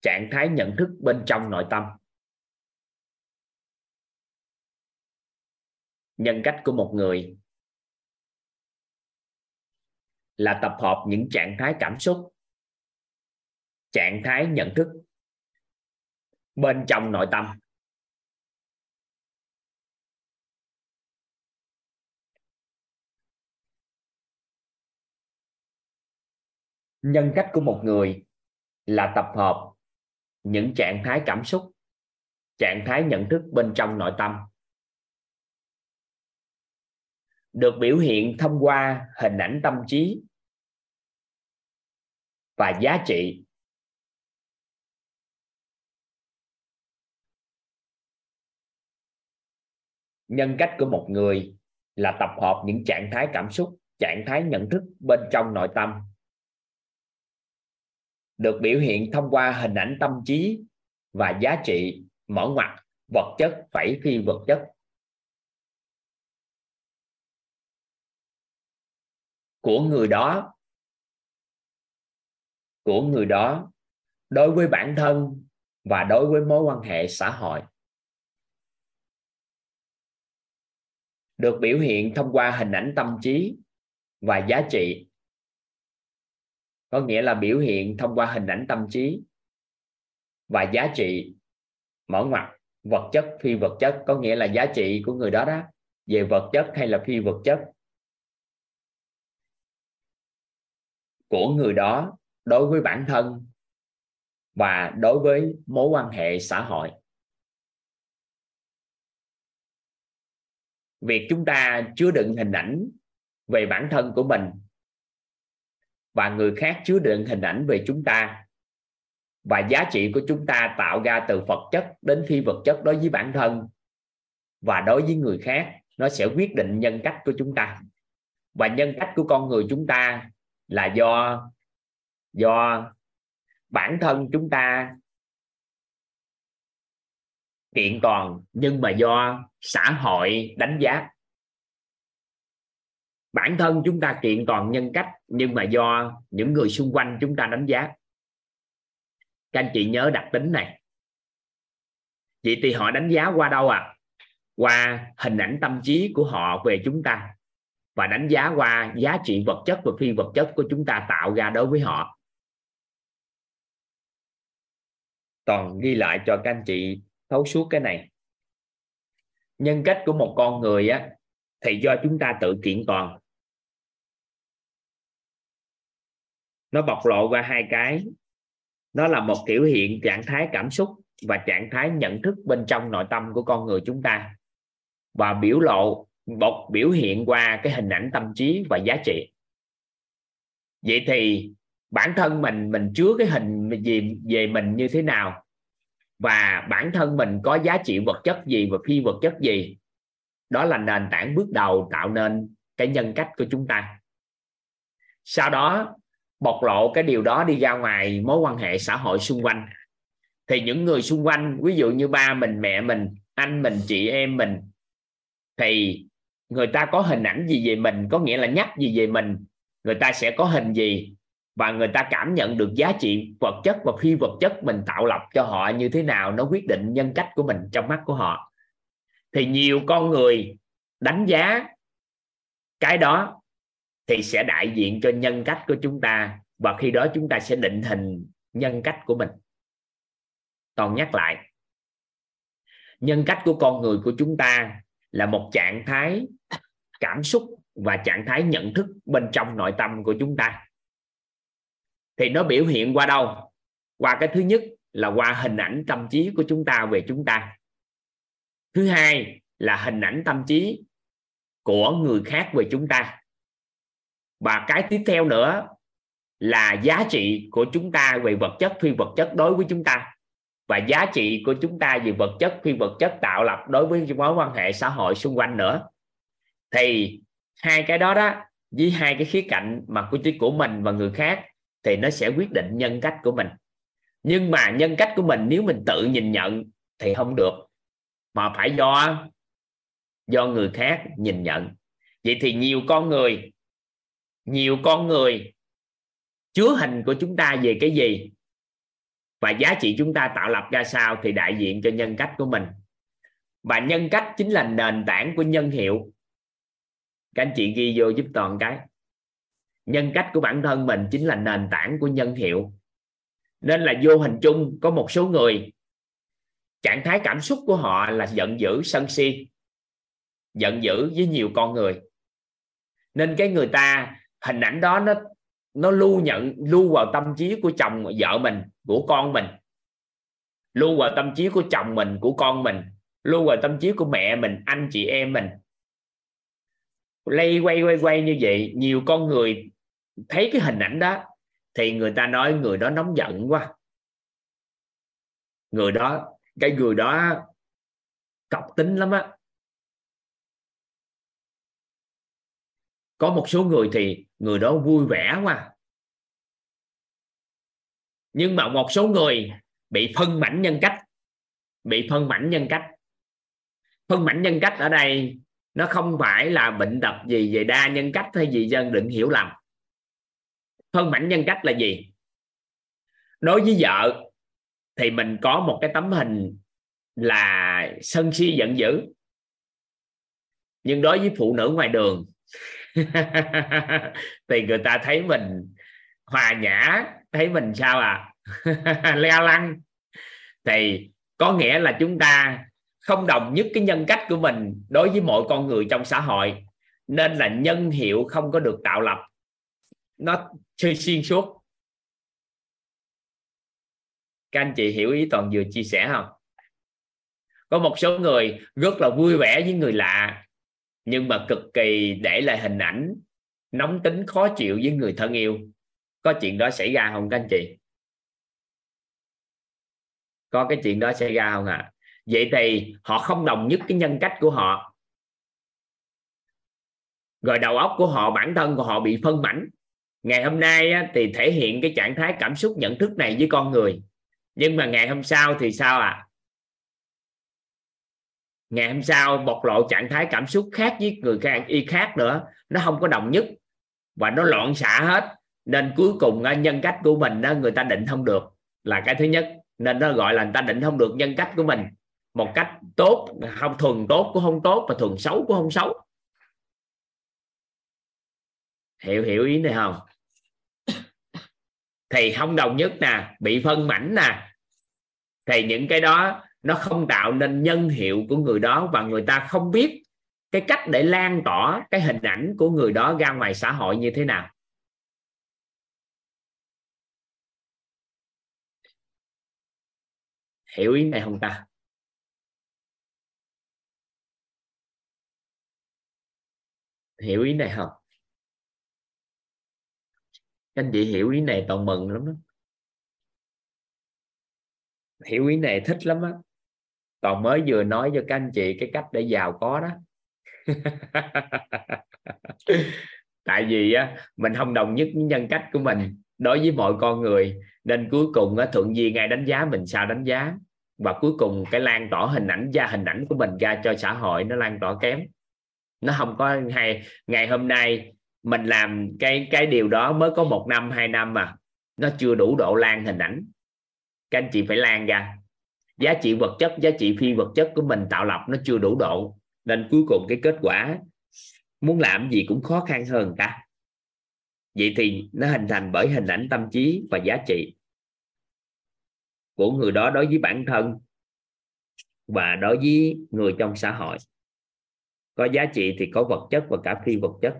trạng thái nhận thức bên trong nội tâm. Nhân cách của một người là tập hợp những trạng thái cảm xúc, trạng thái nhận thức bên trong nội tâm. Nhân cách của một người là tập hợp những trạng thái cảm xúc, trạng thái nhận thức bên trong nội tâm. Được biểu hiện thông qua hình ảnh tâm trí và giá trị. Nhân cách của một người là tập hợp những trạng thái cảm xúc, trạng thái nhận thức bên trong nội tâm. Được biểu hiện thông qua hình ảnh tâm trí và giá trị mở ngoặt vật chất, phải phi vật chất. Của người đó của người đó đối với bản thân và đối với mối quan hệ xã hội. Được biểu hiện thông qua hình ảnh tâm trí và giá trị. Có nghĩa là biểu hiện thông qua hình ảnh tâm trí và giá trị mở ngoặt vật chất, phi vật chất. Có nghĩa là giá trị của người đó đó, về vật chất hay là phi vật chất của người đó đối với bản thân và đối với mối quan hệ xã hội. Việc chúng ta chứa đựng hình ảnh về bản thân của mình và người khác chứa đựng hình ảnh về chúng ta và giá trị của chúng ta tạo ra từ vật chất đến phi vật chất đối với bản thân và đối với người khác, nó sẽ quyết định nhân cách của chúng ta. Và nhân cách của con người chúng ta là do do bản thân chúng ta kiện toàn, nhưng mà do xã hội đánh giá. Bản thân chúng ta kiện toàn nhân cách, nhưng mà do những người xung quanh chúng ta đánh giá. Các anh chị nhớ đặc tính này. Vậy thì họ đánh giá qua đâu à qua hình ảnh tâm trí của họ về chúng ta, và đánh giá qua giá trị vật chất và phi vật chất của chúng ta tạo ra đối với họ. Toàn ghi lại cho các anh chị thấu suốt cái này. Nhân cách của một con người á, thì do chúng ta tự kiện toàn. Nó bộc lộ qua hai cái. Nó là một biểu hiện trạng thái cảm xúc và trạng thái nhận thức bên trong nội tâm của con người chúng ta. Và biểu lộ, bộc, biểu hiện qua cái hình ảnh tâm trí và giá trị. Vậy thì bản thân mình mình chứa cái hình gì, về mình như thế nào? Và bản thân mình có giá trị vật chất gì và phi vật chất gì? Đó là nền tảng bước đầu tạo nên cái nhân cách của chúng ta. Sau đó, bộc lộ cái điều đó đi ra ngoài mối quan hệ xã hội xung quanh. Thì những người xung quanh, ví dụ như ba mình, mẹ mình, anh mình, chị em mình, thì người ta có hình ảnh gì về mình? Có nghĩa là nhắc gì về mình? Người ta sẽ có hình gì? Và người ta cảm nhận được giá trị vật chất và phi vật chất mình tạo lập cho họ như thế nào, nó quyết định nhân cách của mình trong mắt của họ. Thì nhiều con người đánh giá cái đó thì sẽ đại diện cho nhân cách của chúng ta, và khi đó chúng ta sẽ định hình nhân cách của mình. Toàn nhắc lại, nhân cách của con người của chúng ta là một trạng thái cảm xúc và trạng thái nhận thức bên trong nội tâm của chúng ta thì nó biểu hiện qua đâu? Qua cái thứ nhất là qua hình ảnh tâm trí của chúng ta về chúng ta. Thứ hai là hình ảnh tâm trí của người khác về chúng ta. Và cái tiếp theo nữa là giá trị của chúng ta về vật chất, phi vật chất đối với chúng ta. Và giá trị của chúng ta về vật chất, phi vật chất tạo lập đối với mối quan hệ xã hội xung quanh nữa. Thì hai cái đó đó, với hai cái khía cạnh mà của của mình và người khác thì nó sẽ quyết định nhân cách của mình. Nhưng mà nhân cách của mình nếu mình tự nhìn nhận thì không được. Mà phải do do người khác nhìn nhận. Vậy thì nhiều con người, nhiều con người chứa hình của chúng ta về cái gì? Và giá trị chúng ta tạo lập ra sao thì đại diện cho nhân cách của mình. Và nhân cách chính là nền tảng của nhân hiệu. Các anh chị ghi vô giúp toàn cái nhân cách của bản thân mình chính là nền tảng của nhân hiệu. Nên là vô hình chung có một số người, trạng thái cảm xúc của họ là giận dữ, sân si, giận dữ với nhiều con người. Nên cái người ta, hình ảnh đó nó nó lưu nhận, lưu vào tâm trí của chồng vợ mình, của con mình. Lưu vào tâm trí của chồng mình, của con mình. Lưu vào tâm trí của mẹ mình, anh chị em mình. Lây quay quay quay như vậy, nhiều con người thấy cái hình ảnh đó thì người ta nói người đó nóng giận quá. Người đó, cái người đó cọc tính lắm á. Có một số người thì người đó vui vẻ quá. Nhưng mà một số người bị phân mảnh nhân cách, bị phân mảnh nhân cách. Phân mảnh nhân cách ở đây nó không phải là bệnh tật gì về đa nhân cách hay gì dân định hiểu lầm phân mảnh nhân cách là gì? Đối với vợ thì mình có một cái tấm hình là sân si giận dữ. Nhưng đối với phụ nữ ngoài đường, *laughs* thì người ta thấy mình hòa nhã, thấy mình sao à? *laughs* Leo lăng. Thì có nghĩa là chúng ta không đồng nhất cái nhân cách của mình đối với mọi con người trong xã hội, nên là nhân hiệu không có được tạo lập nó chơi xuyên suốt các anh chị hiểu ý toàn vừa chia sẻ không? Có một số người rất là vui vẻ với người lạ, nhưng mà cực kỳ để lại hình ảnh, nóng tính, khó chịu với người thân yêu. Có chuyện đó xảy ra không các anh chị? Có cái chuyện đó xảy ra không ạ? À? vậy thì họ không đồng nhất cái nhân cách của họ. Rồi đầu óc của họ, bản thân của họ bị phân mảnh ngày hôm nay á, thì thể hiện cái trạng thái cảm xúc nhận thức này với con người. Nhưng mà ngày hôm sau thì sao ạ? À? ngày hôm sau bộc lộ trạng thái cảm xúc khác với người khác y khác nữa. Nó không có đồng nhất và nó loạn xạ hết. Nên cuối cùng nhân cách của mình đó người ta định không được là cái thứ nhất. Nên nó gọi là người ta định không được nhân cách của mình. Một cách tốt không thuần tốt cũng không tốt và thuần xấu cũng không xấu. Hiểu hiểu ý này không? Thì không đồng nhất nè, bị phân mảnh nè. Thì những cái đó nó không tạo nên nhân hiệu của người đó và người ta không biết cái cách để lan tỏa cái hình ảnh của người đó ra ngoài xã hội như thế nào. Hiểu ý này không ta? Hiểu ý này không? Anh chị hiểu ý này toàn mừng lắm đó. Hiểu ý này thích lắm á. Toàn mới vừa nói cho các anh chị cái cách để giàu có đó. *laughs* Tại vì á, mình không đồng nhất với nhân cách của mình đối với mọi con người. Nên cuối cùng á thuận duyên ai đánh giá mình sao đánh giá. Và cuối cùng cái lan tỏa hình ảnh ra hình ảnh của mình ra cho xã hội nó lan tỏa kém. Nó không có hay ngày hôm nay mình làm cái cái điều đó mới có một năm, hai năm mà nó chưa đủ độ lan hình ảnh. Các anh chị phải lan ra. Giá trị vật chất, giá trị phi vật chất của mình tạo lập nó chưa đủ độ. Nên cuối cùng cái kết quả, muốn làm gì cũng khó khăn hơn ta. Vậy thì nó hình thành bởi hình ảnh tâm trí và giá trị của người đó đối với bản thân và đối với người trong xã hội. Có giá trị thì có vật chất và cả phi vật chất.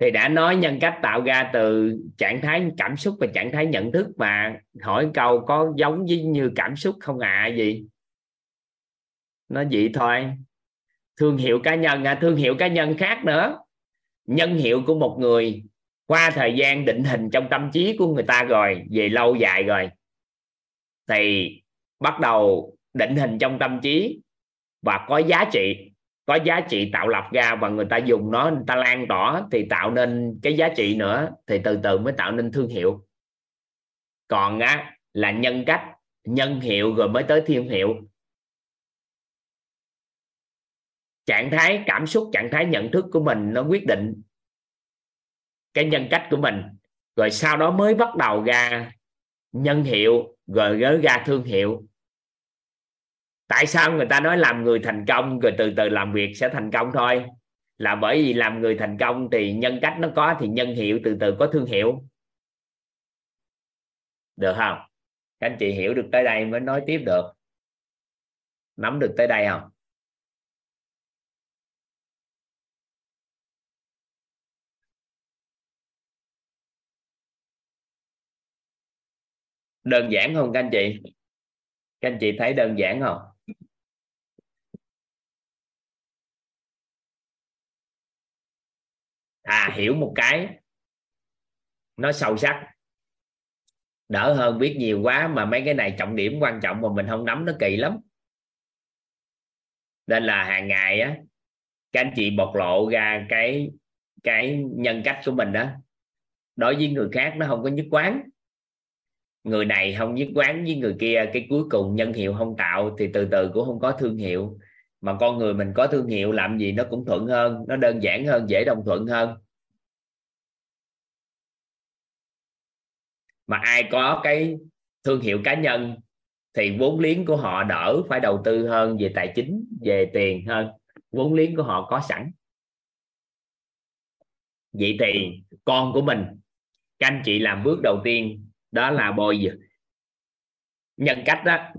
Thì đã nói nhân cách tạo ra từ trạng thái cảm xúc và trạng thái nhận thức mà hỏi câu có giống với như cảm xúc không ạ à, gì nó vậy thôi. Thương hiệu cá nhân à, thương hiệu cá nhân khác nữa. Nhân hiệu của một người qua thời gian định hình trong tâm trí của người ta rồi về lâu dài rồi thì bắt đầu định hình trong tâm trí và có giá trị có giá trị tạo lập ra và người ta dùng nó, người ta lan tỏa thì tạo nên cái giá trị nữa, thì từ từ mới tạo nên thương hiệu. Còn á, là nhân cách, nhân hiệu rồi mới tới thương hiệu. Trạng thái cảm xúc, trạng thái nhận thức của mình nó quyết định cái nhân cách của mình. Rồi sau đó mới bắt đầu ra nhân hiệu, rồi gỡ ra thương hiệu tại sao người ta nói làm người thành công rồi từ từ làm việc sẽ thành công thôi? Là bởi vì làm người thành công thì nhân cách nó có thì nhân hiệu từ từ có thương hiệu. Được không? Các anh chị hiểu được tới đây mới nói tiếp được. Nắm được tới đây không? Đơn giản không các anh chị? Các anh chị thấy đơn giản không? À hiểu một cái. Nó sâu sắc. Đỡ hơn biết nhiều quá mà mấy cái này trọng điểm quan trọng mà mình không nắm nó kỳ lắm. Nên là hàng ngày á, các anh chị bộc lộ ra cái cái nhân cách của mình đó đối với người khác nó không có nhất quán. Người này không nhất quán với người kia, cái cuối cùng nhân hiệu không tạo thì từ từ cũng không có thương hiệu mà con người mình có thương hiệu làm gì nó cũng thuận hơn, nó đơn giản hơn, dễ đồng thuận hơn. Mà ai có cái thương hiệu cá nhân thì vốn liếng của họ đỡ phải đầu tư hơn về tài chính, về tiền hơn. Vốn liếng của họ có sẵn. Vậy thì con của mình, các anh chị làm bước đầu tiên, đó là bồi nhân cách đó.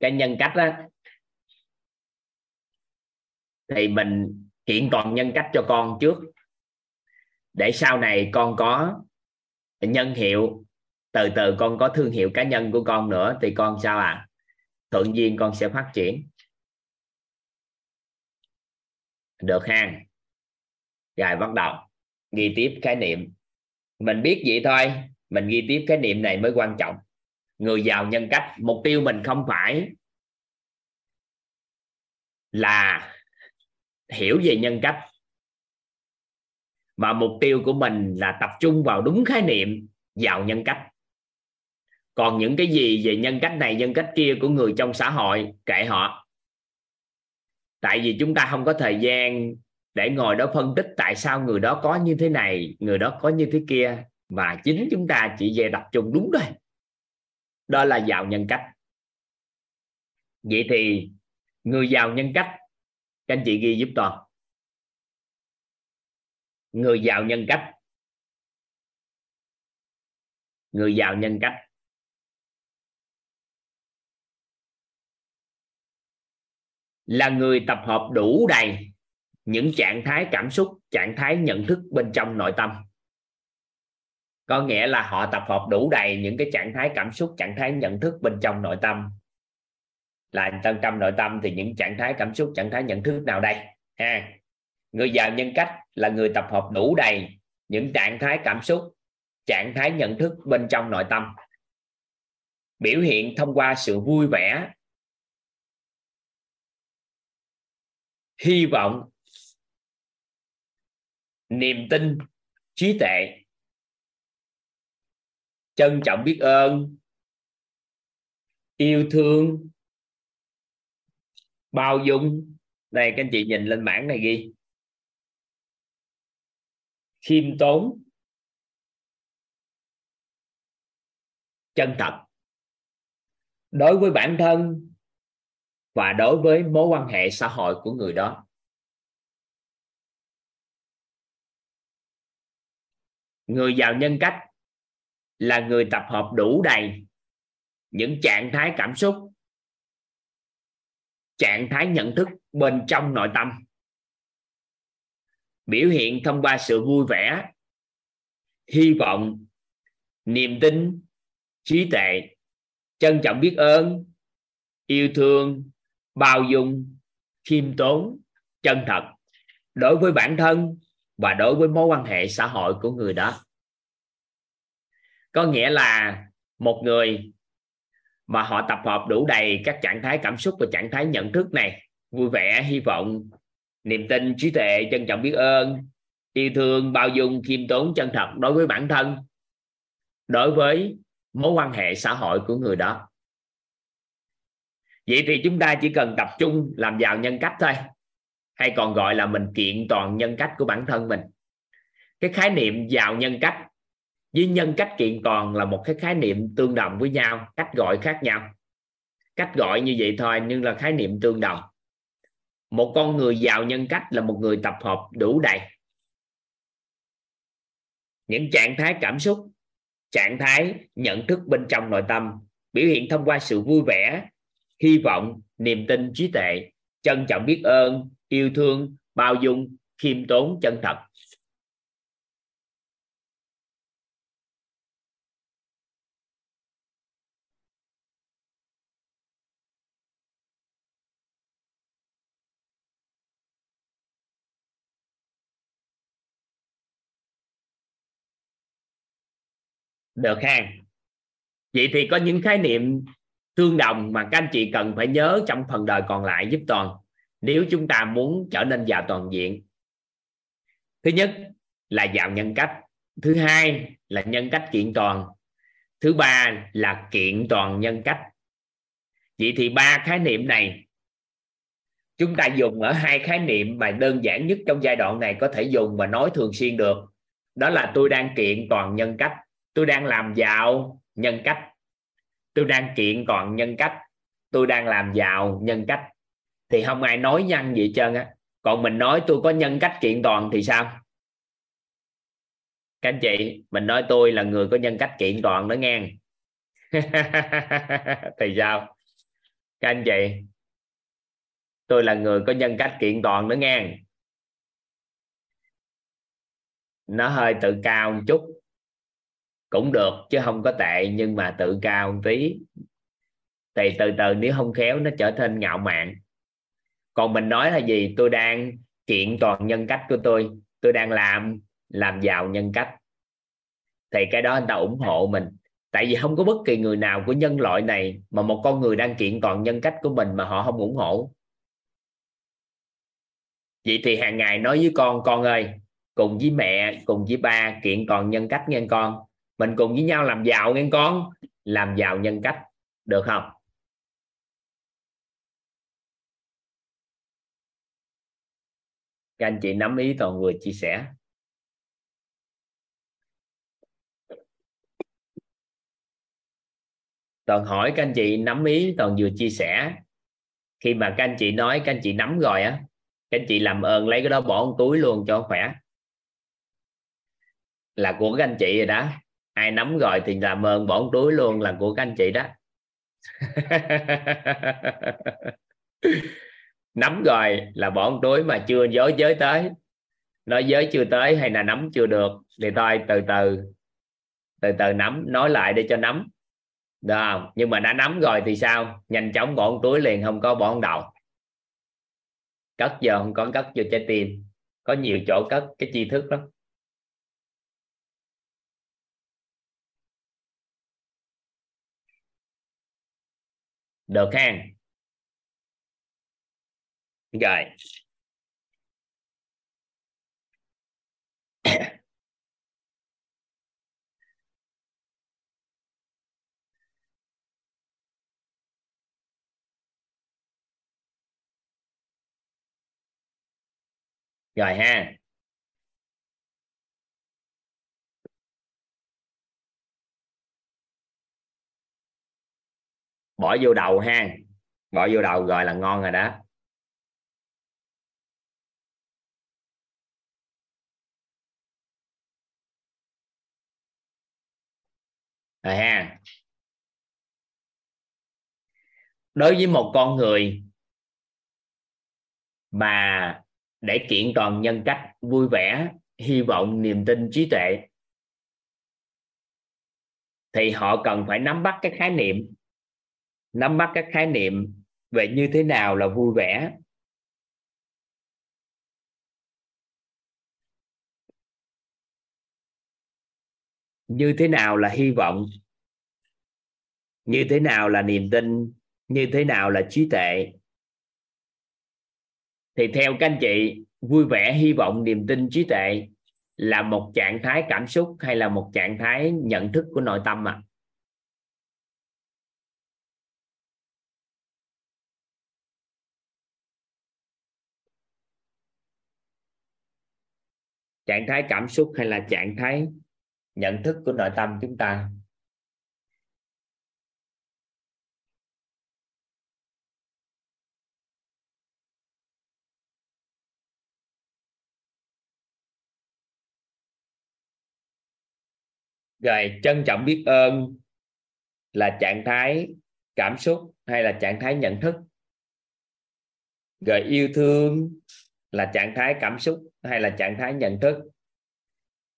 Cái nhân cách đó thì mình kiện toàn nhân cách cho con trước. Để sau này con có nhân hiệu, từ từ con có thương hiệu cá nhân của con nữa, thì con sao à tự duyên con sẽ phát triển. Được ha rồi bắt đầu. Ghi tiếp khái niệm. Mình biết vậy thôi. Mình ghi tiếp khái niệm này mới quan trọng người giàu nhân cách. Mục tiêu mình không phải là hiểu về nhân cách, mà mục tiêu của mình là tập trung vào đúng khái niệm giàu nhân cách. Còn những cái gì về nhân cách này, nhân cách kia của người trong xã hội, kệ họ. Tại vì chúng ta không có thời gian để ngồi đó phân tích tại sao người đó có như thế này, người đó có như thế kia, và chính chúng ta chỉ về tập trung đúng thôi đó là giàu nhân cách. Vậy thì người giàu nhân cách, các anh chị ghi giúp toàn người giàu nhân cách. Người giàu nhân cách. Là người tập hợp đủ đầy những trạng thái cảm xúc, trạng thái nhận thức bên trong nội tâm có nghĩa là họ tập hợp đủ đầy những cái trạng thái cảm xúc, trạng thái nhận thức bên trong nội tâm. Là trong trong nội tâm thì những trạng thái cảm xúc, trạng thái nhận thức nào đây? Ha. Người giàu nhân cách là người tập hợp đủ đầy những trạng thái cảm xúc, trạng thái nhận thức bên trong nội tâm. Biểu hiện thông qua sự vui vẻ, hy vọng, niềm tin, trí tuệ trân trọng biết ơn. Yêu thương. Bao dung. Đây các anh chị nhìn lên bảng này ghi. Khiêm tốn. Chân thật. Đối với bản thân và đối với mối quan hệ xã hội của người đó. Người giàu nhân cách là người tập hợp đủ đầy những trạng thái cảm xúc, trạng thái nhận thức bên trong nội tâm. Biểu hiện thông qua sự vui vẻ, hy vọng, niềm tin, trí tuệ, trân trọng biết ơn, yêu thương, bao dung, khiêm tốn, chân thật đối với bản thân và đối với mối quan hệ xã hội của người đó có nghĩa là một người mà họ tập hợp đủ đầy các trạng thái cảm xúc và trạng thái nhận thức này, vui vẻ, hy vọng, niềm tin, trí tuệ, trân trọng biết ơn, yêu thương, bao dung, khiêm tốn, chân thật đối với bản thân, đối với mối quan hệ xã hội của người đó. Vậy thì chúng ta chỉ cần tập trung làm giàu nhân cách thôi, hay còn gọi là mình kiện toàn nhân cách của bản thân mình. Cái khái niệm giàu nhân cách với nhân cách kiện toàn là một cái khái niệm tương đồng với nhau, cách gọi khác nhau. Cách gọi như vậy thôi, nhưng là khái niệm tương đồng. Một con người giàu nhân cách là một người tập hợp đủ đầy. Những trạng thái cảm xúc, trạng thái nhận thức bên trong nội tâm, biểu hiện thông qua sự vui vẻ, hy vọng, niềm tin, trí tuệ, trân trọng biết ơn, yêu thương, bao dung, khiêm tốn, chân thật. Được ha. Vậy thì có những khái niệm tương đồng mà các anh chị cần phải nhớ trong phần đời còn lại giúp toàn, nếu chúng ta muốn trở nên giàu toàn diện. Thứ nhất là giàu nhân cách, thứ hai là nhân cách kiện toàn, thứ ba là kiện toàn nhân cách. Vậy thì ba khái niệm này, chúng ta dùng ở hai khái niệm mà đơn giản nhất trong giai đoạn này có thể dùng và nói thường xuyên được. Đó là tôi đang kiện toàn nhân cách tôi đang làm giàu, nhân cách. Tôi đang kiện toàn nhân cách. Tôi đang làm giàu, nhân cách. Thì không ai nói nhân gì trơn á. Còn mình nói tôi có nhân cách kiện toàn thì sao? Các anh chị, mình nói tôi là người có nhân cách kiện toàn đó nghe. *laughs* Thì sao? Các anh chị, tôi là người có nhân cách kiện toàn đó nghe. Nó hơi tự cao một chút cũng được, chứ không có tệ, nhưng mà tự cao một tí. Thì từ từ, nếu không khéo, nó trở thành ngạo mạn. Còn mình nói là gì? Tôi đang kiện toàn nhân cách của tôi. Tôi đang làm làm giàu nhân cách. Thì cái đó anh ta ủng hộ mình. Tại vì không có bất kỳ người nào của nhân loại này mà một con người đang kiện toàn nhân cách của mình mà họ không ủng hộ. Vậy thì hàng ngày nói với con con ơi, cùng với mẹ, cùng với ba kiện toàn nhân cách nghe con mình cùng với nhau làm giàu nghe con, làm giàu nhân cách, được không? Các anh chị nắm ý toàn vừa chia sẻ. Toàn hỏi các anh chị nắm ý toàn vừa chia sẻ. Khi mà các anh chị nói, các anh chị nắm rồi á, các anh chị làm ơn lấy cái đó bỏ một túi luôn cho khỏe. Là của các anh chị rồi đó ai nắm rồi thì làm ơn bỏ túi luôn là của các anh chị đó. *laughs* Nắm rồi là bỏ túi mà chưa giới giới tới. Nói giới chưa tới hay là nắm chưa được thì thôi từ từ từ từ nắm, nói lại để cho nắm. Được không? Nhưng mà đã nắm rồi thì sao? Nhanh chóng bỏ túi liền, không có bỏ đầu. Cất giờ không có cất, vô trái tim. Có nhiều chỗ cất, cái tri thức lắm. Được ha rồi. Rồi ha. Bỏ vô đầu ha. Bỏ vô đầu gọi là ngon rồi đó. Rồi ha. Đối với một con người mà để kiện toàn nhân cách, vui vẻ, hy vọng, niềm tin, trí tuệ, thì họ cần phải nắm bắt cái khái niệm nắm bắt các khái niệm về như thế nào là vui vẻ. Như thế nào là hy vọng. Như thế nào là niềm tin. Như thế nào là trí tuệ. Thì theo các anh chị, vui vẻ, hy vọng, niềm tin, trí tuệ là một trạng thái cảm xúc hay là một trạng thái nhận thức của nội tâm à trạng thái cảm xúc hay là trạng thái nhận thức của nội tâm chúng ta? Rồi, trân trọng biết ơn là trạng thái cảm xúc hay là trạng thái nhận thức? Rồi, yêu thương là trạng thái cảm xúc hay là trạng thái nhận thức?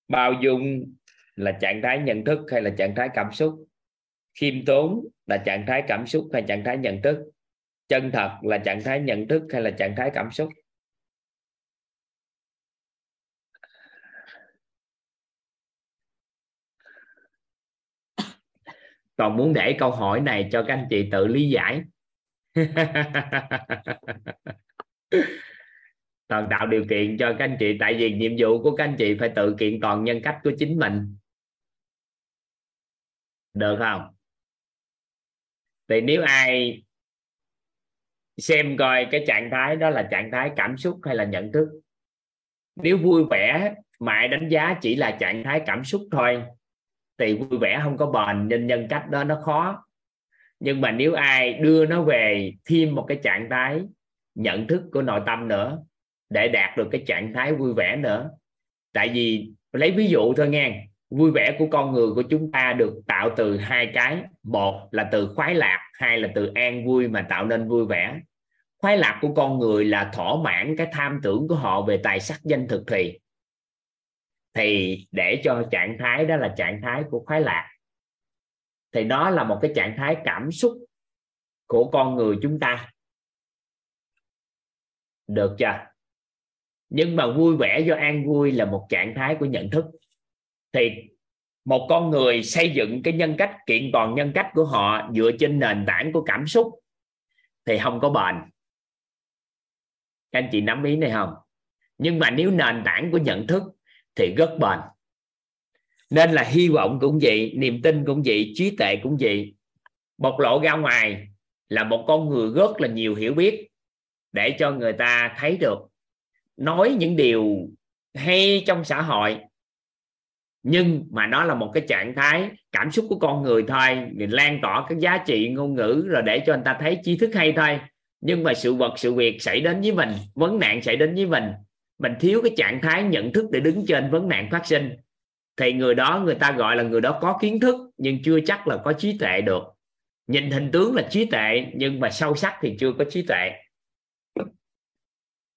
Bao dung là trạng thái nhận thức hay là trạng thái cảm xúc? Khiêm tốn là trạng thái cảm xúc hay trạng thái nhận thức? Chân thật là trạng thái nhận thức hay là trạng thái cảm xúc? Còn muốn để câu hỏi này cho các anh chị tự lý giải. *laughs* toàn tạo điều kiện cho các anh chị, tại vì nhiệm vụ của các anh chị phải tự kiện toàn nhân cách của chính mình. Được không? Thì nếu ai xem coi cái trạng thái đó là trạng thái cảm xúc hay là nhận thức, nếu vui vẻ mà đánh giá chỉ là trạng thái cảm xúc thôi, thì vui vẻ không có bền, nên nhân cách đó nó khó. Nhưng mà nếu ai đưa nó về thêm một cái trạng thái nhận thức của nội tâm nữa để đạt được cái trạng thái vui vẻ nữa. Tại vì, lấy ví dụ thôi nghe, vui vẻ của con người của chúng ta được tạo từ hai cái. Một là từ khoái lạc, hai là từ an vui mà tạo nên vui vẻ. Khoái lạc của con người là thỏa mãn cái tham tưởng của họ về tài sắc danh thực thì. Thì để cho trạng thái đó là trạng thái của khoái lạc. Thì đó là một cái trạng thái cảm xúc của con người chúng ta. Được chưa? Nhưng mà vui vẻ do an vui là một trạng thái của nhận thức. Thì một con người xây dựng cái nhân cách, kiện toàn nhân cách của họ dựa trên nền tảng của cảm xúc thì không có bền. Các anh chị nắm ý này không? Nhưng mà nếu nền tảng của nhận thức thì rất bền. Nên là hy vọng cũng vậy, niềm tin cũng vậy, trí tuệ cũng vậy. Bộc lộ ra ngoài là một con người rất là nhiều hiểu biết để cho người ta thấy được nói những điều hay trong xã hội, nhưng mà nó là một cái trạng thái cảm xúc của con người thôi. Lan tỏa cái giá trị ngôn ngữ rồi để cho người ta thấy tri thức hay thôi. Nhưng mà sự vật, sự việc xảy đến với mình, vấn nạn xảy đến với mình mình thiếu cái trạng thái nhận thức để đứng trên vấn nạn phát sinh. Thì người đó, người ta gọi là người đó có kiến thức, nhưng chưa chắc là có trí tuệ được. Nhìn hình tướng là trí tuệ, nhưng mà sâu sắc thì chưa có trí tuệ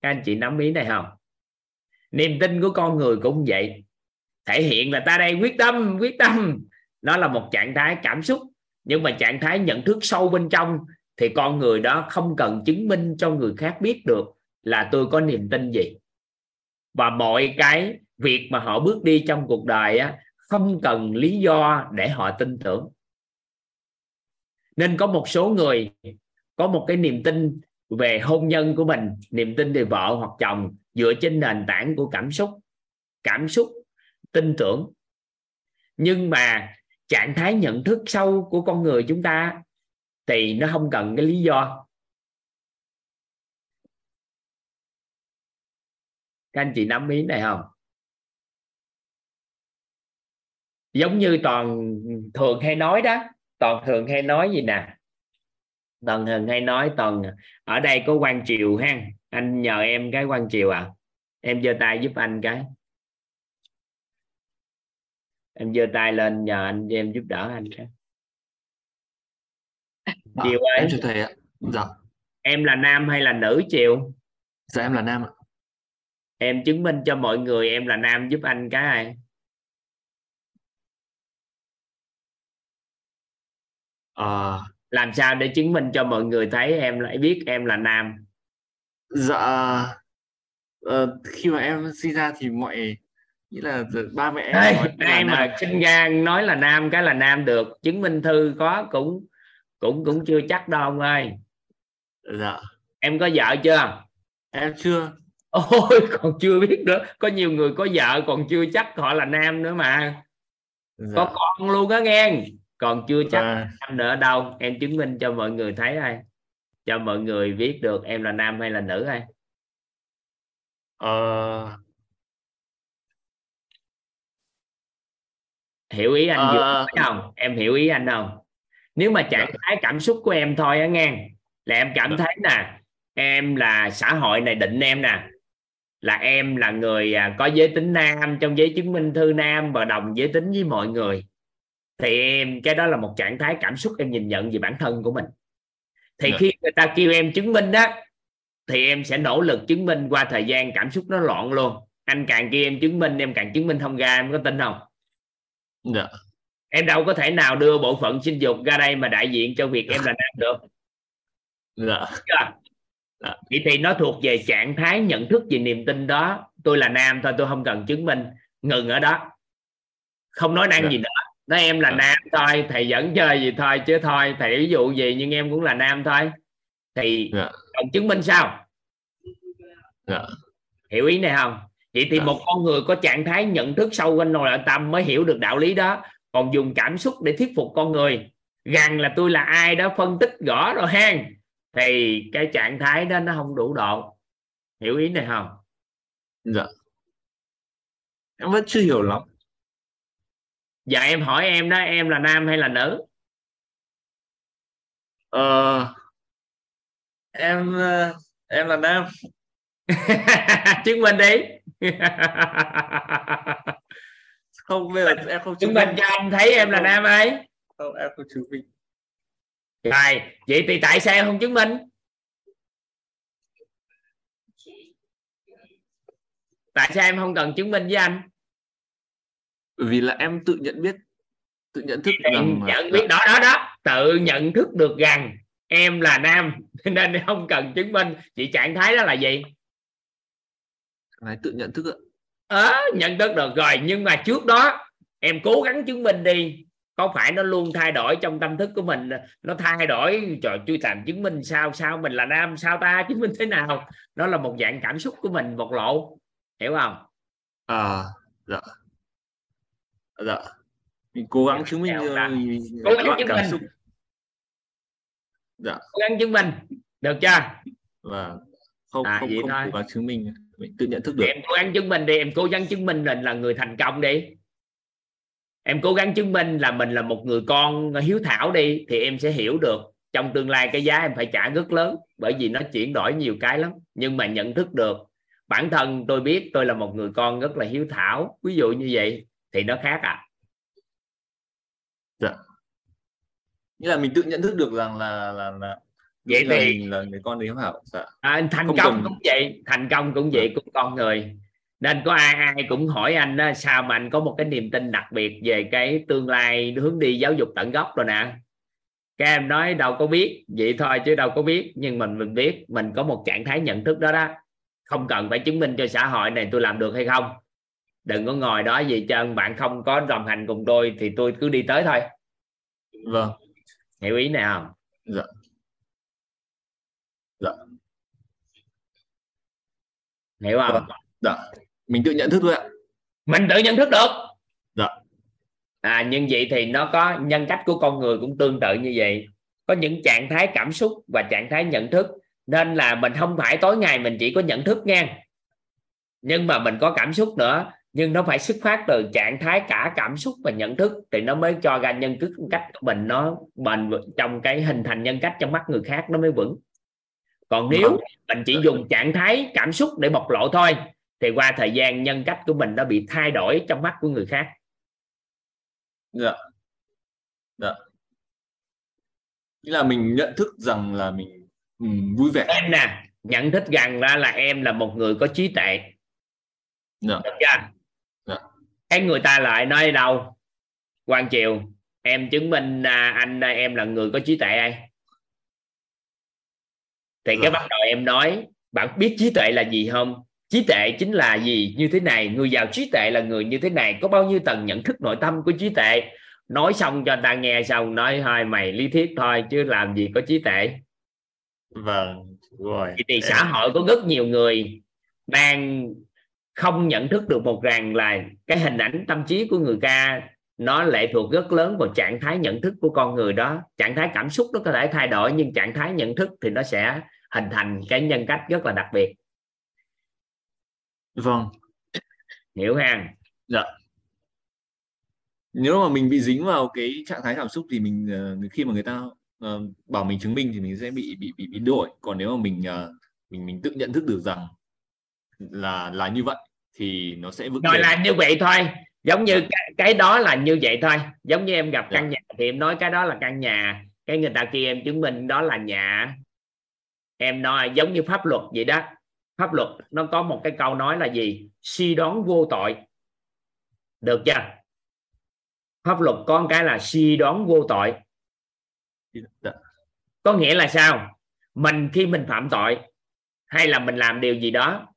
các anh chị nắm ý này không? Niềm tin của con người cũng vậy. Thể hiện là ta đây quyết tâm quyết tâm. Nó là một trạng thái cảm xúc. Nhưng mà trạng thái nhận thức sâu bên trong thì con người đó không cần chứng minh cho người khác biết được là tôi có niềm tin gì. Và mọi cái việc mà họ bước đi trong cuộc đời á, không cần lý do để họ tin tưởng. Nên có một số người có một cái niềm tin về hôn nhân của mình, niềm tin về vợ hoặc chồng dựa trên nền tảng của cảm xúc cảm xúc, tin tưởng. Nhưng mà trạng thái nhận thức sâu của con người chúng ta thì nó không cần cái lý do. Các anh chị nắm ý này không? Giống như toàn thường hay nói đó, toàn thường hay nói gì nè? Toàn thường hay nói toàn ở đây có quan triều ha? Anh nhờ em cái quan triều à? Em giơ tay giúp anh cái. Em giơ tay lên nhờ anh em giúp đỡ anh cái. Chiều ơi em chào thầy ạ. Dạ. Em là nam hay là nữ chiều dạ em là nam ạ. Em chứng minh cho mọi người em là nam giúp anh cái ai? Ờ, làm sao để chứng minh cho mọi người thấy em lại biết em là nam? Dạ ờ, khi mà em sinh ra thì mọi nghĩa là ba mẹ em ai nam. mà sinh ra nói là nam cái là nam được. Chứng minh thư có cũng cũng cũng chưa chắc đâu ông ơi. Dạ. Em có vợ chưa? Em chưa. Ôi còn chưa biết nữa. Có nhiều người có vợ còn chưa chắc họ là nam nữa mà. Dạ. Có con luôn á nghe còn chưa chắc Và- nam nữa đâu. Em chứng minh cho mọi người thấy ai cho mọi người biết được em là nam hay là nữ ai ờ, hiểu ý anh vừa Ờ. nói không? Em hiểu ý anh không? Nếu mà trạng thái cảm xúc của em thôi á nghe. Là em cảm Dạ. thấy nè em là xã hội này định em nè. Là em là người à, có giới tính nam trong giấy chứng minh thư nam và đồng giới tính với mọi người thì em cái đó là một trạng thái cảm xúc em nhìn nhận về bản thân của mình. Thì Dạ. khi người ta kêu em chứng minh đó thì em sẽ nỗ lực chứng minh qua thời gian cảm xúc nó loạn luôn. Anh càng kêu em chứng minh em càng chứng minh không ra em có tin không? Dạ. Em đâu có thể nào đưa bộ phận sinh dục ra đây mà đại diện cho việc em là nam được. Dạ. Chưa? Dạ. vậy thì nó thuộc về trạng thái nhận thức về niềm tin đó. Tôi là nam thôi tôi không cần chứng minh. Ngừng ở đó. Không nói năng Dạ. gì nữa nói em là Dạ. nam thôi thầy vẫn chơi gì thôi chứ thôi thầy ví dụ gì nhưng em cũng là nam thôi. Thì Dạ. cần chứng minh sao? Dạ. hiểu ý này không? Vậy thì Dạ. một con người có trạng thái nhận thức sâu bên nội tâm mới hiểu được đạo lý đó còn dùng cảm xúc để thuyết phục con người. Rằng là tôi là ai đó phân tích rõ rồi ha thì cái trạng thái đó nó không đủ độ. Hiểu ý này không? Dạ. Em vẫn chưa hiểu lắm giờ em hỏi em đó em là nam hay là nữ? Ờ, em ờ, em là nam. *laughs* Chứng minh đi. Không bây giờ em không chứng minh cho anh thấy em là nam ấy. Không em không chứng minh. Rồi vậy thì tại sao em không chứng minh? Tại sao em không cần chứng minh với anh vì là em tự nhận biết tự nhận thức em rằng là- nhận biết đó đó đó. Tự nhận thức được rằng em là nam *laughs* nên không cần chứng minh. Chị trạng thái đó là gì? Này, tự nhận thức ạ. Ờ nhận thức được rồi. Nhưng mà trước đó em cố gắng chứng minh đi. Có phải nó luôn thay đổi trong tâm thức của mình? Nó thay đổi trời tôi làm chứng minh sao sao mình là nam sao ta chứng minh thế nào? Nó là một dạng cảm xúc của mình bộc lộ. Hiểu không? À dạ dạ. Mình cố gắng chứng minh mình Cố gắng chứng minh. xúc. Dạ. Cố gắng chứng minh. Được chưa? Và không À, không vậy không thôi. cố gắng chứng minh. Mình tự nhận thức được. Em cố gắng chứng minh đi. Em cố gắng chứng minh mình là người thành công đi. Em cố gắng chứng minh là mình là một người con hiếu thảo đi thì em sẽ hiểu được trong tương lai cái giá em phải trả rất lớn bởi vì nó chuyển đổi nhiều cái lắm. Nhưng mà nhận thức được bản thân tôi biết tôi là một người con rất là hiếu thảo. Ví dụ như vậy thì nó khác à nghĩa là mình tự nhận thức được rằng là là là Vậy là thì- là người con hiếu hảo dạ. À, thành Không công cần- cũng vậy thành công cũng vậy của con người. Nên có ai ai cũng hỏi anh đó, sao mà anh có một cái niềm tin đặc biệt về cái tương lai hướng đi giáo dục tận gốc rồi nè? Các em nói đâu có biết vậy thôi chứ đâu có biết. Nhưng mình mình biết mình có một trạng thái nhận thức đó đó. Không cần phải chứng minh cho xã hội này tôi làm được hay không đừng có ngồi đó gì trơn bạn không có đồng hành cùng tôi thì tôi cứ đi tới thôi. Vâng. Hiểu ý này không? Dạ. Dạ. hiểu không? Vâng. dạ. Mình tự nhận thức thôi ạ. Mình tự nhận thức được. Dạ. à nhưng vậy thì nó có nhân cách của con người cũng tương tự như vậy. Có những trạng thái cảm xúc và trạng thái nhận thức. Nên là mình không phải tối ngày mình chỉ có nhận thức nha. Nhưng mà mình có cảm xúc nữa nhưng nó phải xuất phát từ trạng thái cả cảm xúc và nhận thức thì nó mới cho ra nhân cách của mình nó bền vững trong cái hình thành nhân cách trong mắt người khác nó mới vững. Còn nếu Vâng. mình chỉ dùng trạng thái cảm xúc để bộc lộ thôi thì qua thời gian nhân cách của mình nó bị thay đổi trong mắt của người khác. Dạ. Dạ. Nghĩa là mình nhận thức rằng là mình ừ, vui vẻ. Em nè nhận thức rằng ra là em là một người có trí tuệ. Dạ. Được chưa. Cái người ta lại nói đâu? Quan triều em chứng minh à, anh à, em là người có trí tuệ ai thì cái Dạ. bắt đầu em nói bạn biết trí tuệ là gì không? Trí tuệ chính là gì? Như thế này người giàu trí tuệ là người như thế này. Có bao nhiêu tầng nhận thức nội tâm của trí tuệ? Nói xong cho ta nghe xong nói thôi mày lý thuyết thôi chứ làm gì có trí tuệ. Vâng rồi. Thì, thì xã hội có rất nhiều người đang không nhận thức được một rằng là cái hình ảnh tâm trí của người ca nó lệ thuộc rất lớn vào trạng thái nhận thức của con người đó. Trạng thái cảm xúc nó có thể thay đổi nhưng trạng thái nhận thức thì nó sẽ hình thành cái nhân cách rất là đặc biệt. Vâng. Hiểu ha? Nếu mà mình bị dính vào cái trạng thái cảm xúc thì mình ờ, khi mà người ta ờ, bảo mình chứng minh thì mình sẽ bị bị bị biến đổi. Còn nếu mà mình ờ, mình mình tự nhận thức được rằng là là như vậy thì nó sẽ vững rồi là như vậy thôi. Giống như cái, cái đó là như vậy thôi. Giống như em gặp Dạ. căn nhà thì em nói cái đó là căn nhà. Cái người ta kia em chứng minh đó là nhà. Em nói giống như pháp luật vậy đó. Pháp luật nó có một cái câu nói là gì? Suy đoán vô tội. Được chưa? Pháp luật có một cái là suy đoán vô tội. Dạ. có nghĩa là sao? Mình khi mình phạm tội hay là mình làm điều gì đó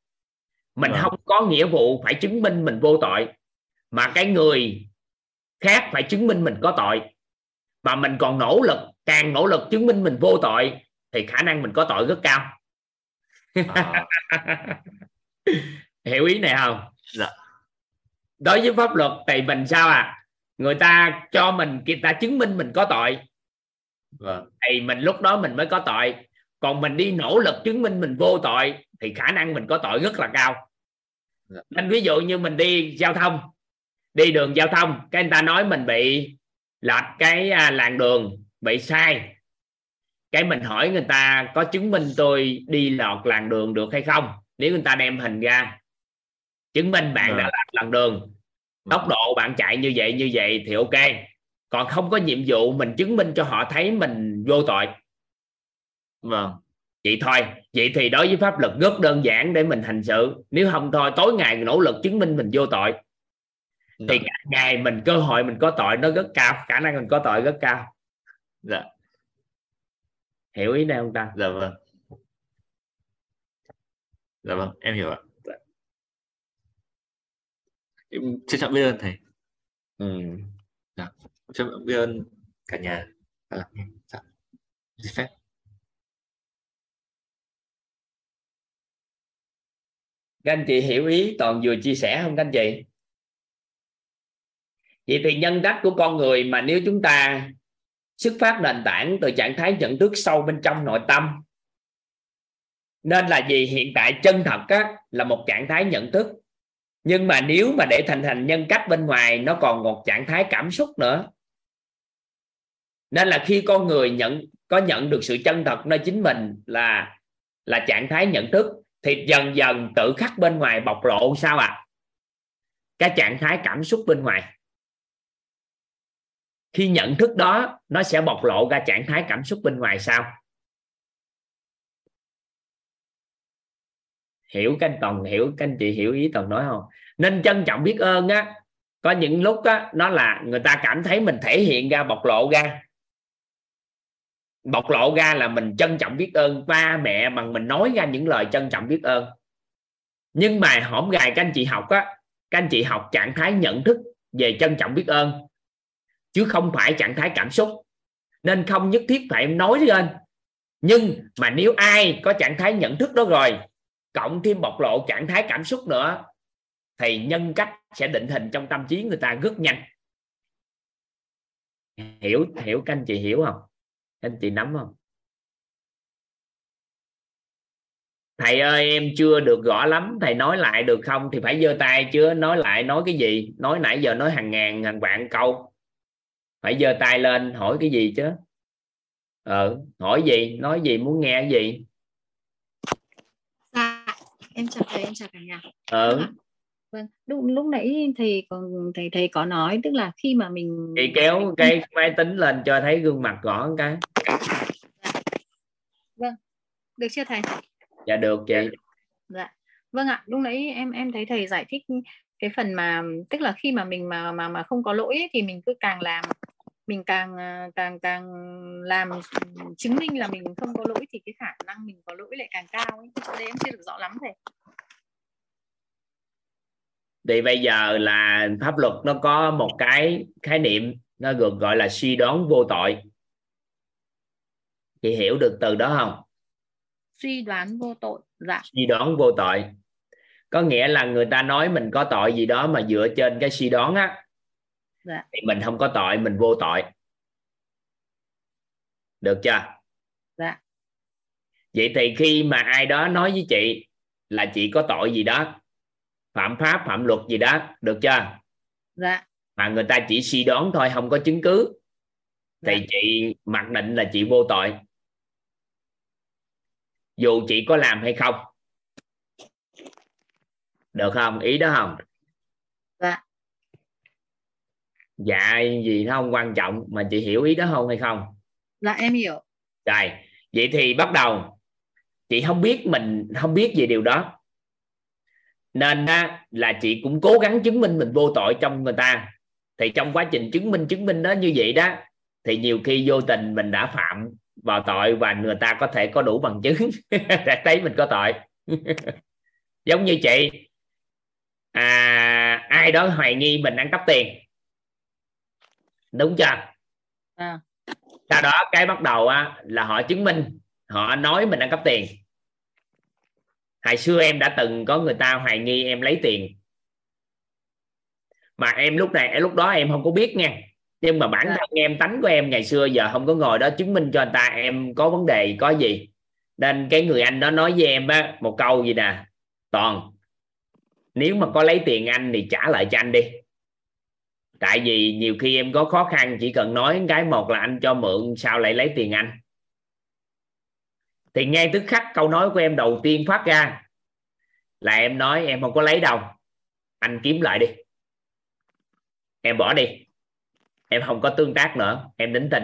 mình Vâng. không có nghĩa vụ phải chứng minh mình vô tội mà cái người khác phải chứng minh mình có tội. Mà mình còn nỗ lực càng nỗ lực chứng minh mình vô tội thì khả năng mình có tội rất cao. À, *laughs* hiểu ý này không? Dạ. đối với pháp luật thì mình sao à người ta cho mình người ta chứng minh mình có tội. Vâng. Thì mình lúc đó mình mới có tội còn mình đi nỗ lực chứng minh mình vô tội thì khả năng mình có tội rất là cao. Dạ. nên ví dụ như mình đi giao thông đi đường giao thông cái người ta nói mình bị lệch cái à, làn đường bị sai. Cái mình hỏi người ta có chứng minh tôi đi lọt làn đường được hay không? Nếu người ta đem hình ra chứng minh bạn Dạ. đã lệch làn đường tốc độ bạn chạy như vậy như vậy thì ok. Còn không có nhiệm vụ mình chứng minh cho họ thấy mình vô tội vâng. Vậy thôi vậy thì đối với pháp luật rất đơn giản để mình hành sự. Nếu không thôi tối ngày nỗ lực chứng minh mình vô tội. Thì dạ, cả ngày mình cơ hội mình có tội nó rất cao khả năng mình có tội rất cao. Dạ. Hiểu ý này không ta? Dạ vâng. Dạ vâng em hiểu ạ. Em trân trọng biết ơn thầy. Ừ. trân trọng biết ơn cả nhà. Dạ. Xin phép các anh chị hiểu ý toàn vừa chia sẻ không các anh chị? Vậy thì nhân cách của con người mà nếu chúng ta xuất phát nền tảng từ trạng thái nhận thức sâu bên trong nội tâm nên là gì? Hiện tại chân thật á, là một trạng thái nhận thức. Nhưng mà nếu mà để thành thành nhân cách bên ngoài nó còn một trạng thái cảm xúc nữa. Nên là khi con người nhận có nhận được sự chân thật nơi chính mình là là trạng thái nhận thức thì dần dần tự khắc bên ngoài bộc lộ sao ạ? À? cái trạng thái cảm xúc bên ngoài. Khi nhận thức đó, nó sẽ bộc lộ ra trạng thái cảm xúc bên ngoài sao? Hiểu các anh toàn hiểu các anh chị hiểu ý toàn nói không? Nên trân trọng biết ơn á. Có những lúc á, nó là người ta cảm thấy mình thể hiện ra, bộc lộ ra bộc lộ ra là mình trân trọng biết ơn ba mẹ bằng mình nói ra những lời trân trọng biết ơn. Nhưng mà hổm gài các anh chị học á, các anh chị học trạng thái nhận thức về trân trọng biết ơn, chứ không phải trạng thái cảm xúc. Nên không nhất thiết phải nói lên. Nhưng mà nếu ai có trạng thái nhận thức đó rồi, cộng thêm bộc lộ trạng thái cảm xúc nữa, thì nhân cách sẽ định hình trong tâm trí người ta rất nhanh. Hiểu hiểu các anh chị hiểu không? Anh chị nắm không? Thầy ơi em chưa được rõ lắm. Thầy nói lại được không? Thì phải giơ tay chưa nói lại nói cái gì? Nói nãy giờ nói hàng ngàn hàng vạn câu. Phải giơ tay lên hỏi cái gì chứ? Ờ hỏi gì? Nói gì? Muốn nghe cái gì? Dạ, em chào thầy, em chào cả nhà. ờ Vâng. Vâng, lúc lúc nãy thầy còn thầy thầy có nói tức là khi mà mình chị kéo cái máy tính lên cho thấy gương mặt rõ cái được chưa thầy? dạ được chị Dạ. Vâng ạ, lúc nãy em em thấy thầy giải thích cái phần mà tức là khi mà mình mà mà mà không có lỗi ấy, thì mình cứ càng làm mình càng à, càng càng làm chứng minh là mình không có lỗi thì cái khả năng mình có lỗi lại càng cao ấy. Đấy em chưa được rõ lắm thầy. Thì bây giờ là pháp luật nó có một cái khái niệm nó được gọi là suy đoán vô tội chị hiểu được từ đó không Suy đoán vô tội. Dạ. suy đoán vô tội có nghĩa là người ta nói mình có tội gì đó mà dựa trên cái suy đoán á Dạ. thì mình không có tội mình vô tội được chưa Dạ. vậy thì khi mà ai đó nói với chị là chị có tội gì đó phạm pháp phạm luật gì đó được chưa? Dạ. mà người ta chỉ suy đoán thôi không có chứng cứ. Thì Dạ. chị mặc định là chị vô tội. Dù chị có làm hay không. Được không? Ý đó không? Dạ. dạ gì nó không quan trọng mà chị hiểu ý đó không hay không? Dạ em hiểu. rồi vậy thì bắt đầu. Chị không biết mình không biết về điều đó nên á, là chị cũng cố gắng chứng minh mình vô tội trong người ta. Thì trong quá trình chứng minh chứng minh đó như vậy đó thì nhiều khi vô tình mình đã phạm vào tội và người ta có thể có đủ bằng chứng. *laughs* Để thấy mình có tội. *laughs* Giống như chị. À, ai đó hoài nghi mình ăn cắp tiền. Đúng chưa? À. sau đó cái bắt đầu á, là họ chứng minh họ nói mình ăn cắp tiền hồi xưa em đã từng có người ta hoài nghi em lấy tiền. Mà em lúc này lúc đó em không có biết nha. Nhưng mà bản Dạ. thân em tánh của em ngày xưa giờ không có ngồi đó chứng minh cho anh ta em có vấn đề có gì. Nên cái người anh đó nói với em á một câu gì nè? Toàn nếu mà có lấy tiền anh thì trả lại cho anh đi. Tại vì nhiều khi em có khó khăn chỉ cần nói cái một là anh cho mượn sao lại lấy tiền anh thì ngay tức khắc câu nói của em đầu tiên phát ra là em nói em không có lấy đâu. Anh kiếm lại đi. Em bỏ đi. Em không có tương tác nữa. Em đính tình.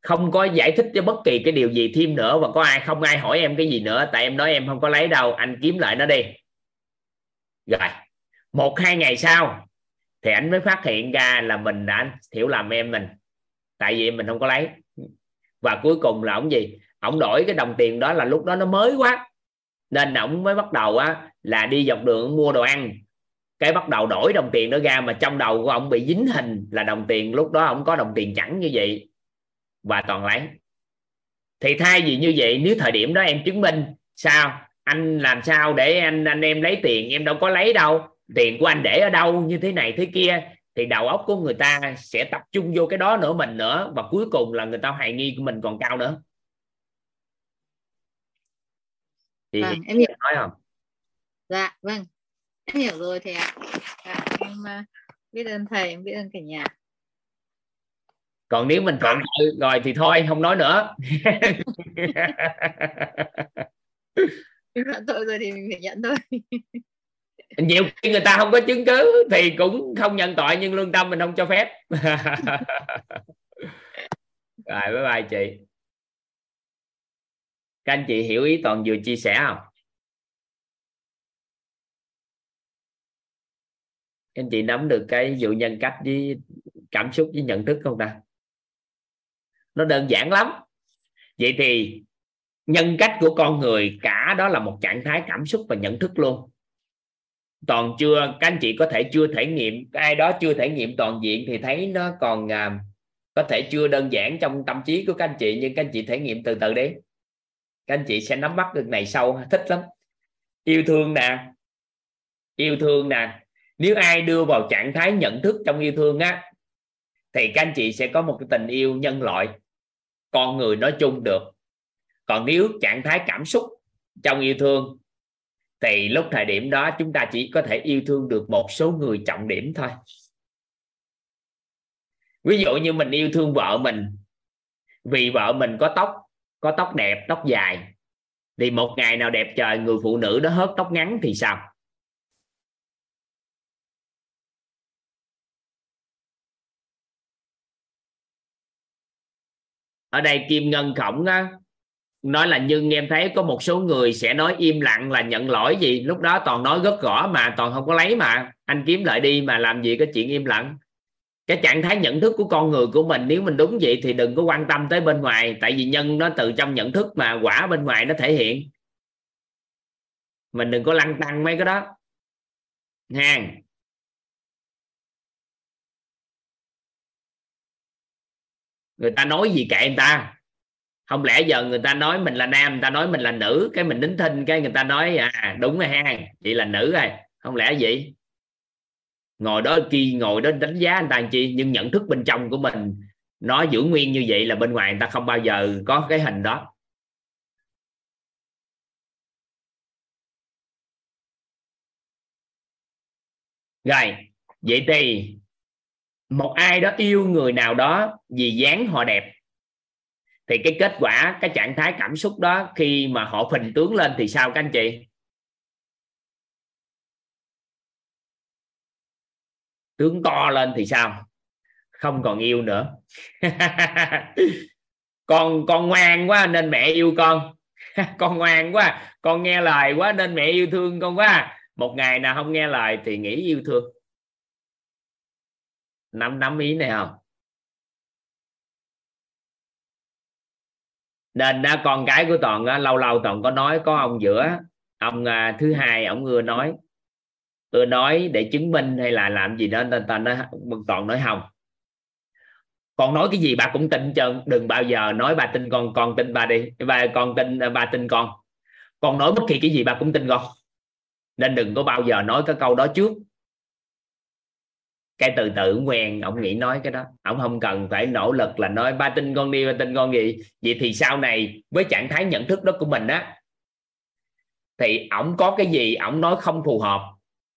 Không có giải thích cho bất kỳ cái điều gì thêm nữa và có ai không, ai hỏi em cái gì nữa. Tại em nói em không có lấy đâu. Anh kiếm lại nó đi. Rồi. Một, hai ngày sau thì anh mới phát hiện ra là mình đã hiểu lầm em mình. Tại vì mình không có lấy. Và cuối cùng là ông gì? Ông đổi cái đồng tiền đó là lúc đó nó mới quá. Nên ông mới bắt đầu á, là đi dọc đường mua đồ ăn. Cái bắt đầu đổi đồng tiền đó ra mà trong đầu của ông bị dính hình là đồng tiền, lúc đó ông có đồng tiền chẳng như vậy. Và toàn lấy. Thì thay vì như vậy, nếu thời điểm đó em chứng minh, sao? Anh làm sao để anh anh em lấy tiền? Em đâu có lấy đâu. Tiền của anh để ở đâu? Như thế này thế kia. Thì đầu óc của người ta sẽ tập trung vô cái đó nữa mình nữa. Và cuối cùng là người ta hoài nghi của mình còn cao nữa. Thì Vâng, em hiểu. nói không? Dạ vâng. Em hiểu rồi thầy ạ. Dạ, em à, biết ơn thầy em biết ơn cả nhà. Còn nếu mình tội rồi thì thôi không nói nữa. *laughs* Tội rồi thì mình phải nhận thôi. *laughs* Nhiều khi người ta không có chứng cứ thì cũng không nhận tội nhưng lương tâm mình không cho phép. *laughs* Rồi bye bye chị các anh chị hiểu ý toàn vừa chia sẻ không? Các anh chị nắm được cái vụ nhân cách với cảm xúc với nhận thức không ta? Nó đơn giản lắm. Vậy thì nhân cách của con người cả đó là một trạng thái cảm xúc và nhận thức luôn. Toàn chưa các anh chị có thể chưa thể nghiệm ai đó chưa thể nghiệm toàn diện thì thấy nó còn à, có thể chưa đơn giản trong tâm trí của các anh chị nhưng các anh chị thể nghiệm từ từ đi các anh chị sẽ nắm bắt được này sâu thích lắm. Yêu thương nè. Yêu thương nè. Nếu ai đưa vào trạng thái nhận thức trong yêu thương á, thì các anh chị sẽ có một cái tình yêu nhân loại, con người nói chung được. Còn nếu trạng thái cảm xúc trong yêu thương, thì lúc thời điểm đó chúng ta chỉ có thể yêu thương được một số người trọng điểm thôi. Ví dụ như mình yêu thương vợ mình, vì vợ mình có tóc có tóc đẹp, tóc dài. Thì một ngày nào đẹp trời, người phụ nữ đó hớt tóc ngắn thì sao? Ở đây kim ngân khổng á, nói là nhưng, em thấy có một số người sẽ nói im lặng là nhận lỗi gì. Lúc đó toàn nói rất rõ mà, toàn không có lấy mà. Anh kiếm lại đi mà làm gì có chuyện im lặng cái trạng thái nhận thức của con người của mình, nếu mình đúng vậy thì đừng có quan tâm tới bên ngoài, tại vì nhân nó từ trong nhận thức mà quả bên ngoài nó thể hiện. Mình đừng có lăn tăng mấy cái đó. Ha người ta nói gì kệ người ta. Không lẽ giờ người ta nói mình là nam, người ta nói mình là nữ, cái mình đính thinh cái người ta nói à đúng rồi ha chị là nữ rồi, không lẽ vậy? Ngồi đó khi ngồi đó đánh giá anh ta làm chi, nhưng nhận thức bên trong của mình, nó giữ nguyên như vậy là bên ngoài người ta không bao giờ có cái hình đó. Rồi, vậy thì một ai đó yêu người nào đó vì dáng họ đẹp, thì cái kết quả, cái trạng thái cảm xúc đó khi mà họ phình tướng lên thì sao các anh chị? Tướng to lên thì sao? Không còn yêu nữa. *laughs* Con con ngoan quá nên mẹ yêu con. *laughs* Con ngoan quá con nghe lời quá nên mẹ yêu thương con quá. Một ngày nào không nghe lời thì nghĩ yêu thương. Nắm nắm ý này không? Nên đó, con cái của toàn đó, lâu lâu toàn có nói có ông giữa ông à, thứ hai ông vừa nói tôi nói để chứng minh hay là làm gì đó, nên ta nói toàn nói không. Con nói cái gì bà cũng tin trơn đừng bao giờ nói bà tin con con tin bà đi. Bà, con tin, bà tin con. Con nói bất kỳ cái gì bà cũng tin con. Nên đừng có bao giờ nói cái câu đó trước. Cái từ từ quen ông nghĩ nói cái đó. Ông không cần phải nỗ lực là nói ba tin con đi ba tin con gì? Vậy thì sau này, với trạng thái nhận thức đó của mình á, thì ổng có cái gì ổng nói không phù hợp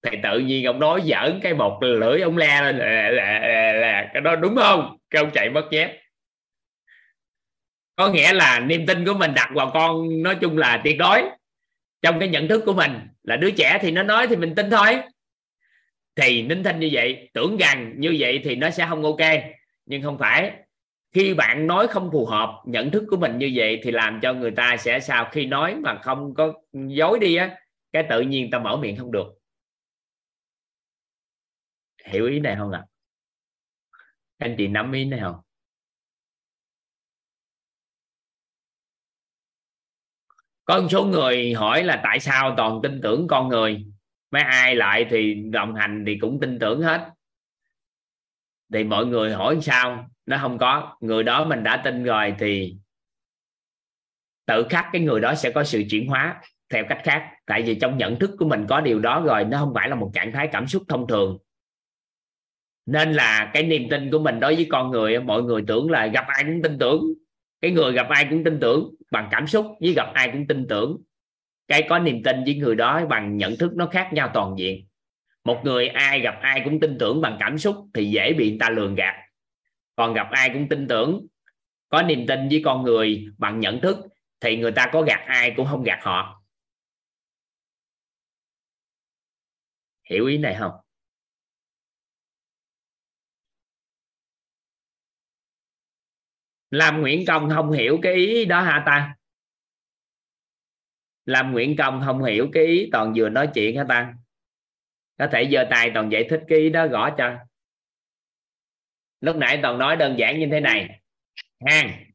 thì tự nhiên ông nói giỡn cái một lưỡi ông le lên là, là, là, là cái đó đúng không? Cái ông chạy mất dép. Có nghĩa là niềm tin của mình đặt vào con nói chung là tuyệt đối. Trong cái nhận thức của mình là đứa trẻ thì nó nói thì mình tin thôi. Thì nín thinh như vậy tưởng rằng như vậy thì nó sẽ không ok. Nhưng không phải. Khi bạn nói không phù hợp nhận thức của mình như vậy thì làm cho người ta sẽ sao? Khi nói mà không có dối đi á cái tự nhiên ta mở miệng không được hiểu ý này không ạ? À? anh chị nắm ý này không? Có một số người hỏi là tại sao toàn tin tưởng con người? Mấy ai lại thì đồng hành thì cũng tin tưởng hết. Thì mọi người hỏi sao? Nó không có. Người đó mình đã tin rồi thì tự khắc cái người đó sẽ có sự chuyển hóa theo cách khác. Tại vì trong nhận thức của mình có điều đó rồi, nó không phải là một trạng thái cảm xúc thông thường nên là cái niềm tin của mình đối với con người mọi người tưởng là gặp ai cũng tin tưởng. Cái người gặp ai cũng tin tưởng bằng cảm xúc với gặp ai cũng tin tưởng. Cái có niềm tin với người đó bằng nhận thức nó khác nhau toàn diện. Một người ai gặp ai cũng tin tưởng bằng cảm xúc thì dễ bị người ta lường gạt. Còn gặp ai cũng tin tưởng, có niềm tin với con người bằng nhận thức thì người ta có gạt ai cũng không gạt họ. Hiểu ý này không? Làm nguyện công không hiểu cái ý đó hả ta? Làm nguyện công không hiểu cái ý toàn vừa nói chuyện hả ta? Có thể giơ tay toàn giải thích cái ý đó gõ cho. Lúc nãy toàn nói đơn giản như thế này. Ha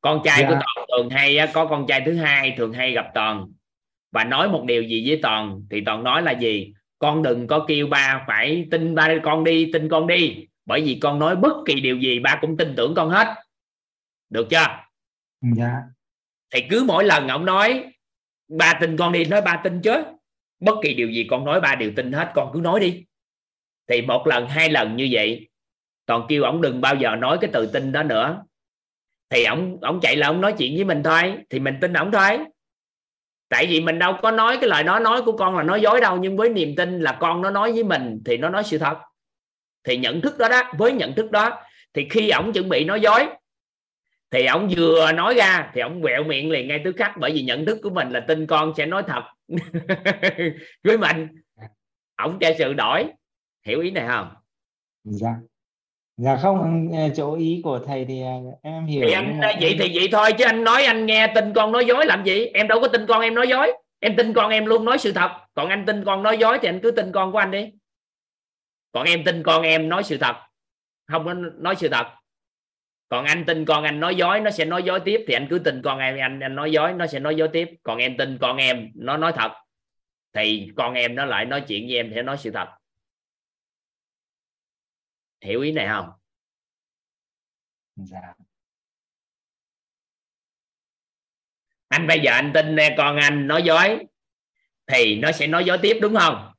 con trai dạ. của toàn thường hay có con trai thứ hai thường hay gặp toàn. Và nói một điều gì với toàn thì toàn nói là gì? Con đừng có kêu ba phải tin ba con đi tin con đi. Bởi vì con nói bất kỳ điều gì ba cũng tin tưởng con hết được chưa? Dạ. Thì cứ mỗi lần ông nói ba tin con đi nói ba tin chứ. Bất kỳ điều gì con nói ba đều tin hết con cứ nói đi. Thì một lần hai lần như vậy toàn kêu ông đừng bao giờ nói cái từ tin đó nữa. Thì ông ông chạy là ông nói chuyện với mình thôi thì mình tin ổng thôi. Tại vì mình đâu có nói cái lời nó nói của con là nói dối đâu nhưng với niềm tin là con nó nói với mình thì nó nói sự thật. Thì nhận thức đó đó với nhận thức đó thì khi ổng chuẩn bị nói dối thì ông vừa nói ra thì ông quẹo miệng liền ngay tức khắc bởi vì nhận thức của mình là tin con sẽ nói thật. *laughs* Với mình ông cho sự đổi hiểu ý này không? Dạ. Dạ không chỗ ý của thầy thì à, em hiểu thì anh, mà... vậy thì vậy thôi chứ anh nói anh nghe tin con nói dối làm gì? Em đâu có tin con em nói dối. Em tin con em luôn nói sự thật. Còn anh tin con nói dối thì anh cứ tin con của anh đi. Còn em tin con em nói sự thật. Không có nói sự thật còn anh tin con anh nói dối nó sẽ nói dối tiếp. Thì anh cứ tin con em anh anh nói dối nó sẽ nói dối tiếp. Còn em tin con em nó nói thật. Thì con em nó lại nói chuyện với em sẽ nói sự thật. Hiểu ý này không? Dạ. Anh bây giờ anh tin con anh nói dối thì nó sẽ nói dối tiếp đúng không?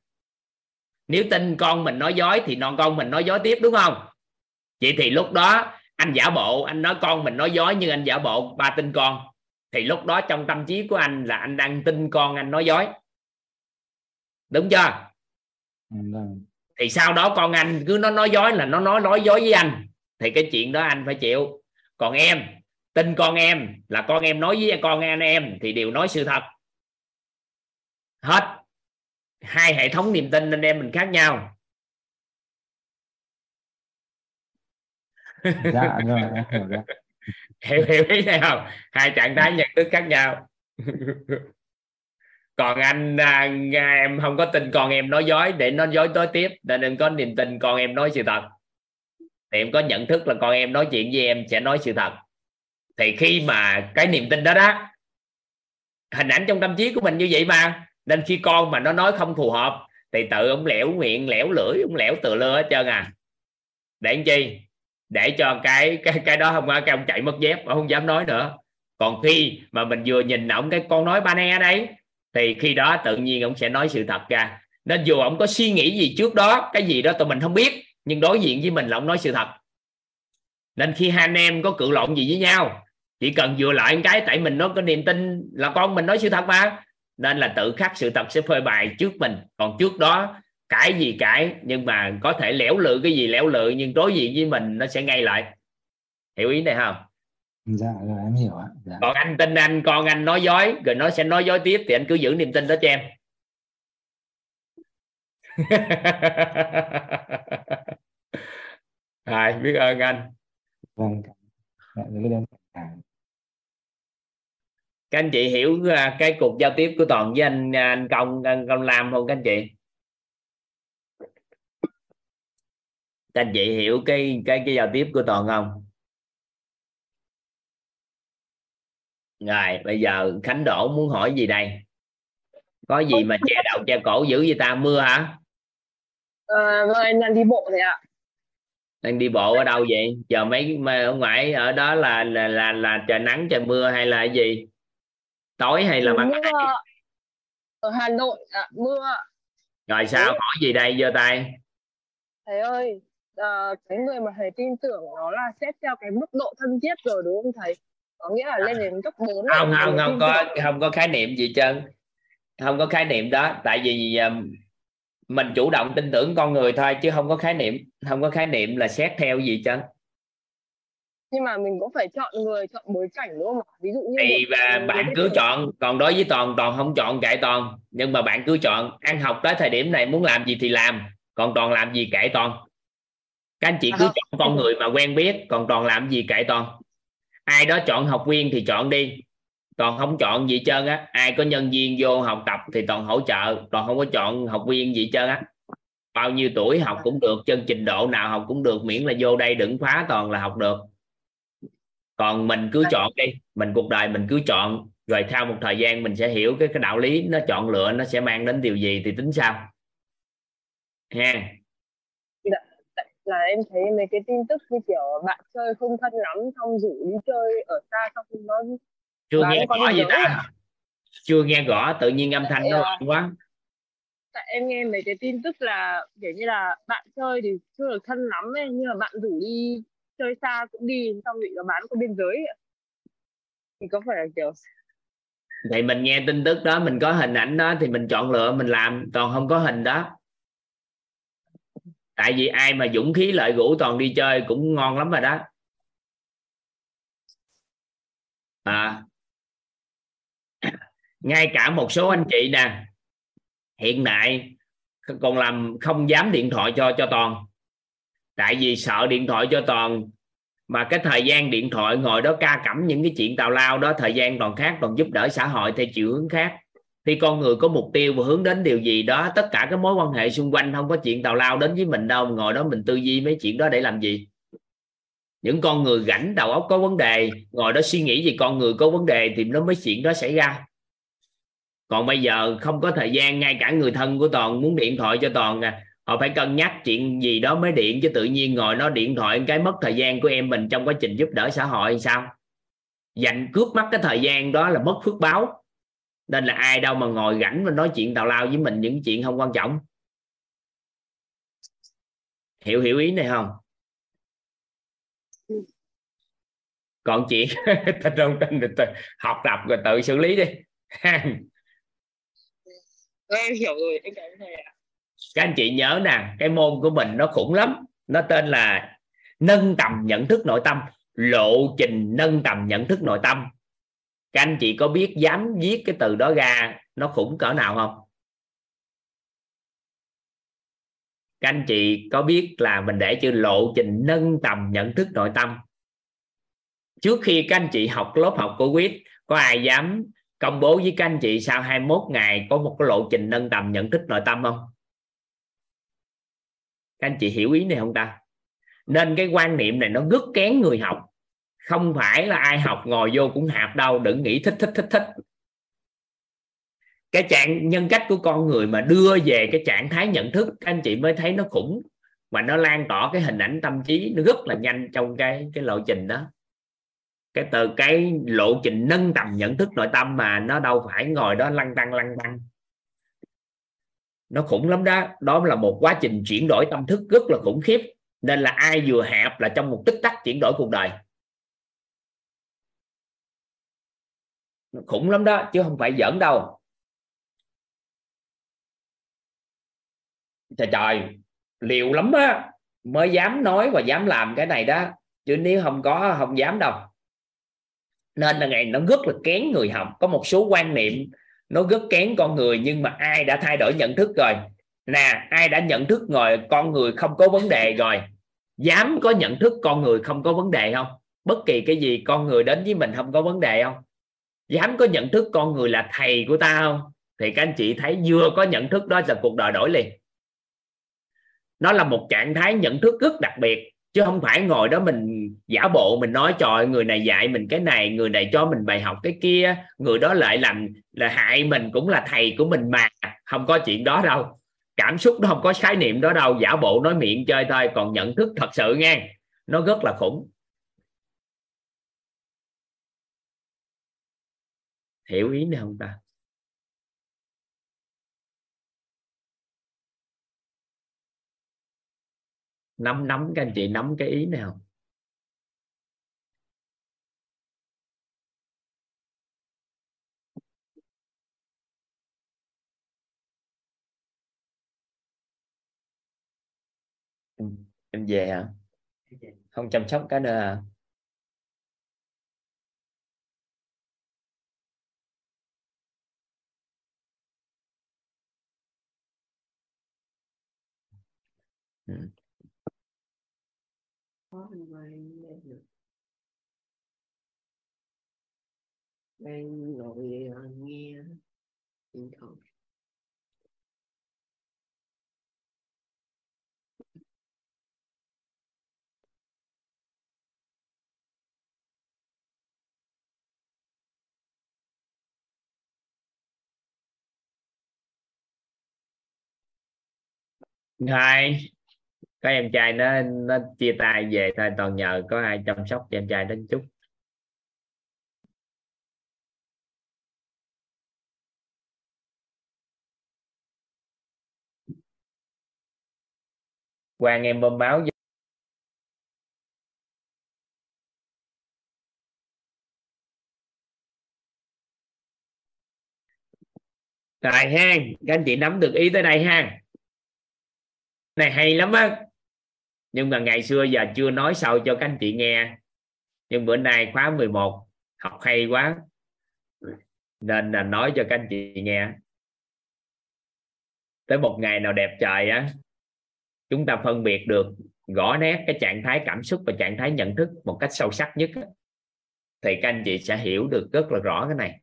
Nếu tin con mình nói dối thì non con mình nói dối tiếp đúng không? Vậy thì lúc đó anh giả bộ anh nói con mình nói dối nhưng anh giả bộ ba tin con. Thì lúc đó trong tâm trí của anh là anh đang tin con anh nói dối. Đúng chưa? Vâng. thì sau đó con anh cứ nó nói dối là nó nói nói dối với anh. Thì cái chuyện đó anh phải chịu. Còn em tin con em là con em nói với con anh em thì đều nói sự thật. Hết. Hai hệ thống niềm tin anh em mình khác nhau dạ rồi em hiểu rồi dạ. *laughs* hiểu hiểu ý này không? Hai trạng thái nhận thức khác nhau. *laughs* Còn anh à, à, em không có tin con em nói dối để nó dối tối tiếp nên em có niềm tin con em nói sự thật. Thì em có nhận thức là con em nói chuyện với em sẽ nói sự thật. Thì khi mà cái niềm tin đó đó hình ảnh trong tâm trí của mình như vậy mà nên khi con mà nó nói không phù hợp thì tự ông lẻo miệng lẻo lưỡi ông lẻo từ lơ hết trơn à. Để làm chi? Để cho cái cái cái đó không cái ông chạy mất dép, ông không dám nói nữa. Còn khi mà mình vừa nhìn ổng, cái con nói ba ne đấy, thì khi đó tự nhiên ông sẽ nói sự thật ra. Nên dù ông có suy nghĩ gì trước đó, cái gì đó tụi mình không biết, nhưng đối diện với mình là ông nói sự thật. Nên khi hai anh em có cự lộn gì với nhau, chỉ cần vừa lại một cái, tại mình nó có niềm tin là con mình nói sự thật mà. Nên là tự khắc sự thật sẽ phơi bày trước mình. Còn trước đó cãi gì cãi nhưng mà có thể lẻo lự cái gì lẻo lự nhưng đối diện với mình nó sẽ ngay lại. Hiểu ý này không? Dạ rồi em hiểu ạ. Dạ. còn anh tin anh con anh nói dối rồi nó sẽ nói dối tiếp thì anh cứ giữ niềm tin đó cho em. *laughs* Rồi, biết ơn anh. Vâng dạ, giản. các anh chị hiểu à, cái cuộc giao tiếp của toàn với anh à, anh công anh công lam không các anh chị các anh chị hiểu cái cái cái giao tiếp của toàn không? Rồi bây giờ khánh đỗ muốn hỏi gì đây? Có gì mà che đầu che cổ giữ gì ta? Mưa hả? Ờ, vâng anh đang đi bộ thế ạ. Đang đi bộ ở đâu vậy? Giờ mấy mà ở ngoài ở đó là là là, là trời nắng trời mưa hay là gì? Tối hay là ban mưa. Ở Hà Nội ạ mưa. Rồi sao? Hỏi gì đây? Giơ tay. Thầy ơi à, cái người mà thầy tin tưởng nó là xét theo cái mức độ thân thiết rồi đúng không thầy? Có nghĩa là lên đến cấp 4 không không không có không có khái niệm gì trơn. Không có khái niệm đó tại vì um, mình chủ động tin tưởng con người thôi chứ không có khái niệm không có khái niệm là xét theo gì trơn. Nhưng mà mình cũng phải chọn người chọn bối cảnh đúng không ví dụ như thì và bạn cứ chọn còn đối với toàn toàn không chọn kệ toàn. Nhưng mà bạn cứ chọn ăn học tới thời điểm này muốn làm gì thì làm còn toàn làm gì kệ toàn các anh chị cứ chọn con người mà quen biết còn toàn làm gì kệ toàn. Ai đó chọn học viên thì chọn đi. Toàn không chọn gì trơn á. Ai có nhân viên vô học tập thì toàn hỗ trợ toàn không có chọn học viên gì trơn á. Bao nhiêu tuổi học cũng được chân trình độ nào học cũng được miễn là vô đây đừng phá toàn là học được. Còn mình cứ chọn đi mình cuộc đời mình cứ chọn rồi theo một thời gian mình sẽ hiểu cái cái đạo lý nó chọn lựa nó sẽ mang đến điều gì thì tính sao ha là em thấy mấy cái tin tức như kiểu bạn chơi không thân lắm xong rủ đi chơi ở xa xong nó chưa nghe rõ gì ta? À? chưa nghe rõ tự nhiên âm thanh nó loạn quá. Tại em nghe mấy cái tin tức là kiểu như là bạn chơi thì chưa được thân lắm ấy nhưng mà bạn rủ đi chơi xa cũng đi xong bị nó bán qua biên giới thì có phải là kiểu thì mình nghe tin tức đó mình có hình ảnh đó thì mình chọn lựa mình làm còn không có hình đó tại vì ai mà dũng khí lợi rủ toàn đi chơi cũng ngon lắm rồi đó. À. Ngay cả một số anh chị nè, hiện tại còn làm không dám điện thoại cho cho toàn. Tại vì sợ điện thoại cho toàn, mà cái thời gian điện thoại ngồi đó ca cẩm những cái chuyện tào lao đó, thời gian toàn khác, toàn giúp đỡ xã hội theo chiều hướng khác khi con người có mục tiêu và hướng đến điều gì đó, tất cả các mối quan hệ xung quanh không có chuyện tào lao đến với mình đâu, ngồi đó mình tư duy mấy chuyện đó để làm gì? Những con người rảnh đầu óc có vấn đề, ngồi đó suy nghĩ gì con người có vấn đề thì nó mới chuyện đó xảy ra. Còn bây giờ không có thời gian, ngay cả người thân của toàn muốn điện thoại cho toàn à họ phải cân nhắc chuyện gì đó mới điện, chứ tự nhiên ngồi nó điện thoại cái mất thời gian của em mình trong quá trình giúp đỡ xã hội sao? Dành cướp mất cái thời gian đó là mất phước báo nên là ai đâu mà ngồi rảnh và nói chuyện tào lao với mình những chuyện không quan trọng. Hiểu hiểu ý này không? Còn chuyện *laughs* ta trong tin thì học tập rồi tự xử lý đi. *laughs* Em hiểu rồi em cảm ơn các anh chị nhớ nè cái môn của mình nó khủng lắm. Nó tên là nâng tầm nhận thức nội tâm. Lộ trình nâng tầm nhận thức nội tâm các anh chị có biết dám viết cái từ đó ra nó khủng cỡ nào không? Các anh chị có biết là mình để chữ lộ trình nâng tầm nhận thức nội tâm? Trước khi các anh chị học lớp học của quýt, có ai dám công bố với các anh chị sau 21 ngày có một cái lộ trình nâng tầm nhận thức nội tâm không? Các anh chị hiểu ý này không ta? Nên cái quan niệm này nó rất kén người học không phải là ai học ngồi vô cũng hạp đâu, đừng nghĩ thích thích thích thích. Cái trạng nhân cách của con người mà đưa về cái trạng thái nhận thức, các anh chị mới thấy nó khủng, mà nó lan tỏa cái hình ảnh tâm trí nó rất là nhanh trong cái cái lộ trình đó. Cái từ cái lộ trình nâng tầm nhận thức nội tâm mà nó đâu phải ngồi đó lăn tăng lăn tăng. Nó khủng lắm đó. Đó là một quá trình chuyển đổi tâm thức rất là khủng khiếp. Nên là ai vừa hẹp là trong một tích tắc chuyển đổi cuộc đời. Khủng lắm đó, chứ không phải giỡn đâu. Trời trời, liều lắm á. Mới dám nói và dám làm cái này đó, chứ nếu không có, không dám đâu. Nên là ngày nó rất là kén người học. Có một số quan niệm, nó rất kén con người, nhưng mà ai đã thay đổi nhận thức rồi? Nè, ai đã nhận thức rồi con người không có vấn đề rồi? Dám có nhận thức con người không có vấn đề không? Bất kỳ cái gì, con người đến với mình không có vấn đề không? Dám có nhận thức con người là thầy của ta không? Thì các anh chị thấy vừa có nhận thức đó là cuộc đời đổi liền. Nó là một trạng thái nhận thức rất đặc biệt, chứ không phải ngồi đó mình giả bộ, mình nói, trời người này dạy mình cái này, người này cho mình bài học cái kia, người đó lại làm, là hại mình cũng là thầy của mình mà. Không có chuyện đó đâu. Cảm xúc nó không có khái niệm đó đâu. Giả bộ nói miệng chơi thôi, còn nhận thức thật sự nghe, nó rất là khủng. Hiểu ý này không ta? Nắm nắm các anh chị nắm cái ý nào em về hả? Không chăm sóc cái nữa à? Ừ. đang ngồi ờ, nghe điện thoại. Hai có em trai nó nó chia tay về thôi, toàn nhờ có ai chăm sóc cho em trai đến chút. Quan em bơm báo rồi ha các anh chị nắm được ý tới đây ha này, hay lắm á nhưng mà ngày xưa giờ chưa nói sau cho các anh chị nghe. Nhưng bữa nay khóa 11 học hay quá. Nên là nói cho các anh chị nghe. Tới một ngày nào đẹp trời á chúng ta phân biệt được rõ nét cái trạng thái cảm xúc và trạng thái nhận thức một cách sâu sắc nhất thì các anh chị sẽ hiểu được rất là rõ cái này.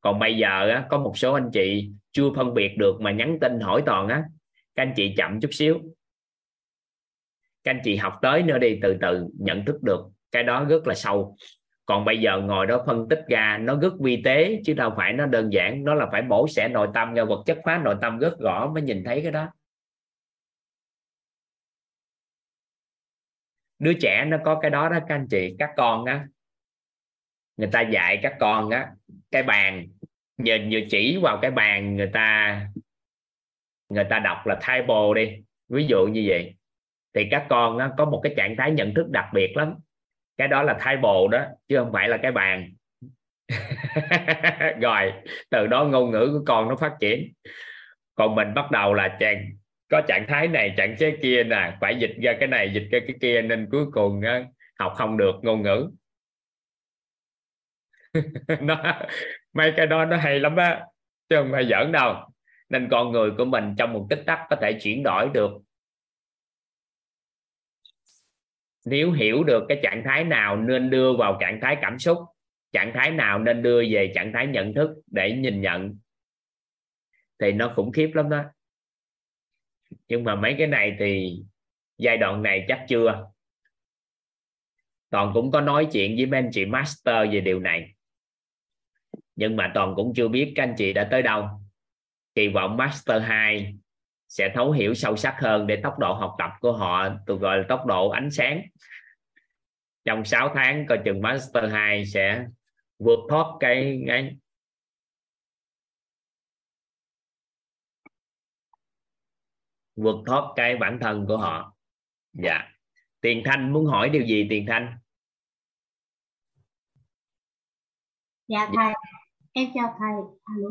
Còn bây giờ á, có một số anh chị chưa phân biệt được mà nhắn tin hỏi toàn á các anh chị chậm chút xíu các anh chị học tới nữa đi, từ từ nhận thức được cái đó rất là sâu. Còn bây giờ ngồi đó phân tích ra, nó rất vi tế, chứ đâu phải nó đơn giản, nó là phải bổ xẻ nội tâm ra vật chất hóa nội tâm rất rõ mới nhìn thấy cái đó. Đứa trẻ nó có cái đó đó các anh chị, các con á, người ta dạy các con á, cái bàn, nhìn vừa chỉ vào cái bàn người ta người ta đọc là table đi. Ví dụ như vậy thì các con nó có một cái trạng thái nhận thức đặc biệt lắm. Cái đó là table đó chứ không phải là cái bàn. *laughs* Rồi từ đó ngôn ngữ của con nó phát triển. Còn mình bắt đầu là chàng có trạng thái này trạng thái kia nè phải dịch ra cái này dịch ra cái kia nên cuối cùng á, học không được ngôn ngữ. *laughs* Nó mấy cái đó nó hay lắm á chứ không phải giỡn đâu. Nên con người của mình trong một tích tắc có thể chuyển đổi được nếu hiểu được cái trạng thái nào nên đưa vào trạng thái cảm xúc, trạng thái nào nên đưa về trạng thái nhận thức để nhìn nhận, thì nó khủng khiếp lắm đó. Nhưng mà mấy cái này thì giai đoạn này chắc chưa. Toàn cũng có nói chuyện với mấy anh chị master về điều này. Nhưng mà toàn cũng chưa biết các anh chị đã tới đâu. Kỳ vọng master 2 sẽ thấu hiểu sâu sắc hơn để tốc độ học tập của họ tôi gọi là tốc độ ánh sáng. Trong 6 tháng coi chừng master 2 sẽ vượt thoát cái cái vượt thoát cái bản thân của họ. Dạ. Tiền thanh muốn hỏi điều gì tiền thanh? Dạ thầy. Em chào thầy. Alo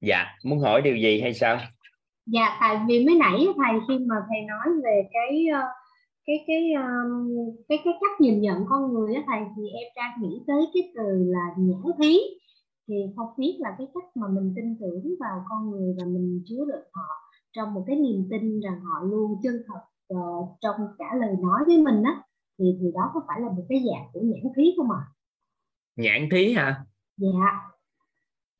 dạ muốn hỏi điều gì hay sao dạ tại vì mới nãy thầy khi mà thầy nói về cái ờ, cái cái um, cái cái cách nhìn nhận con người á thầy thì em đang nghĩ tới cái từ là nhãn thí thì không biết là cái cách mà mình tin tưởng vào con người và mình chứa được họ trong một cái niềm tin rằng họ luôn chân thật uh, trong cả lời nói với mình á thì thì đó có phải là một cái dạng của nhãn thí không ạ? À? Nhãn thí hả? Dạ.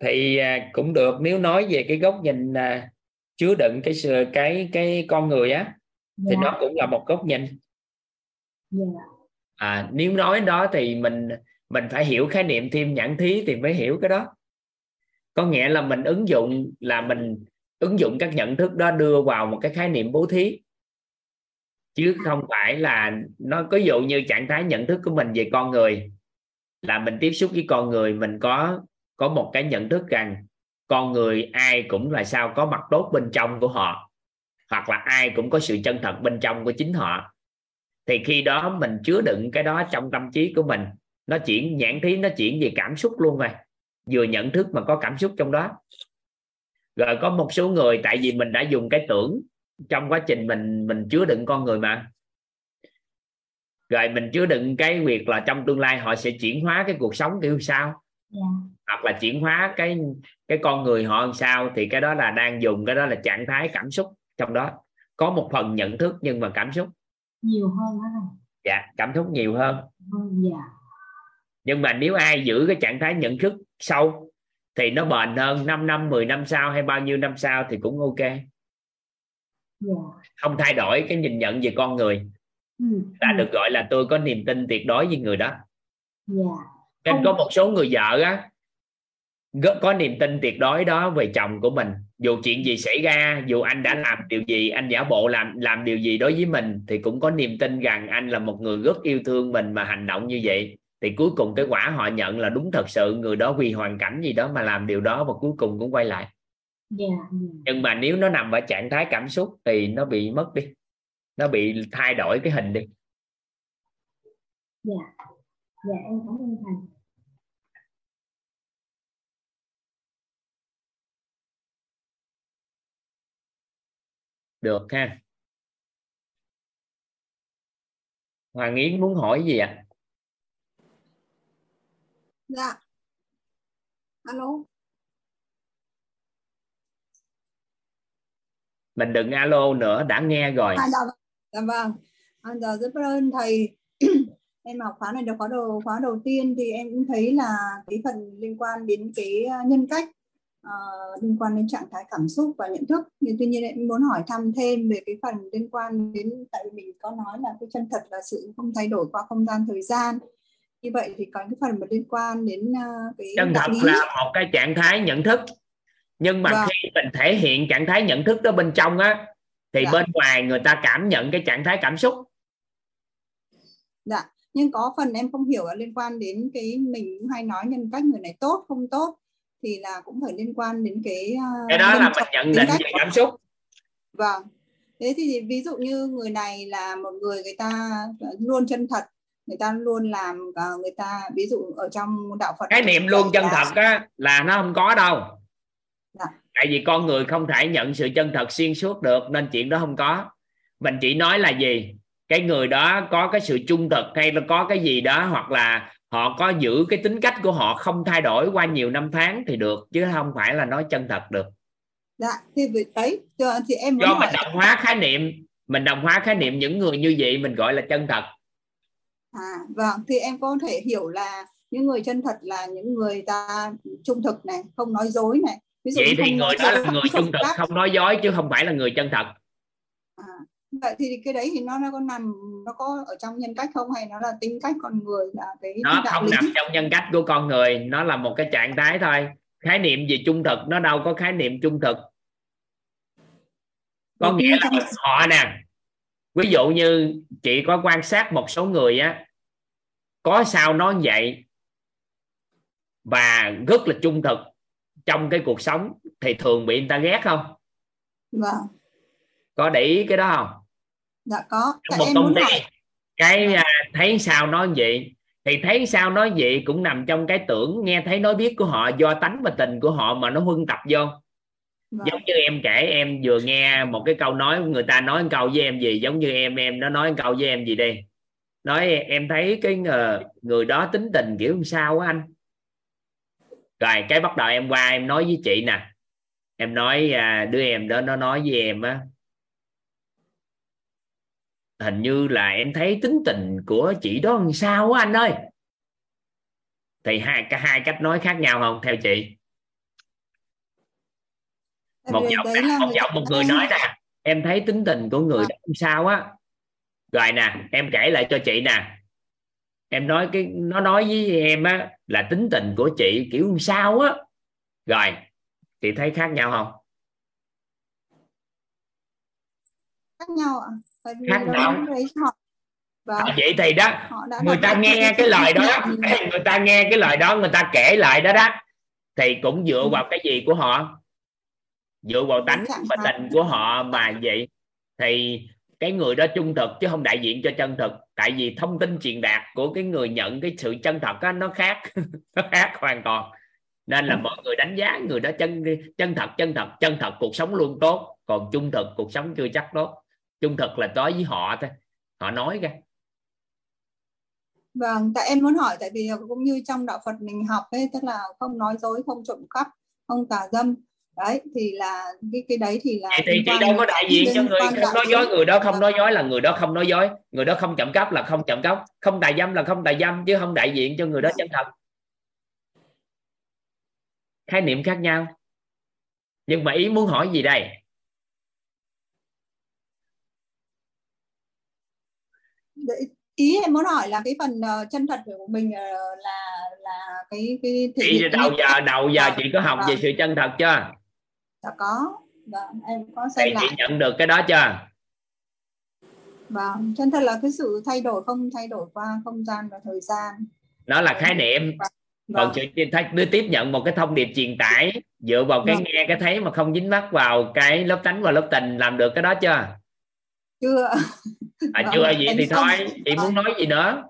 Thì à, cũng được nếu nói về cái góc nhìn à, chứa đựng cái cái cái con người á dạ. thì nó cũng là một góc nhìn. Dạ. À, nếu nói đó thì mình mình phải hiểu khái niệm thêm nhãn thí thì mới hiểu cái đó có nghĩa là mình ứng dụng là mình ứng dụng các nhận thức đó đưa vào một cái khái niệm bố thí chứ không phải là nó có dụ như trạng thái nhận thức của mình về con người là mình tiếp xúc với con người mình có có một cái nhận thức rằng con người ai cũng là sao có mặt tốt bên trong của họ, hoặc là ai cũng có sự chân thật bên trong của chính họ. Thì khi đó mình chứa đựng cái đó trong tâm trí của mình, nó chuyển, nhãn thí nó chuyển về cảm xúc luôn rồi, vừa nhận thức mà có cảm xúc trong đó. Rồi có một số người, tại vì mình đã dùng cái tưởng trong quá trình mình mình chứa đựng con người mà. Rồi mình chứa đựng cái việc là trong tương lai họ sẽ chuyển hóa cái cuộc sống kiểu sao? Yeah. Hoặc là chuyển hóa cái cái con người họ làm sao thì cái đó là đang dùng cái đó là trạng thái cảm xúc trong đó có một phần nhận thức nhưng mà cảm xúc nhiều hơn đó dạ cảm xúc nhiều hơn dạ. nhưng mà nếu ai giữ cái trạng thái nhận thức sâu thì nó bền hơn 5 năm 10 năm sau hay bao nhiêu năm sau thì cũng ok yeah. Dạ. không thay đổi cái nhìn nhận về con người ừ. đã ừ. được gọi là tôi có niềm tin tuyệt đối với người đó yeah. Dạ. nên có một số người vợ á có niềm tin tuyệt đối đó về chồng của mình. Dù chuyện gì xảy ra dù anh đã làm điều gì anh giả bộ làm làm điều gì đối với mình thì cũng có niềm tin rằng anh là một người rất yêu thương mình mà hành động như vậy. Thì cuối cùng cái quả họ nhận là đúng thật sự người đó vì hoàn cảnh gì đó mà làm điều đó và cuối cùng cũng quay lại. Yeah, dạ, yeah. Dạ. nhưng mà nếu nó nằm ở trạng thái cảm xúc thì nó bị mất đi. Nó bị thay đổi cái hình đi. Dạ. Dạ em cảm ơn thầy được ha Hoàng Yến muốn hỏi gì ạ? À? dạ alo mình đừng alo nữa đã nghe rồi à, dạ, vâng. dạ vâng à, dạ, rất ơn thầy *clears throat* em học khóa này được khóa đầu khóa đầu tiên thì em cũng thấy là cái phần liên quan đến cái à, nhân cách uh, liên quan đến trạng thái cảm xúc và nhận thức. Nhưng tuy nhiên em muốn hỏi thăm thêm về cái phần liên quan đến tại vì mình có nói là cái chân thật là sự không thay đổi qua không gian thời gian. Như vậy thì có cái phần mà liên quan đến uh, cái chân thật là một cái trạng thái nhận thức. Nhưng mà vâng. khi mình thể hiện trạng thái nhận thức đó bên trong á thì dạ. bên ngoài người ta cảm nhận cái trạng thái cảm xúc. Dạ. Nhưng có phần em không hiểu là liên quan đến cái mình hay nói nhân cách người này tốt không tốt thì là cũng phải liên quan đến cái uh, cái đó là mình nhận định về cảm xúc. Vâng. Thế thì ví dụ như người này là một người người ta luôn chân thật người ta luôn làm uh, người ta ví dụ ở trong đạo Phật cái niệm luôn chân thật á là nó không có đâu. Dạ. tại vì con người không thể nhận sự chân thật xuyên suốt được nên chuyện đó không có. Mình chỉ nói là gì? Cái người đó có cái sự trung thực hay là có cái gì đó hoặc là họ có giữ cái tính cách của họ không thay đổi qua nhiều năm tháng thì được chứ không phải là nói chân thật được dạ thì đấy thì em do mình đồng hóa khái niệm mình đồng hóa khái niệm những người như vậy mình gọi là chân thật À, vâng, thì em có thể hiểu là những người chân thật là những người ta trung thực này, không nói dối này. Ví dụ Vậy thì người đó là người trung thực, không nói dối chứ không phải là người chân thật. À, vậy thì cái đấy thì nó nó có nằm nó có ở trong nhân cách không hay nó là tính cách con người là cái nó không lý? nằm trong nhân cách của con người, nó là một cái trạng thái thôi. Khái niệm về trung thực nó đâu có khái niệm trung thực. có Thì nghĩa là họ nè ví dụ như chị có quan sát một số người á có sao nói vậy và rất là trung thực trong cái cuộc sống thì thường bị người ta ghét không vâng có để ý cái đó không dạ có. Tại một em công ty hỏi. Cái à, thấy sao nói vậy thì thấy sao nói vậy cũng nằm trong cái tưởng nghe thấy nói biết của họ do tánh và tình của họ mà nó huân tập vô. Vâng, giống như em kể em vừa nghe một cái câu nói người ta nói câu với em gì giống như em em nó nói câu với em gì đi. Nói em thấy cái người, người đó tính tình kiểu sao á anh? Rồi cái bắt đầu em qua em nói với chị nè. Em nói à, đứa em đó nó nói với em á hình như là em thấy tính tình của chị đó làm sao á anh ơi? Thì hai cả hai cách nói khác nhau không theo chị? Tại một giọng nè, một giọng một người nói nè. Em thấy tính tình của người đó làm sao á? Rồi nè em kể lại cho chị nè. Em nói cái nó nói với em á là tính tình của chị kiểu làm sao á? Rồi chị thấy khác nhau không? Khác nhau ạ tại vì lúc đấy họ vâng, À, vậy thì đó người ta nghe cái lời đó *laughs* người ta nghe cái lời đó người ta kể lại đó đó thì cũng dựa Ừ. vào cái gì của họ? Dựa vào tánh và tình của họ mà vậy. Thì cái người đó trung thực chứ không đại diện cho chân thực. Tại vì thông tin truyền đạt của cái người nhận cái sự chân thật á, nó khác *laughs* nó khác hoàn toàn. Nên là mọi người đánh giá người đó chân chân thật chân thật chân thật cuộc sống luôn tốt. Còn trung thực cuộc sống chưa chắc tốt trung thực là đối với họ thôi. Họ nói ra. Vâng, tại em muốn hỏi tại vì cũng như trong đạo Phật mình học ấy tức là không nói dối, không trộm cắp, không tà dâm. Đấy thì là cái cái đấy thì là vậy thì chị đâu có đại diện cho người không nói dối người đó không Vâng. nói dối là người đó không nói dối. Người đó không trộm cắp là không trộm cắp. Không tà dâm là không tà dâm chứ không đại diện cho người đó chân thật. Khái niệm khác nhau. Nhưng mà ý muốn hỏi gì đây ý em muốn hỏi là cái phần ờ, chân thật của mình ờ, là là cái cái thể chị đầu giờ đầu giờ Vâng, chị có học về vâng. sự chân thật chưa Dạ có. Vâng, em có xem thì chị lại. nhận được cái đó chưa Vâng, chân thật là cái sự thay đổi không thay đổi qua không gian và thời gian. đó là khái niệm còn Vâng. chị đưa tiếp nhận một cái thông điệp truyền tải dựa vào cái Vâng. nghe cái thấy mà không dính mắc vào cái lớp tánh và lớp tình làm được cái đó chưa Chưa. à, Vâng, chưa vậy thì thôi chị muốn nói gì nữa?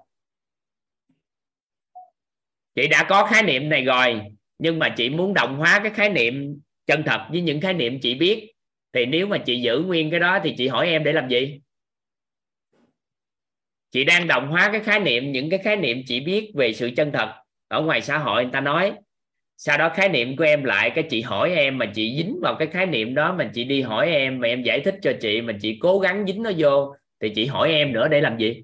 Chị đã có khái niệm này rồi nhưng mà chị muốn đồng hóa cái khái niệm chân thật với những khái niệm chị biết. Thì nếu mà chị giữ nguyên cái đó thì chị hỏi em để làm gì? Chị đang đồng hóa cái khái niệm những cái khái niệm chị biết về sự chân thật. Ở ngoài xã hội người ta nói sau đó khái niệm của em lại cái chị hỏi em mà chị dính vào cái khái niệm đó mà chị đi hỏi em mà em giải thích cho chị mà chị cố gắng dính nó vô thì chị hỏi em nữa để làm gì?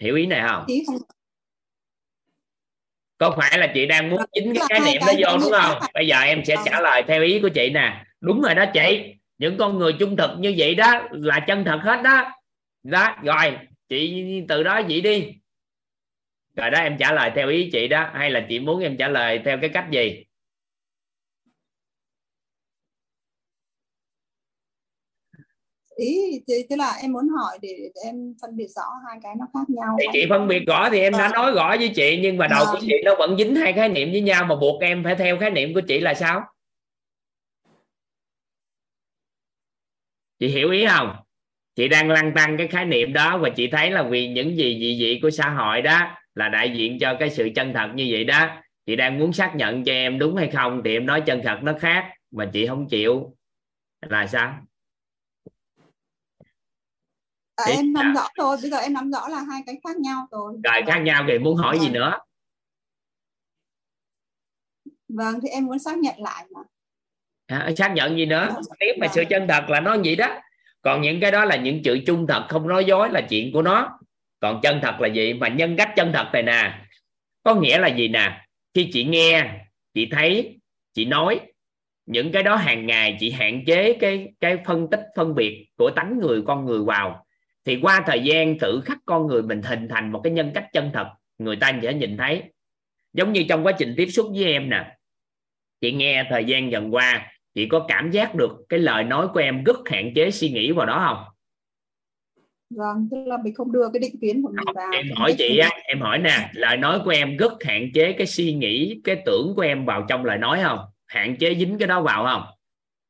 Hiểu ý này không? Có phải là chị đang muốn dính cái khái niệm đó vô đúng không? khác. bây giờ em sẽ Vâng. trả lời theo ý của chị nè. Đúng rồi đó chị. Những con người trung thực như vậy đó là chân thật hết đó. Đó rồi chị từ đó vậy đi rồi đó em trả lời theo ý chị đó hay là chị muốn em trả lời theo cái cách gì? Ý thì tức là em muốn hỏi để, để em phân biệt rõ hai cái nó khác nhau. Thì chị phân biệt rõ thì em đã nói rõ với chị nhưng mà đầu của chị nó vẫn dính hai khái niệm với nhau mà buộc em phải theo khái niệm của chị là sao? Chị hiểu ý không? Chị đang lăn tăng cái khái niệm đó và chị thấy là vì những gì dị dị của xã hội đó là đại diện cho cái sự chân thật như vậy đó. Chị đang muốn xác nhận cho em đúng hay không thì em nói chân thật nó khác mà chị không chịu. Là sao? À, em nắm rõ rồi bây giờ em nắm rõ là hai cái khác nhau rồi. Rồi khác nhau thì muốn hỏi gì Vâng. nữa? Vâng thì em muốn xác nhận lại mà. À, xác nhận gì nữa? Nếu mà sự chân thật là nó vậy đó. Còn những cái đó là những chữ trung thật không nói dối là chuyện của nó còn chân thật là gì? Mà nhân cách chân thật này nè, có nghĩa là gì nè? Khi chị nghe, chị thấy, chị nói, những cái đó hàng ngày chị hạn chế cái cái phân tích, phân biệt của tánh người con người vào, thì qua thời gian tự khắc con người mình hình thành một cái nhân cách chân thật, người ta sẽ nhìn thấy. Giống như trong quá trình tiếp xúc với em nè, chị nghe thời gian dần qua, chị có cảm giác được cái lời nói của em rất hạn chế suy nghĩ vào đó không? Vâng tức là mình không đưa cái định kiến của mình vào em hỏi chị á em hỏi nè lời nói của em rất hạn chế cái suy nghĩ cái tưởng của em vào trong lời nói không? Hạn chế dính cái đó vào không?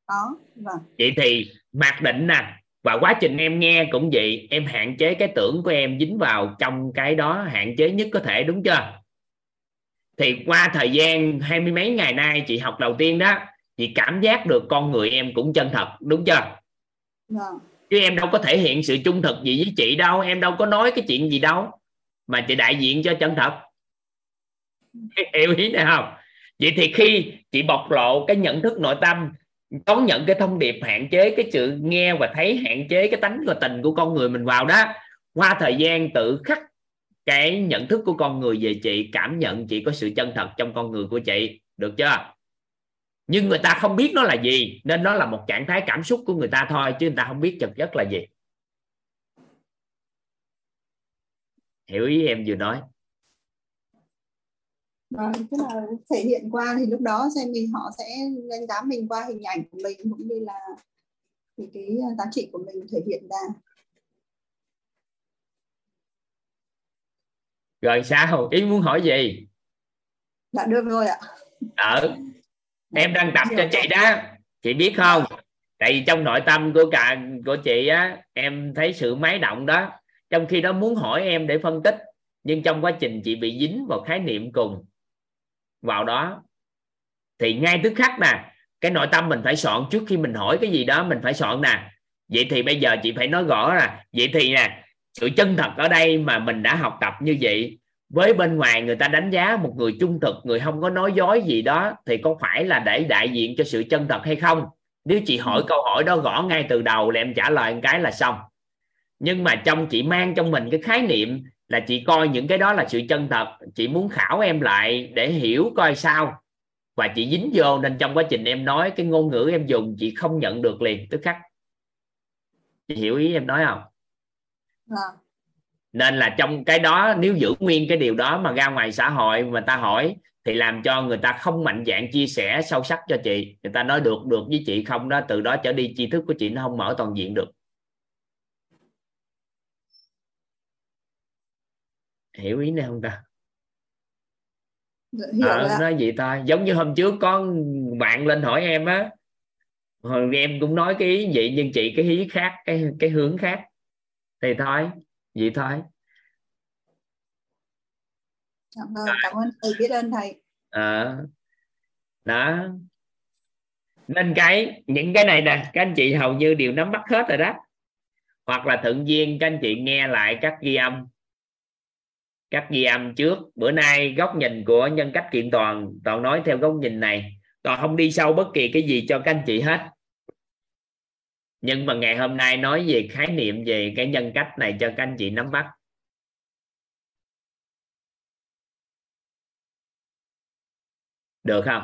Có vâng. Vậy thì mặc định nè và quá trình em nghe cũng vậy em hạn chế cái tưởng của em dính vào trong cái đó hạn chế nhất có thể đúng chưa? Thì qua thời gian hai mươi mấy ngày nay chị học đầu tiên đó chị cảm giác được con người em cũng chân thật đúng chưa? Vâng chứ em đâu có thể hiện sự trung thực gì với chị đâu, em đâu có nói cái chuyện gì đâu. Mà chị đại diện cho chân thật. *laughs* Hiểu ý này không? Vậy thì khi chị bộc lộ cái nhận thức nội tâm, đón nhận cái thông điệp hạn chế, cái sự nghe và thấy hạn chế, cái tánh và tình của con người mình vào đó, qua thời gian tự khắc cái nhận thức của con người về chị, cảm nhận chị có sự chân thật trong con người của chị. Được chưa? Nhưng người ta không biết nó là gì nên nó là một trạng thái cảm xúc của người ta thôi chứ người ta không biết thực chất là gì. Hiểu ý em vừa nói. Vâng, tức là thể hiện qua thì lúc đó xem mình họ sẽ đánh giá mình qua hình ảnh của mình cũng như là thì cái giá trị của mình thể hiện ra. rồi sao? Ý muốn hỏi gì? Dạ được rồi ạ. ở em đang tập cho chị đó. Chị biết không? Tại vì trong nội tâm của cả của chị á em thấy sự máy động đó. Trong khi đó muốn hỏi em để phân tích nhưng trong quá trình chị bị dính vào khái niệm cùng vào đó thì ngay tức khắc nè cái nội tâm mình phải soạn trước khi mình hỏi cái gì đó mình phải soạn nè. Vậy thì bây giờ chị phải nói rõ là vậy thì nè sự chân thật ở đây mà mình đã học tập như vậy với bên ngoài người ta đánh giá một người trung thực người không có nói dối gì đó thì có phải là để đại diện cho sự chân thật hay không? Nếu chị hỏi câu hỏi đó gõ ngay từ đầu là em trả lời một cái là xong. Nhưng mà trong chị mang trong mình cái khái niệm là chị coi những cái đó là sự chân thật chị muốn khảo em lại để hiểu coi sao. Và chị dính vô nên trong quá trình em nói cái ngôn ngữ em dùng chị không nhận được liền tức khắc. Chị hiểu ý em nói không? Vâng. Nên là trong cái đó nếu giữ nguyên cái điều đó mà ra ngoài xã hội mà ta hỏi thì làm cho người ta không mạnh dạng chia sẻ sâu sắc cho chị. Người ta nói được được với chị không đó từ đó trở đi tri thức của chị nó không mở toàn diện được. Hiểu ý này không ta? Dạ, hiểu ờ, ạ. nói vậy thôi. Giống như hôm trước có bạn lên hỏi em á. Hồi em cũng nói cái ý vậy nhưng chị cái ý khác cái cái hướng khác. Thì thôi vậy thôi. Dạ, vâng, cảm ơn thầy biết ơn thầy. Ờ. đó. Nên cái những cái này nè các anh chị hầu như đều nắm bắt hết rồi đó. Hoặc là thuận duyên các anh chị nghe lại các ghi âm. Các ghi âm trước. Bữa nay góc nhìn của nhân cách kiện toàn toàn nói theo góc nhìn này. Toàn không đi sâu bất kỳ cái gì cho các anh chị hết nhưng mà ngày hôm nay nói về khái niệm về cái nhân cách này cho các anh chị nắm bắt. Được không?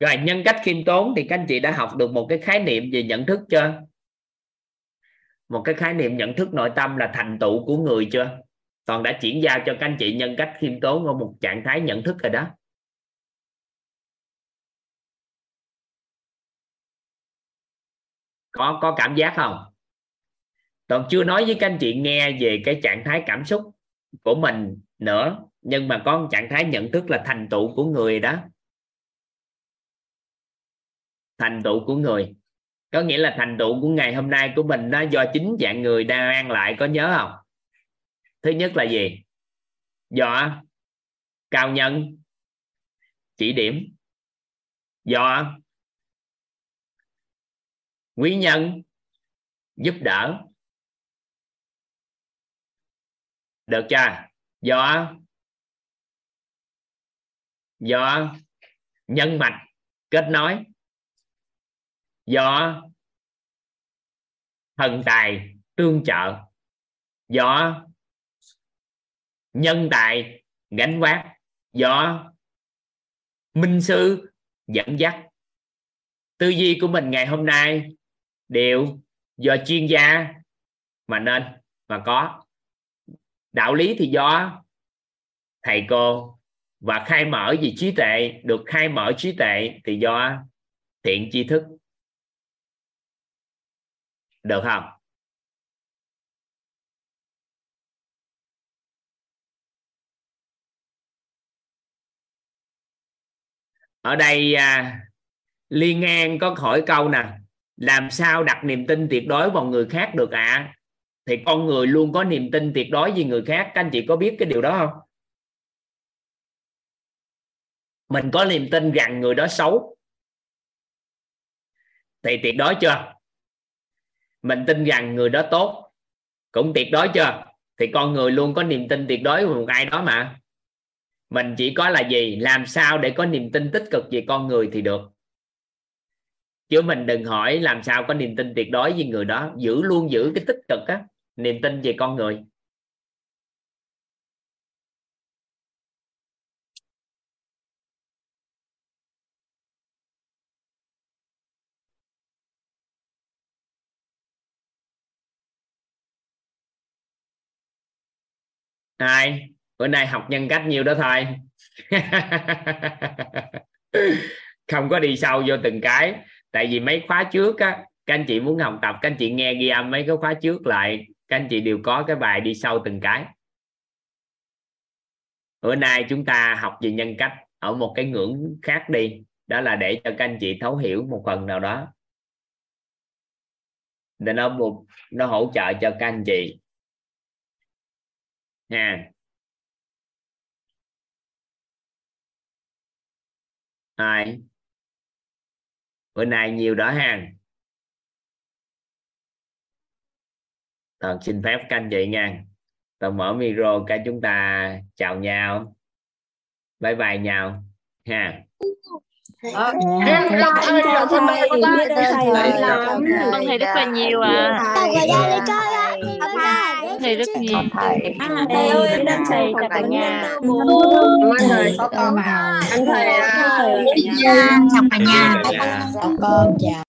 Rồi, nhân cách khiêm tốn thì các anh chị đã học được một cái khái niệm về nhận thức chưa? Một cái khái niệm nhận thức nội tâm là thành tựu của người chưa? Toàn đã chuyển giao cho các anh chị nhân cách khiêm tốn ở một trạng thái nhận thức rồi đó. Có có cảm giác không? Còn chưa nói với các anh chị nghe về cái trạng thái cảm xúc của mình nữa, nhưng mà có một trạng thái nhận thức là thành tựu của người đó. Thành tựu của người. Có nghĩa là thành tựu của ngày hôm nay của mình nó do chính dạng người đang mang lại, có nhớ không? Thứ nhất là gì? Do cao nhân, chỉ điểm. Do quý nhân giúp đỡ. Được chưa? Do do nhân mạch kết nối. Do thần tài tương trợ. Do nhân tài gánh vác. Do minh sư dẫn dắt. Tư duy của mình ngày hôm nay đều do chuyên gia mà nên mà có. Đạo lý thì do thầy cô và khai mở gì trí tuệ được khai mở trí tuệ thì do thiện tri thức. Được không? Ở đây à, liên an có hỏi câu nè làm sao đặt niềm tin tuyệt đối vào người khác được ạ? À? thì con người luôn có niềm tin tuyệt đối với người khác. Các anh chị có biết cái điều đó không? Mình có niềm tin rằng người đó xấu. Thì tuyệt đối chưa? Mình tin rằng người đó tốt. Cũng tuyệt đối chưa? Thì con người luôn có niềm tin tuyệt đối vào một ai đó mà. Mình chỉ có là gì? Làm sao để có niềm tin tích cực về con người thì được? Chứ mình đừng hỏi làm sao có niềm tin tuyệt đối với người đó, giữ luôn giữ cái tích cực á, niềm tin về con người. Ai bữa nay học nhân cách nhiều đó thôi *laughs* không có đi sâu vô từng cái tại vì mấy khóa trước á, các anh chị muốn học tập, các anh chị nghe ghi âm mấy cái khóa trước lại, các anh chị đều có cái bài đi sâu từng cái. Bữa nay chúng ta học về nhân cách ở một cái ngưỡng khác đi, đó là để cho các anh chị thấu hiểu một phần nào đó. Để nó một, nó hỗ trợ cho các anh chị. Nha. Ai bữa nay nhiều đó ha. Toàn xin phép các anh chị nha. Toàn mở micro cả chúng ta chào nhau. Bye bye nhau ha. Ờ, em chào thầy. Chào thầy rất là nhiều à thầy rất nhiều thầy Thầy ơi, thầy chào cả nhà. Ơn thầy. Có con Anh thầy à, chào cả nhà con chào